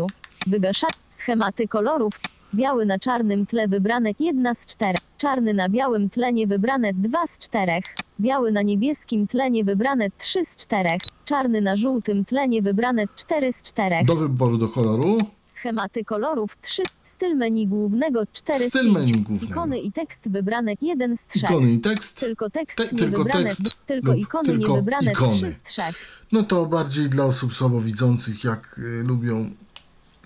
Wygasza schematy kolorów. Biały na czarnym tle wybrane 1 z 4. Czarny na białym tle niewybrane 2 z 4. Biały na niebieskim tle niewybrane 3 z 4. Czarny na żółtym tle niewybrane 4 z 4. Do wyboru do koloru. Schematy kolorów 3. Styl menu głównego 4 Styl z 5. menu głównego. Ikony i tekst wybrane 1 z 3. Ikony i tekst. Tylko tekst Te- tylko niewybrane. tekst tylko lub ikony tylko niewybrane ikony. 3 z 3. No to bardziej dla osób słabowidzących, jak y, lubią,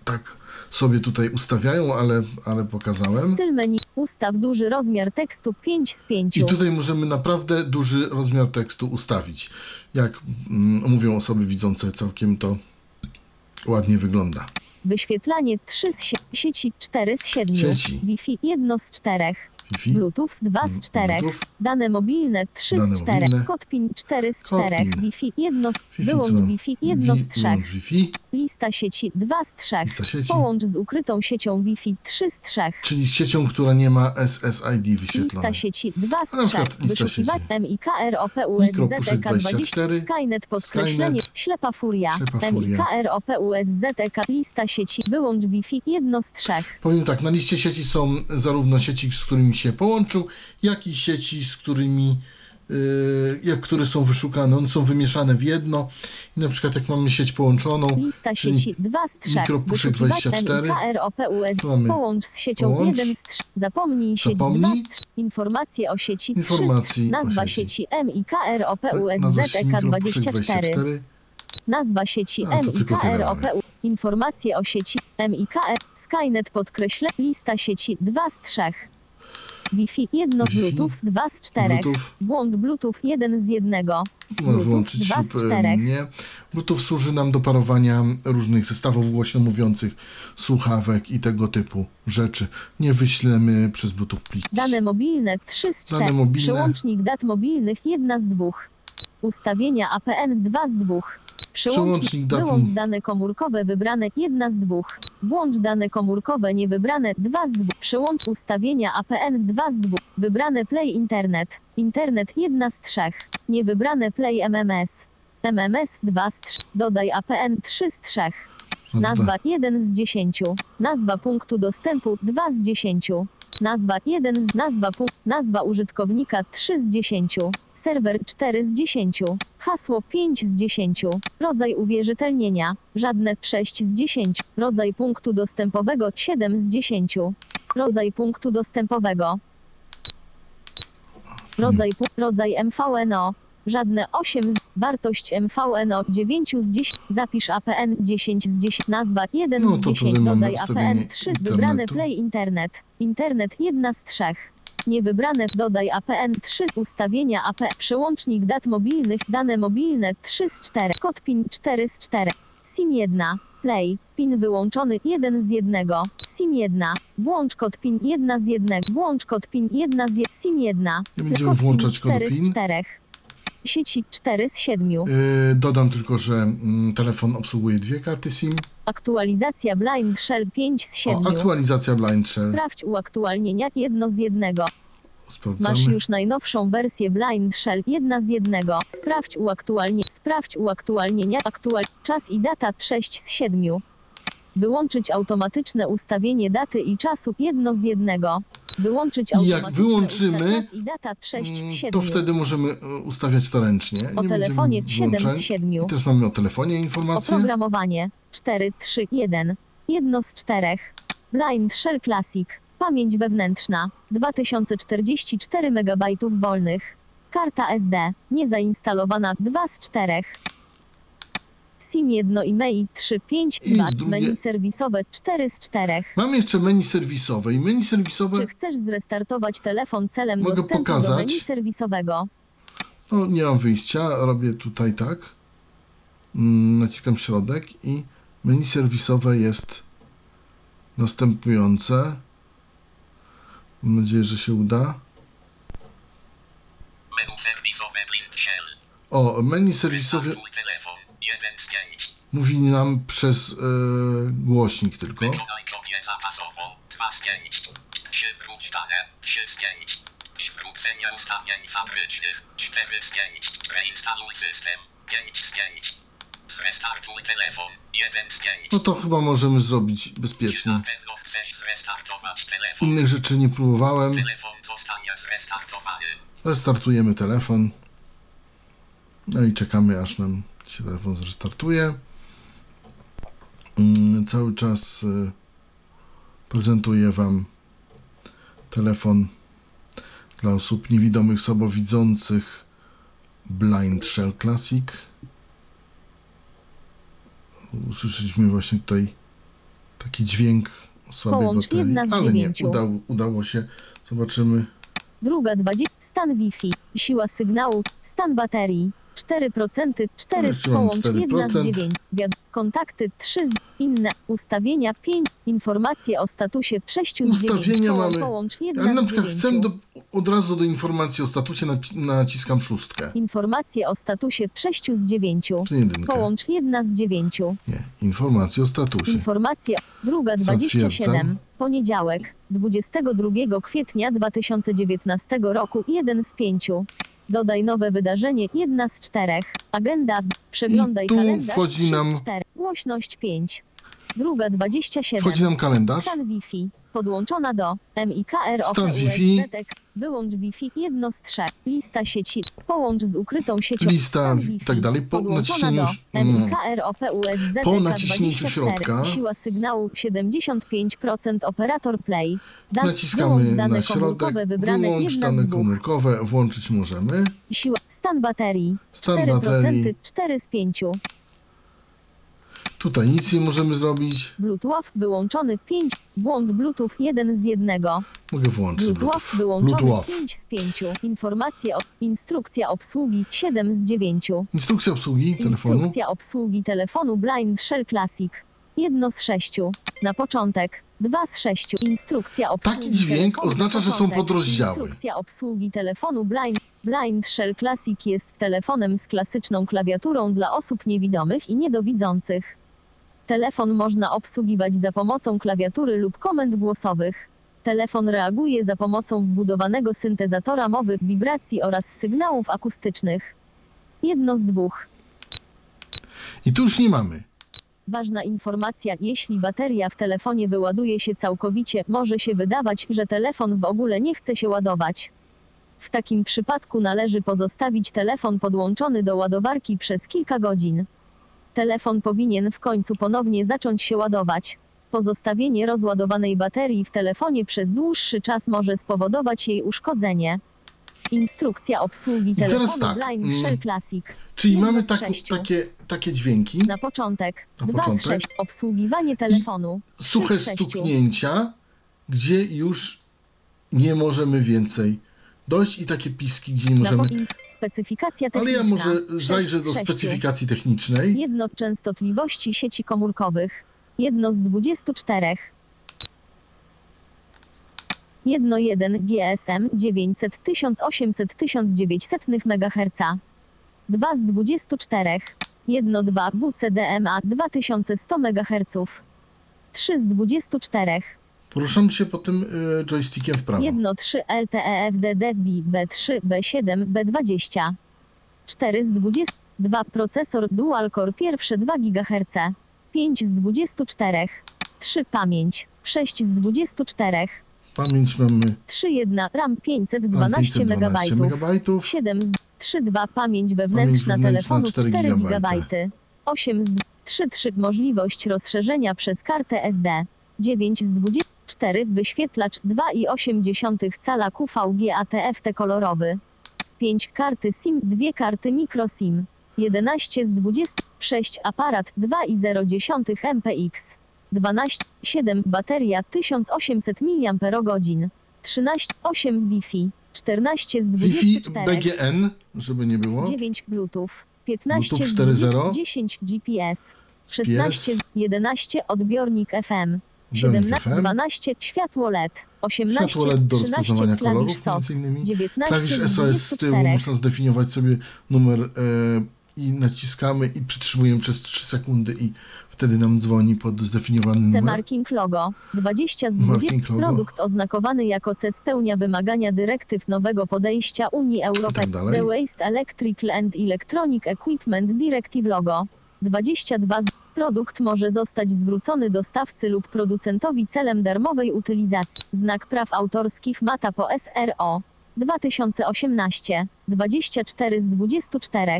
tak sobie tutaj ustawiają, ale, ale pokazałem. Styl menu. Ustaw duży rozmiar tekstu 5 z 5. I tutaj możemy naprawdę duży rozmiar tekstu ustawić. Jak mm, mówią osoby widzące, całkiem to ładnie wygląda. Wyświetlanie 3 z sie- sieci 4 z 7. Sieci. Wi-Fi 1 z 4. Wi-Fi. Bluetooth 2 z 4. Bluetooth. Dane mobilne 3 Dane z 4. mobilne. Kod PIN 4 z Kod 4. PIN. Wi-Fi 1 z Wi-Fi, Wyłącz? Wi-Fi 1 z Wi- 3. wyłącz Wi-Fi, Lista sieci 2 z 3. Lista sieci. Połącz z ukrytą siecią Wi-Fi 3 z 3. czyli z siecią, która nie ma SSID wyświetlone. Lista sieci 2 z Na 3. przykład lista Wyszukiwanie sieci. Mikropuszek 20 24, Skynet podkreślenie ślepa furia ślepa furia. Lista sieci wyłącz Wi-Fi 1 z 3. Powiem tak, na liście sieci są zarówno sieci, z którymi się połączył, jak i sieci, z którymi, yy, jak, które są wyszukane. One są wymieszane w jedno. I na przykład jak mamy sieć połączoną, Lista czyli sieci 2 z 3. mikropuszek 24. Tu mamy Połącz z siecią połącz. 1 z 3. Zapomnij sieć Zapomnij. 2 z 3. Informacje o sieci 3 z 3. Informacji Nazwa sieci. sieci tak, nazwa się MIKROPUSZTK mikropuszek 24. 24. Nazwa sieci. MIKROPU. Informacje o sieci MIKR. Skynet podkreśle. Lista sieci 2 z 3. Wi-Fi 1 Wi-Fi, Bluetooth 2 z 4. Bluetooth. Włącz Bluetooth 1 z 1. Można Bluetooth wyłączyć 2 lub z e, 4. nie. Bluetooth służy nam do parowania różnych zestawów głośno mówiących, słuchawek i tego typu rzeczy. Nie wyślemy przez Bluetooth pliki. Dane mobilne 3 z 4. Dane mobilne. Przełącznik dat mobilnych 1 z 2. Ustawienia APN 2 z 2. Dat- Wyłącz dane komórkowe wybrane 1 z 2. Włącz dane komórkowe niewybrane 2 z 2. Przełącz ustawienia APN 2 z 2. Wybrane Play Internet. Internet 1 z 3. Niewybrane Play MMS. MMS 2 z 3. Dodaj APN 3 z 3. Nazwa 1 z 10. Nazwa punktu dostępu 2 z 10. Nazwa 1 z nazwa punkt, nazwa użytkownika 3 z 10. Serwer 4 z 10. Hasło 5 z 10. Rodzaj uwierzytelnienia żadne 6 z 10. Rodzaj punktu dostępowego 7 z 10. Rodzaj punktu dostępowego. Rodzaj, rodzaj MVNO. Żadne 8 z, wartość MVNO 9 z 10, zapisz APN 10 z 10, nazwa 1 No z to 10, tutaj mamy dodaj APN 3, wybrane internetu. Play Internet, Internet 1 z 3. Niewybrane dodaj APN 3, ustawienia AP, przełącznik dat mobilnych, dane mobilne 3 z 4, kod PIN 4 z 4, SIM 1, Play, PIN wyłączony 1 z 1, SIM 1, włącz kod PIN 1 z 1, włącz kod PIN 1 z 1, SIM 1, Nie będziemy kod włączać kodu 4 PIN. z 4, sieci 4 z 7. Yy, dodam tylko, że mm, telefon obsługuje dwie karty SIM. Aktualizacja Blind Shell 5 z 7. O, aktualizacja Blind Shell. Sprawdź uaktualnienia 1 z 1. Sprawdzamy. Masz już najnowszą wersję Blind Shell 1 z 1. Sprawdź uaktualnienie. Sprawdź uaktualnienia. Aktual. Czas i data 6 z 7. Wyłączyć automatyczne ustawienie daty i czasu 1 z 1. Wyłączyć I jak wyłączymy, i data 6 z Mm, 7. To wtedy możemy e, ustawiać to ręcznie. Nie będziemy telefonie 7 z włączać. 7. I teraz mamy o telefonie informacje. Oprogramowanie 4, 3, 1. Jedno z czterech. Blind Shell Classic. Pamięć wewnętrzna 2044 MB wolnych. Karta SD. Niezainstalowana 2 z 4. SIM 1 i MEI 3, 5, I 2. drugie- Menu serwisowe 4 z 4. Mam jeszcze menu serwisowe i menu serwisowe, Czy chcesz zrestartować telefon celem Mogę dostępu do pokazać? menu serwisowego? no nie mam wyjścia, robię tutaj tak. Mm, Naciskam środek i menu serwisowe jest następujące. Mam nadzieję, że się uda. Menu serwisowe Blind Shell. O, menu serwisowe Twój telefon. 1 z 5. mówi nam przez e, głośnik tylko. Wykonaj kopię zapasową. 2 z 5. Przywróć dane. 3 z 5. Przywrócenie ustawień fabrycznych. 4 z 5. Reinstaluj system. 5 z 5. Zrestartuj telefon. 1 z 5. No to chyba możemy zrobić bezpiecznie. Innych rzeczy nie próbowałem. Telefon zostanie zrestartowany. Restartujemy telefon. No i czekamy, aż nam się telefon zrestartuje. Mm, Cały czas y, prezentuję Wam telefon dla osób niewidomych, słabowidzących Blind Shell Classic. Usłyszeliśmy właśnie tutaj taki dźwięk słabej Połącz baterii, ale nie, udało, udało się. Zobaczymy. Druga 20. Stan Wi-Fi. Siła sygnału. Stan baterii. 4%, 4 jeszcze mam połącz 1 z 4%. 9. Wiad- kontakty 3 z inne. Ustawienia 5. Informacje o statusie 6 z 9. Ustawienia Połą- mamy. Połącz 1 Ale na z przykład 9. chcę do, od razu do informacji o statusie napi- naciskam szóstkę. Informacje o statusie 6 z 9. Czy jedynkę? Połącz 1 z 9. Nie, informacje o statusie. Informacja druga Zatwierdzam. 27. Poniedziałek 22 kwietnia 2019 roku 1 z 5. Dodaj nowe wydarzenie 1 z 4. Agenda przeglądaj I tu kalendarz wchodzi 3 nam- 4. Głośność 5. Druga 27. Wchodzi nam kalendarz. Stan Wi-Fi podłączona do MIKR Stan OPUS Wi-Fi. Zetek. Wyłącz Wi-Fi jedno z trzech. Lista sieci. Połącz z ukrytą siecią. Lista i Wi-Fi. tak dalej. Po naciśnięciu mm. Po naciśnięciu 24. środka. Siła sygnału 75% operator play. Dan- Naciskamy na środek, wybrane wyłącz dane komórkowe, włączyć możemy. Siła. Stan baterii. Stan 4% baterii. 4 z 5. Tutaj nic nie możemy zrobić. Bluetooth wyłączony 5. Włącz Bluetooth 1 z 1. Mogę włączyć Bluetooth Bluetooth. wyłączony Bluetooth. 5 z 5. Informacje o instrukcja obsługi 7 z 9. Instrukcja obsługi telefonu. Instrukcja obsługi telefonu Blind Shell Classic. 1 z 6. Na początek 2 z 6. Instrukcja obsługi Taki dźwięk oznacza, na że są podrozdziały. Instrukcja obsługi telefonu Blind Blind Shell Classic jest telefonem z klasyczną klawiaturą dla osób niewidomych i niedowidzących. Telefon można obsługiwać za pomocą klawiatury lub komend głosowych. Telefon reaguje za pomocą wbudowanego syntezatora mowy, wibracji oraz sygnałów akustycznych. Jedno z dwóch. I tu już nie mamy. Ważna informacja, jeśli bateria w telefonie wyładuje się całkowicie, może się wydawać, że telefon w ogóle nie chce się ładować. W takim przypadku należy pozostawić telefon podłączony do ładowarki przez kilka godzin. Telefon powinien w końcu ponownie zacząć się ładować. Pozostawienie rozładowanej baterii w telefonie przez dłuższy czas może spowodować jej uszkodzenie. Instrukcja obsługi teraz telefonu tak, Blind mm, Shell Classic. Czyli mamy tak, takie, takie dźwięki. Na początek. Na 2 początek. z 6. Obsługiwanie telefonu. Trzy Suche stuknięcia, gdzie już nie możemy więcej dojść i takie piski, gdzie nie możemy. Specyfikacja Ale techniczna. ja może zajrzę do specyfikacji technicznej. Jedno częstotliwości sieci komórkowych. Jedno z 24. Jedno 1 GSM 900 1800 1900 MHz. 2 z 24. Jedno 2 WCDMA 2100 MHz. 3 z 24. Poruszam się po tym y, joystickiem w prawo. Jedno 3 LTE FDD B3 B7 B20. 4 z 22 procesor dual core pierwsze 2 GHz. 5 z 24. 3 pamięć. 6 z 24. Pamięć mamy 3 1 RAM 512 MB. 512 MB. 7 z 3 2 pamięć wewnętrzna wewnętrzna telefonu 4 4 GB. GB. 8 z 3 3 możliwość rozszerzenia przez kartę SD. 9 z 24 wyświetlacz 2,8 cala QVGA TFT kolorowy. 5 karty SIM, 2 karty microSIM. 11 z 26 aparat 2,0 MPX. 12 7 bateria 1800 mAh. 13 8 Wi-Fi. 14 z Wi-Fi 24. BGN, żeby nie było. 9 Bluetooth, 15 Bluetooth z 4.0. 20, 10 GPS, 16 z 11 odbiornik FM, 17 FM. 12 światło LED, 18 Światło LED do 13 rozpoznawania kolorów SOS, między innymi. 19 Klawisz SOS z tyłu 24. można zdefiniować sobie numer e, i naciskamy i przytrzymujemy przez 3 sekundy i wtedy nam dzwoni pod zdefiniowany numer. C-marking logo. 20 z 20. Marking logo. Produkt oznakowany jako C spełnia wymagania dyrektyw nowego podejścia Unii Europejskiej. dalej. The Waste Electrical and Electronic Equipment Directive logo. 22 z. Produkt może zostać zwrócony dostawcy lub producentowi celem darmowej utylizacji. Znak praw autorskich Mata po SRO. 2018. 24 z 24.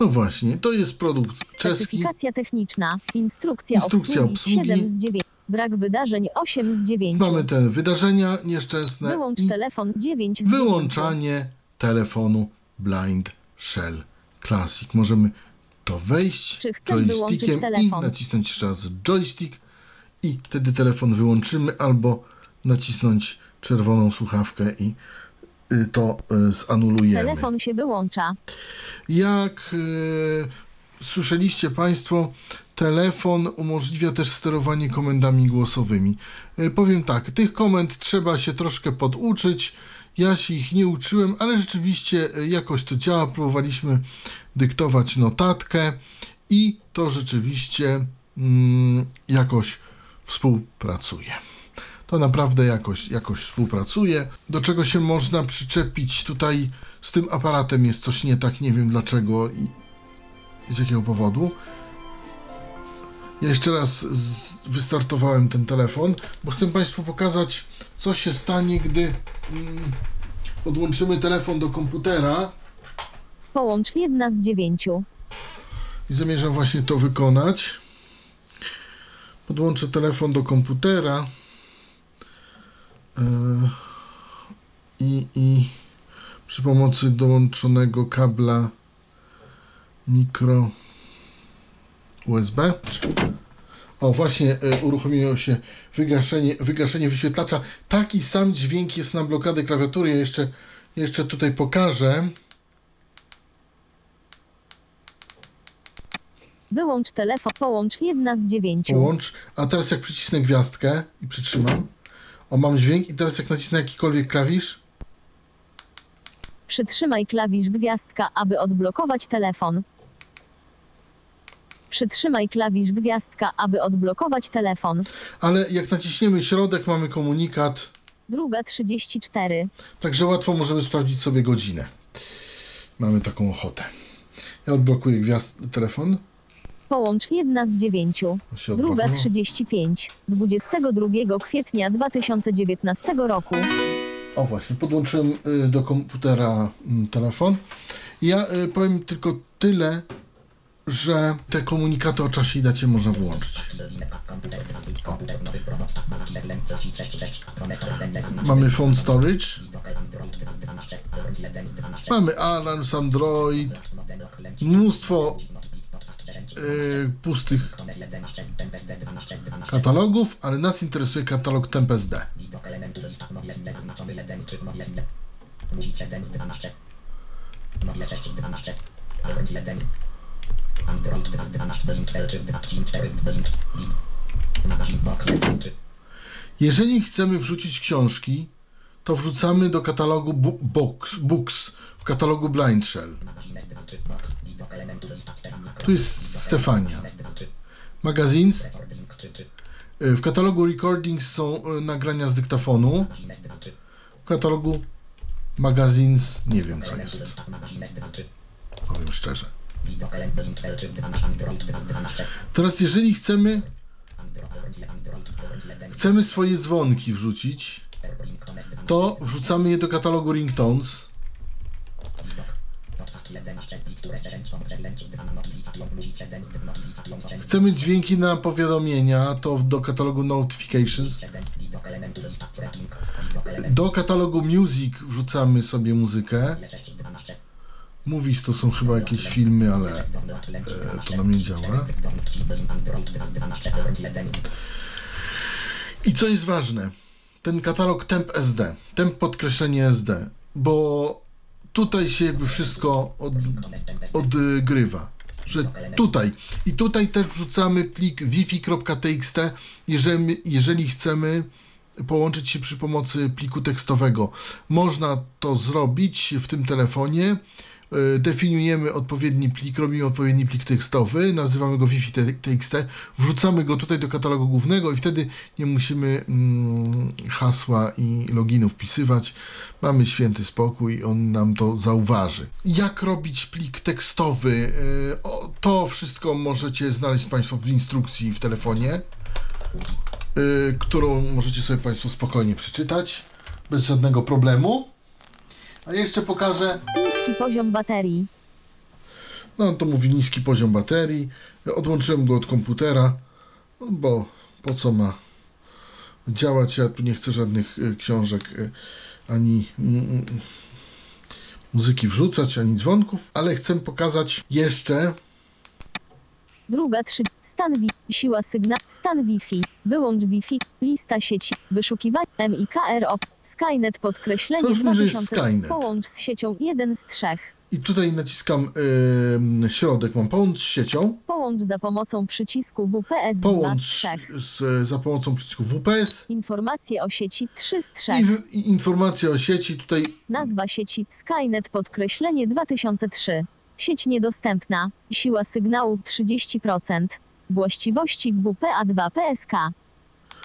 No właśnie, to jest produkt czeski. Specyfikacja techniczna. Instrukcja, Instrukcja obsługi, obsługi. 7 z 9. Brak wydarzeń 8 z 9. Mamy te wydarzenia nieszczęsne Wyłącz telefon 9 z 9. wyłączanie telefonu Blind Shell Classic. Możemy to wejść joystickiem i nacisnąć jeszcze raz joystick i wtedy telefon wyłączymy albo nacisnąć czerwoną słuchawkę i y, to y, zanulujemy. Telefon się wyłącza. Jak e, słyszeliście Państwo, telefon umożliwia też sterowanie komendami głosowymi. E, powiem tak, tych komend trzeba się troszkę poduczyć. Ja się ich nie uczyłem, ale rzeczywiście jakoś to działa. Próbowaliśmy dyktować notatkę i to rzeczywiście mm, jakoś współpracuje. To naprawdę jakoś, jakoś współpracuje. Do czego się można przyczepić tutaj z tym aparatem jest coś nie tak, nie wiem dlaczego i z jakiego powodu. Ja jeszcze raz wystartowałem ten telefon, bo chcę Państwu pokazać, co się stanie, gdy mm, podłączymy telefon do komputera Połącz jedna z dziewięciu. i zamierzam właśnie to wykonać. Podłączę telefon do komputera yy, i, i przy pomocy dołączonego kabla mikro USB. O, właśnie y, uruchomiło się wygaszenie, wygaszenie wyświetlacza. Taki sam dźwięk jest na blokadę klawiatury. Ja jeszcze, jeszcze tutaj pokażę. Wyłącz telefon. Połącz jedna z dziewięciu. Połącz. A teraz jak przycisnę gwiazdkę i przytrzymam. O, mam dźwięk i teraz jak nacisnę jakikolwiek klawisz, Przytrzymaj klawisz gwiazdka, aby odblokować telefon. Przytrzymaj klawisz gwiazdka, aby odblokować telefon. ale jak naciśniemy środek, mamy komunikat, Druga 34. także łatwo możemy sprawdzić sobie godzinę. Mamy taką ochotę. Ja odblokuję gwiazd telefon. Połącz jedna z dziewięciu. Druga odblokowało. 35. 22 kwietnia 2019 roku. O właśnie, podłączyłem y, do komputera mm, telefon. Ja y, powiem tylko tyle, że te komunikaty o czasie i dacie można włączyć. O. Mamy phone storage. Mamy Alarms, Android. Mnóstwo y, pustych katalogów, ale nas interesuje katalog TempSD. Jeżeli chcemy wrzucić książki, to wrzucamy do katalogu bu- box, Books w katalogu Blind Shell. Tu jest Stefania. Magazines. Y, W katalogu Recordings są y, nagrania z dyktafonu. W katalogu Magazines nie wiem co jest. Powiem szczerze. Teraz jeżeli chcemy chcemy swoje dzwonki wrzucić, to wrzucamy je do katalogu Ringtones. Chcemy dźwięki na powiadomienia, to do katalogu Notifications. Do katalogu Music wrzucamy sobie muzykę. Movies to są chyba jakieś filmy, ale e, to nam nie działa. I co jest ważne, ten katalog temp SD, temp podkreślenie SD, bo tutaj się wszystko od, odgrywa. Że tutaj i tutaj też wrzucamy plik wifi.txt, jeżeli, jeżeli chcemy połączyć się przy pomocy pliku tekstowego. Można to zrobić w tym telefonie. Y, Definiujemy odpowiedni plik, robimy odpowiedni plik tekstowy, nazywamy go wifi.txt, wrzucamy go tutaj do katalogu głównego i wtedy nie musimy mm, hasła i loginu wpisywać. Mamy święty spokój, on nam to zauważy. Jak robić plik tekstowy? O, To wszystko możecie znaleźć Państwo w instrukcji w telefonie, y, którą możecie sobie Państwo spokojnie przeczytać, bez żadnego problemu. A jeszcze pokażę Niski poziom baterii. No to mówi niski poziom baterii. Odłączyłem go od komputera, no bo po co ma działać? Ja tu nie chcę żadnych y, książek y, ani mm, muzyki wrzucać, ani dzwonków, ale chcę pokazać jeszcze Druga 3. Stan Wi. Siła sygnał. Stan Wi-Fi. Wyłącz Wi-Fi. Lista sieci. Wyszukiwanie. MIKRO. Skynet podkreślenie Co brzmi, że jest 2000. Skynet? Połącz z siecią jeden z trzech. I tutaj naciskam środek, mam połącz z siecią, Połącz za pomocą przycisku WPS 2 z połącz 3. z, za pomocą przycisku WPS Informacje o sieci 3 z 3. i, w, i informacja o sieci tutaj Nazwa sieci Skynet podkreślenie 2003. Sieć niedostępna. Siła sygnału 30%. Właściwości WPA2 PSK.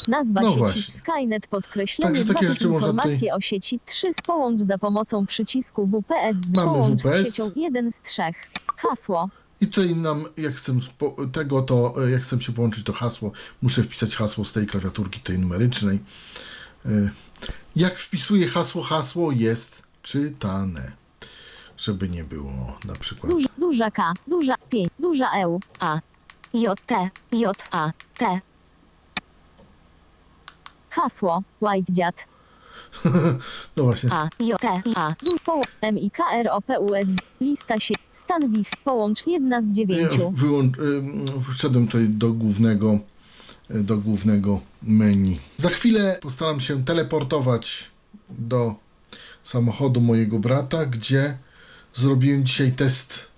Nazwa No sieci właśnie. Skynet podkreślenie Także takie 2 rzeczy można tutaj- informacje o sieci 3 połącz za pomocą przycisku WPS Mamy połącz WPS. z siecią 1 z 3. Hasło. I tutaj nam, jak chcę tego, to e, jak chcę się połączyć to hasło, muszę wpisać hasło z tej klawiaturki, tej numerycznej. E, Jak wpisuję hasło, hasło jest czytane. Żeby nie było na przykład. Duża, duża K, duża 5, duża E, A, J, T, J, A, T. Hasło, White Dziad, No właśnie. A, J, T, A, po, M, I, K, R, O, P, U, S, lista się, stan WIF, połącz jedna z Ja dziewięciu. wyłącz, ym, wszedłem tutaj do głównego, y, do głównego menu. Za chwilę postaram się teleportować do samochodu mojego brata, gdzie zrobiłem dzisiaj test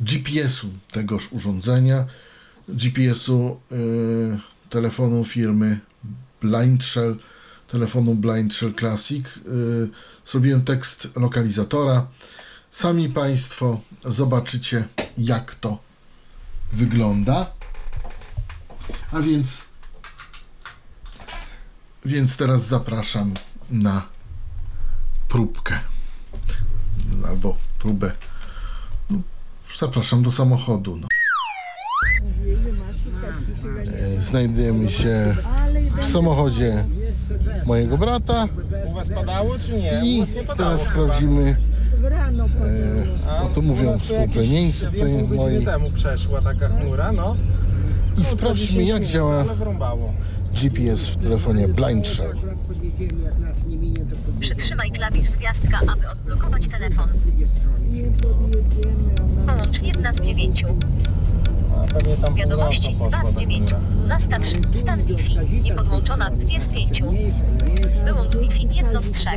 GPS-u tegoż urządzenia, GPS-u y, telefonu firmy Blind Shell, telefonu Blind Shell Classic. Y, zrobiłem tekst lokalizatora. Sami Państwo zobaczycie, jak to wygląda. A więc, więc teraz zapraszam na próbkę albo próbę. No, zapraszam do samochodu. No. Znajdujemy się w samochodzie mojego brata U was padało czy nie? i teraz sprawdzimy, A o to mówią współplemieńcy tutaj moi temu przeszła taka chmura, no. i sprawdźmy jak działa. GPS w telefonie Blind Shell. Przytrzymaj klawisz gwiazdka, aby odblokować telefon. Połącz jedna z dziewięciu. Wiadomości północno 2 poszła z ta 9, chmura. 12 3, stan Wi-Fi, niepodłączona 2 z 5. Wyłącz Wi-Fi 1 z 3.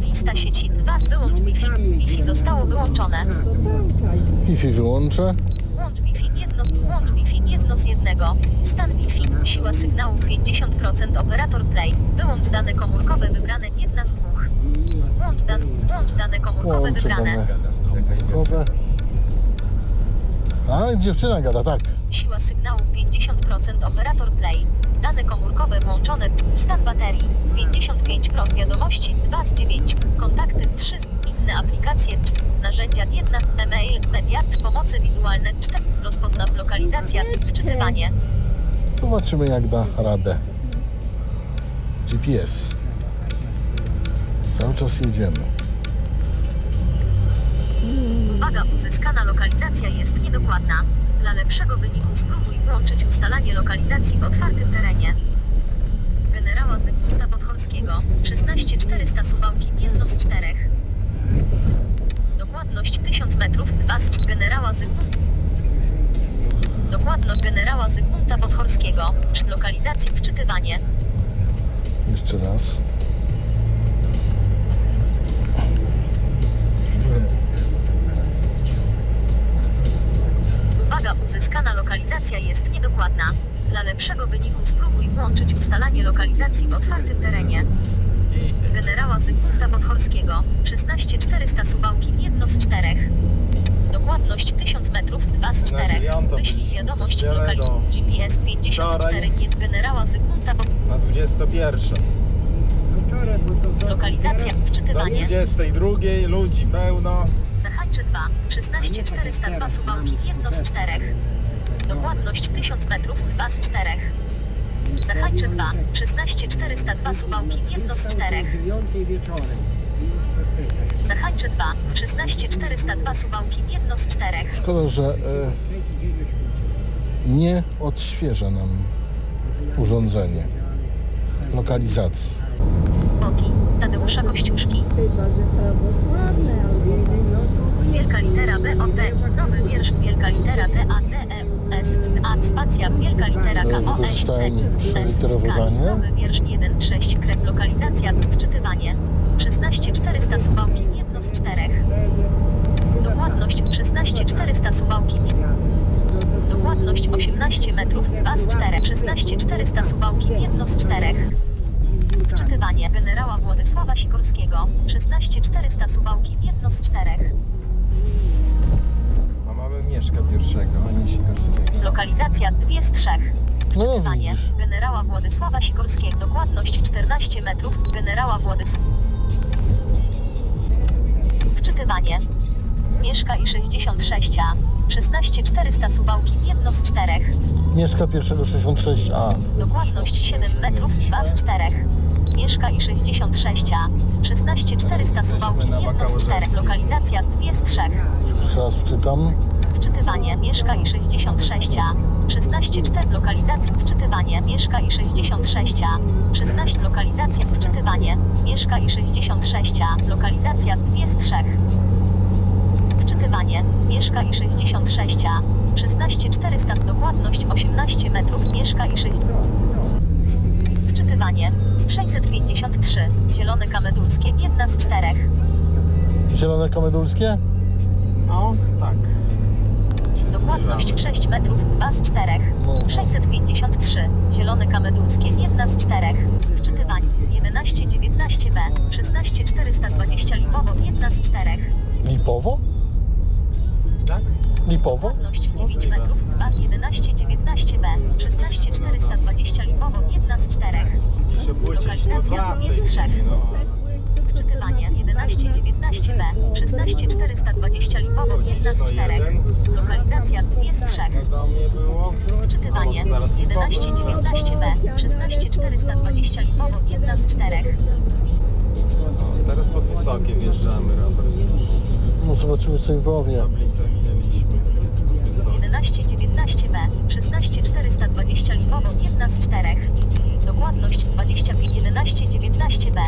Lista sieci 2 z wyłącz Wi-Fi. Wi-Fi zostało wyłączone. Wi-Fi wyłączę. Włącz Wi-Fi 1, włącz Wi-Fi 1 z 1. Stan Wi-Fi, siła sygnału 50%, operator play. Wyłącz dane komórkowe wybrane 1 z 2. Włącz, dan, włącz dane komórkowe Włączę wybrane. dane komórkowe. A, dziewczyna gada, tak. Siła sygnału 50%, operator play. Dane komórkowe włączone. Stan baterii 55%. Wiadomości 2 z 9. Kontakty 3. Inne aplikacje 4. Narzędzia 1. E-mail, media, pomoce wizualne 4. Rozpoznaw lokalizacja, wczytywanie. Zobaczymy jak da radę. GPS. Cały czas jedziemy. Uwaga, uzyskana lokalizacja jest niedokładna. Dla lepszego wyniku spróbuj włączyć ustalanie lokalizacji w otwartym terenie. Generała Zygmunta Podchorskiego, 16400 Suwałki, jedno z czterech. Dokładność 1000 metrów, 2 z generała Zygmunta. Dokładność generała Zygmunta Podchorskiego, przy lokalizacji wczytywanie. Jeszcze raz. Uwaga, uzyskana lokalizacja jest niedokładna. Dla lepszego wyniku spróbuj włączyć ustalanie lokalizacji w otwartym terenie. Generała Zygmunta Podchorskiego, 16400 Suwałki, jedno z czterech. Dokładność 1000 metrów, 2 z czterech. dziewiątą Wyślij wiadomość z lokalizacji do- GPS 54 wczoraj. nie generała Zygmunta Pod... Na 21. Lokalizacja, Do wczytywanie. 22 ludzi pełno. Zahańcze 2, 16402 Suwałki, jedno z czterech. Dokładność 1000 metrów, 2 z czterech. Zahańcze 2, 16402 Suwałki, jedno z czterech. Zahańcze 2, 16402 Suwałki, jedno z czterech. Szkoda, że e, nie odświeża nam urządzenie lokalizacji. Poti, Tadeusza Kościuszki. Wielka litera B, O, T, nowy wiersz, wielka litera T, A, D, E, U, S, A, spacja, wielka litera K, O, S, C, I, S, skali, nowy wiersz 1, 6, kres, lokalizacja, wczytywanie. 16 400 suwałki, jedno z czterech. Dokładność 16 400 suwałki. Dokładność 18 metrów, 2 z 4. 16 400 suwałki, jedno z czterech. Wczytywanie generała Władysława Sikorskiego. 16 400 suwałki, jedno z czterech. A mamy Mieszka pierwszego, a nie Sikorskiego. Lokalizacja 2 z 3. Wczytywanie generała Władysława Sikorskiego. Dokładność 14 metrów, generała Władysława. Wczytywanie. Mieszka i 66 A. 16 400 suwałki, jedno z czterech. Mieszka pierwszego 66A. Dokładność 7 metrów, 2 z 4. Mieszka i 66 A. 16 400 suwałki, jedno z czterech. Lokalizacja 2 z 3. Jeszcze raz wczytam. Wczytywanie Mieszka i 66 A. 16 4 lokalizacja wczytywanie Mieszka i 66 A. 16 lokalizacja wczytywanie Mieszka i 66 A. Lokalizacja 2 z 3. Wczytywanie Mieszka i 66 A. 16 400 dokładność 18 metrów Mieszka i 6. Wczytywanie 653 Zielone Kamedulskie jedna z czterech. Zielone kamedulskie? No, tak. Dokładność 6 metrów, 2 z 4. 653. Zielone Kamedulskie, 1 z 4. Wczytywanie 1119B. 16420 Lipowo, 1 z 4. Lipowo? Tak? Lipowo? Dokładność 9 metrów, 2 z 1119B. 16420 Lipowo, 1 z 4. Lokalizacja 2 z 3. Wczytywanie 1119B. 16420 Lipowo, 1 z 4. Lokalizacja 2 z 3. Do mnie było. Wczytywanie 1119B 16420 Lipowo 1 z 4 O, teraz pod Wysokie wjeżdżamy, Robert. No zobaczymy co mi powie. Tablicę minęliśmy. Wysokie. 1119B 16420 Lipowo 1 z 4 Dokładność 25 1119B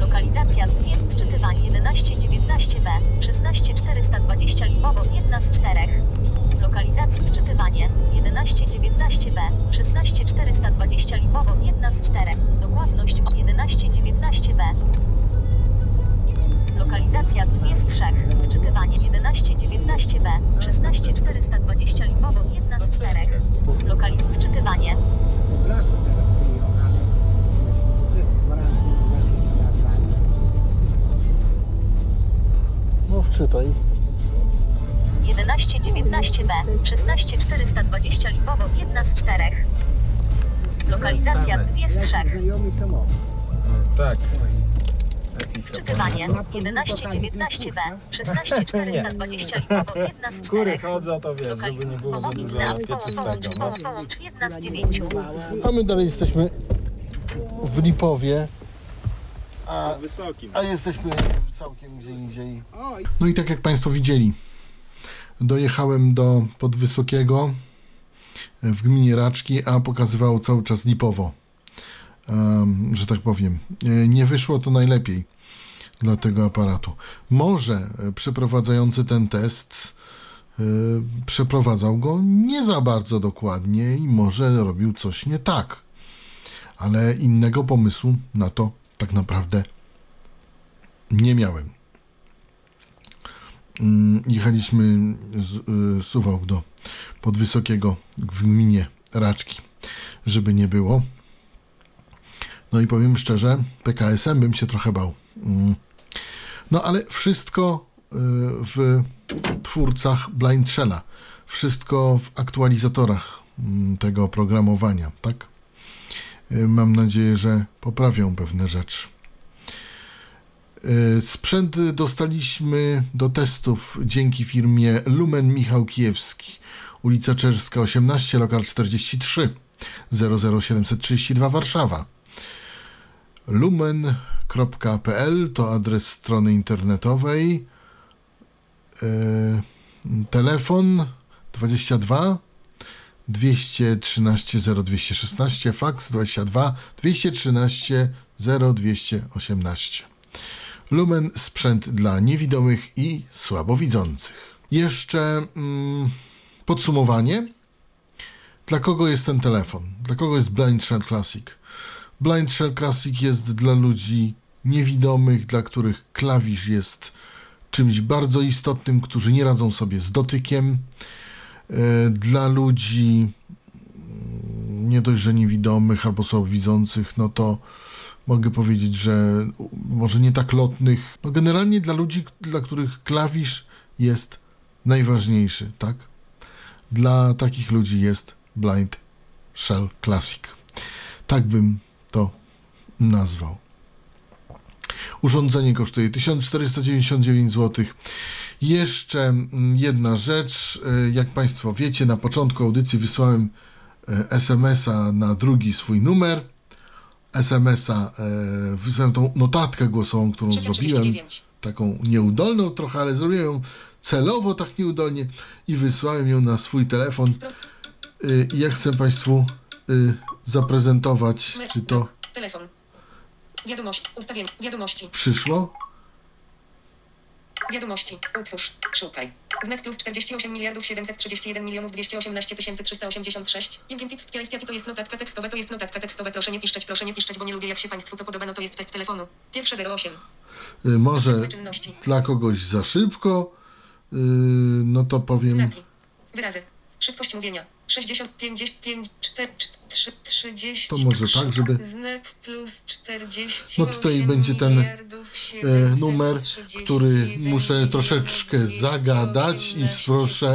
Lokalizacja 2 Wczytywanie 1119B 16420 Lipowo 1 z 4 Lokalizacja Wczytywanie 1119B 16420 Lipowo 1 z 4 Dokładność 1119B Lokalizacja 2 z 3. Wczytywanie 1119B. 16420 Lipowo 1 z 4. Lokaliz wczytywanie. No wczytaj. 1119B. 16420 Lipowo 1 z 4. Lokalizacja 2 z 3. Tak. Wczytywanie 1119B. 16420 Lipowo 1 z 4. Góry chodzą, to wiesz, żeby nie było za dużo Połącz, pieczystego. No. połącz, połącz 1 z 9. A my dalej jesteśmy w Lipowie, Wysokim. a jesteśmy całkiem gdzie indziej. No i tak jak Państwo widzieli, dojechałem do Podwysokiego w gminie Raczki, a pokazywało cały czas Lipowo. Że tak powiem. E, Nie wyszło to najlepiej dla tego aparatu. Może e, przeprowadzający ten test e, przeprowadzał go nie za bardzo dokładnie i może robił coś nie tak. Ale innego pomysłu na to tak naprawdę nie miałem. Mm, Jechaliśmy z Suwałk do Podwysokiego w gminie Raczki, żeby nie było. No i powiem szczerze, PKS-em bym się trochę bał. Mm. No ale wszystko y, w twórcach Blind Shella, wszystko w aktualizatorach mm, tego oprogramowania, tak? Y, Mam nadzieję, że poprawią pewne rzeczy. Y, Sprzęt dostaliśmy do testów dzięki firmie Lumen Michał Kijewski, ulica Czerska 18, lokal 43, 00732 Warszawa. lumen.pl to adres strony internetowej. Y, Telefon 22 213 0216, fax 22 213 0218. Lumen sprzęt dla niewidomych i słabowidzących. Jeszcze mm, podsumowanie. Dla kogo jest ten telefon? Dla kogo jest Blind Classic? Blind Shell Classic jest dla ludzi niewidomych, dla których klawisz jest czymś bardzo istotnym, którzy nie radzą sobie z dotykiem. E, Dla ludzi mm, nie dość, że niewidomych albo słabowidzących, no to mogę powiedzieć, że może nie tak lotnych. No generalnie dla ludzi, dla których klawisz jest najważniejszy, tak? Dla takich ludzi jest Blind Shell Classic. Tak bym to nazwał. Urządzenie kosztuje 1499 zł. Jeszcze mm, jedna rzecz. E, Jak Państwo wiecie, na początku audycji wysłałem e, SMS-a na drugi swój numer. SMS-a e, wysłałem tą notatkę głosową, którą zrobiłem. 39. Taką nieudolną trochę, ale zrobiłem ją celowo tak nieudolnie i wysłałem ją na swój telefon. I ja chcę Państwu y, zaprezentować, czy to Telefon. Wiadomość. Ustawienie. Wiadomości. przyszło. Wiadomości. Utwórz. Szukaj. Znak plus 48 miliardów 731 milionów 218 tysięcy 386. Imgimtit w jaki to jest notatka tekstowa, to jest notatka tekstowa. Proszę nie piszczeć, proszę nie piszczeć, bo nie lubię jak się Państwu to podoba, no to jest test telefonu. Pierwsze 08. Y, może dla kogoś za szybko, y, no to powiem. Znaki. Wyrazy. Szybkość mówienia. 60, 55, 4, 3, 30. To może tak, żeby- Znak plus 40. No tutaj będzie ten e, numer, który muszę troszeczkę zagadać i proszę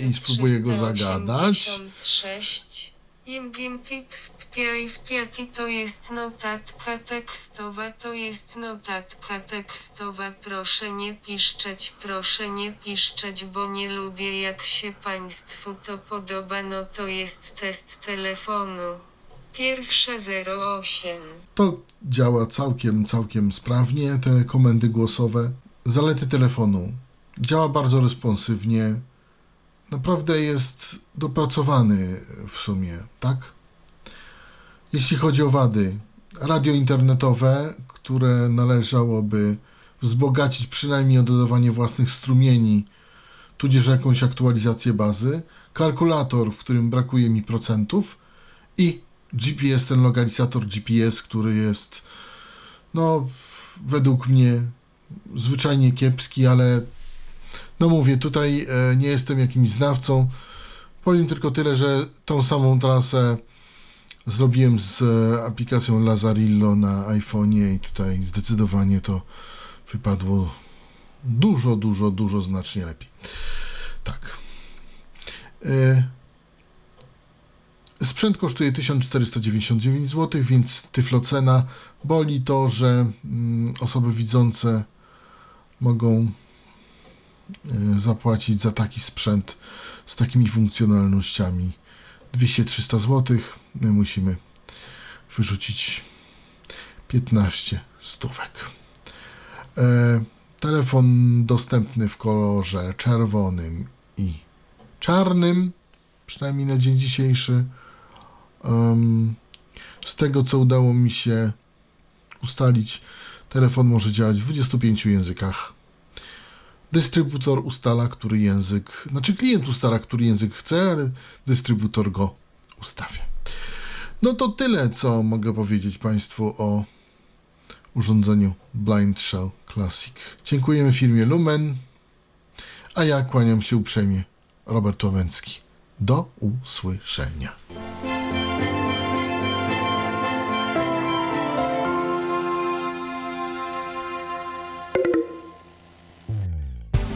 e, i spróbuję go zagadać. 6. Imgimtit wpiaj wpiati to jest notatka tekstowa, to jest notatka tekstowa. Proszę nie piszczeć, proszę nie piszczeć, bo nie lubię jak się Państwu to podoba, no to jest test telefonu. Pierwsze 08. To działa całkiem, całkiem sprawnie, te komendy głosowe. Zalety telefonu. Działa bardzo responsywnie. Naprawdę jest dopracowany w sumie, tak? Jeśli chodzi o wady, radio internetowe, które należałoby wzbogacić przynajmniej o dodawanie własnych strumieni, tudzież jakąś aktualizację bazy, kalkulator, w którym brakuje mi procentów i GPS, ten lokalizator GPS, który jest, no, według mnie zwyczajnie kiepski, ale no mówię, tutaj e, nie jestem jakimś znawcą. Powiem tylko tyle, że tą samą trasę zrobiłem z e, aplikacją Lazarillo na iPhone'ie i tutaj zdecydowanie to wypadło dużo, dużo, dużo znacznie lepiej. Tak. E, Sprzęt kosztuje 1499 zł, więc tyflocena boli to, że mm, osoby widzące mogą e, zapłacić za taki sprzęt z takimi funkcjonalnościami 200-300 zł. My musimy wyrzucić 15 stówek. E, telefon dostępny w kolorze czerwonym i czarnym, przynajmniej na dzień dzisiejszy. Em, z tego, co udało mi się ustalić, telefon może działać w 25 językach. Dystrybutor ustala, który język, znaczy klient ustala, który język chce, ale dystrybutor go ustawia. No to tyle, co mogę powiedzieć Państwu o urządzeniu Blind Shell Classic. Dziękujemy firmie Lumen, a ja kłaniam się uprzejmie. Robert Ławęcki. Do usłyszenia.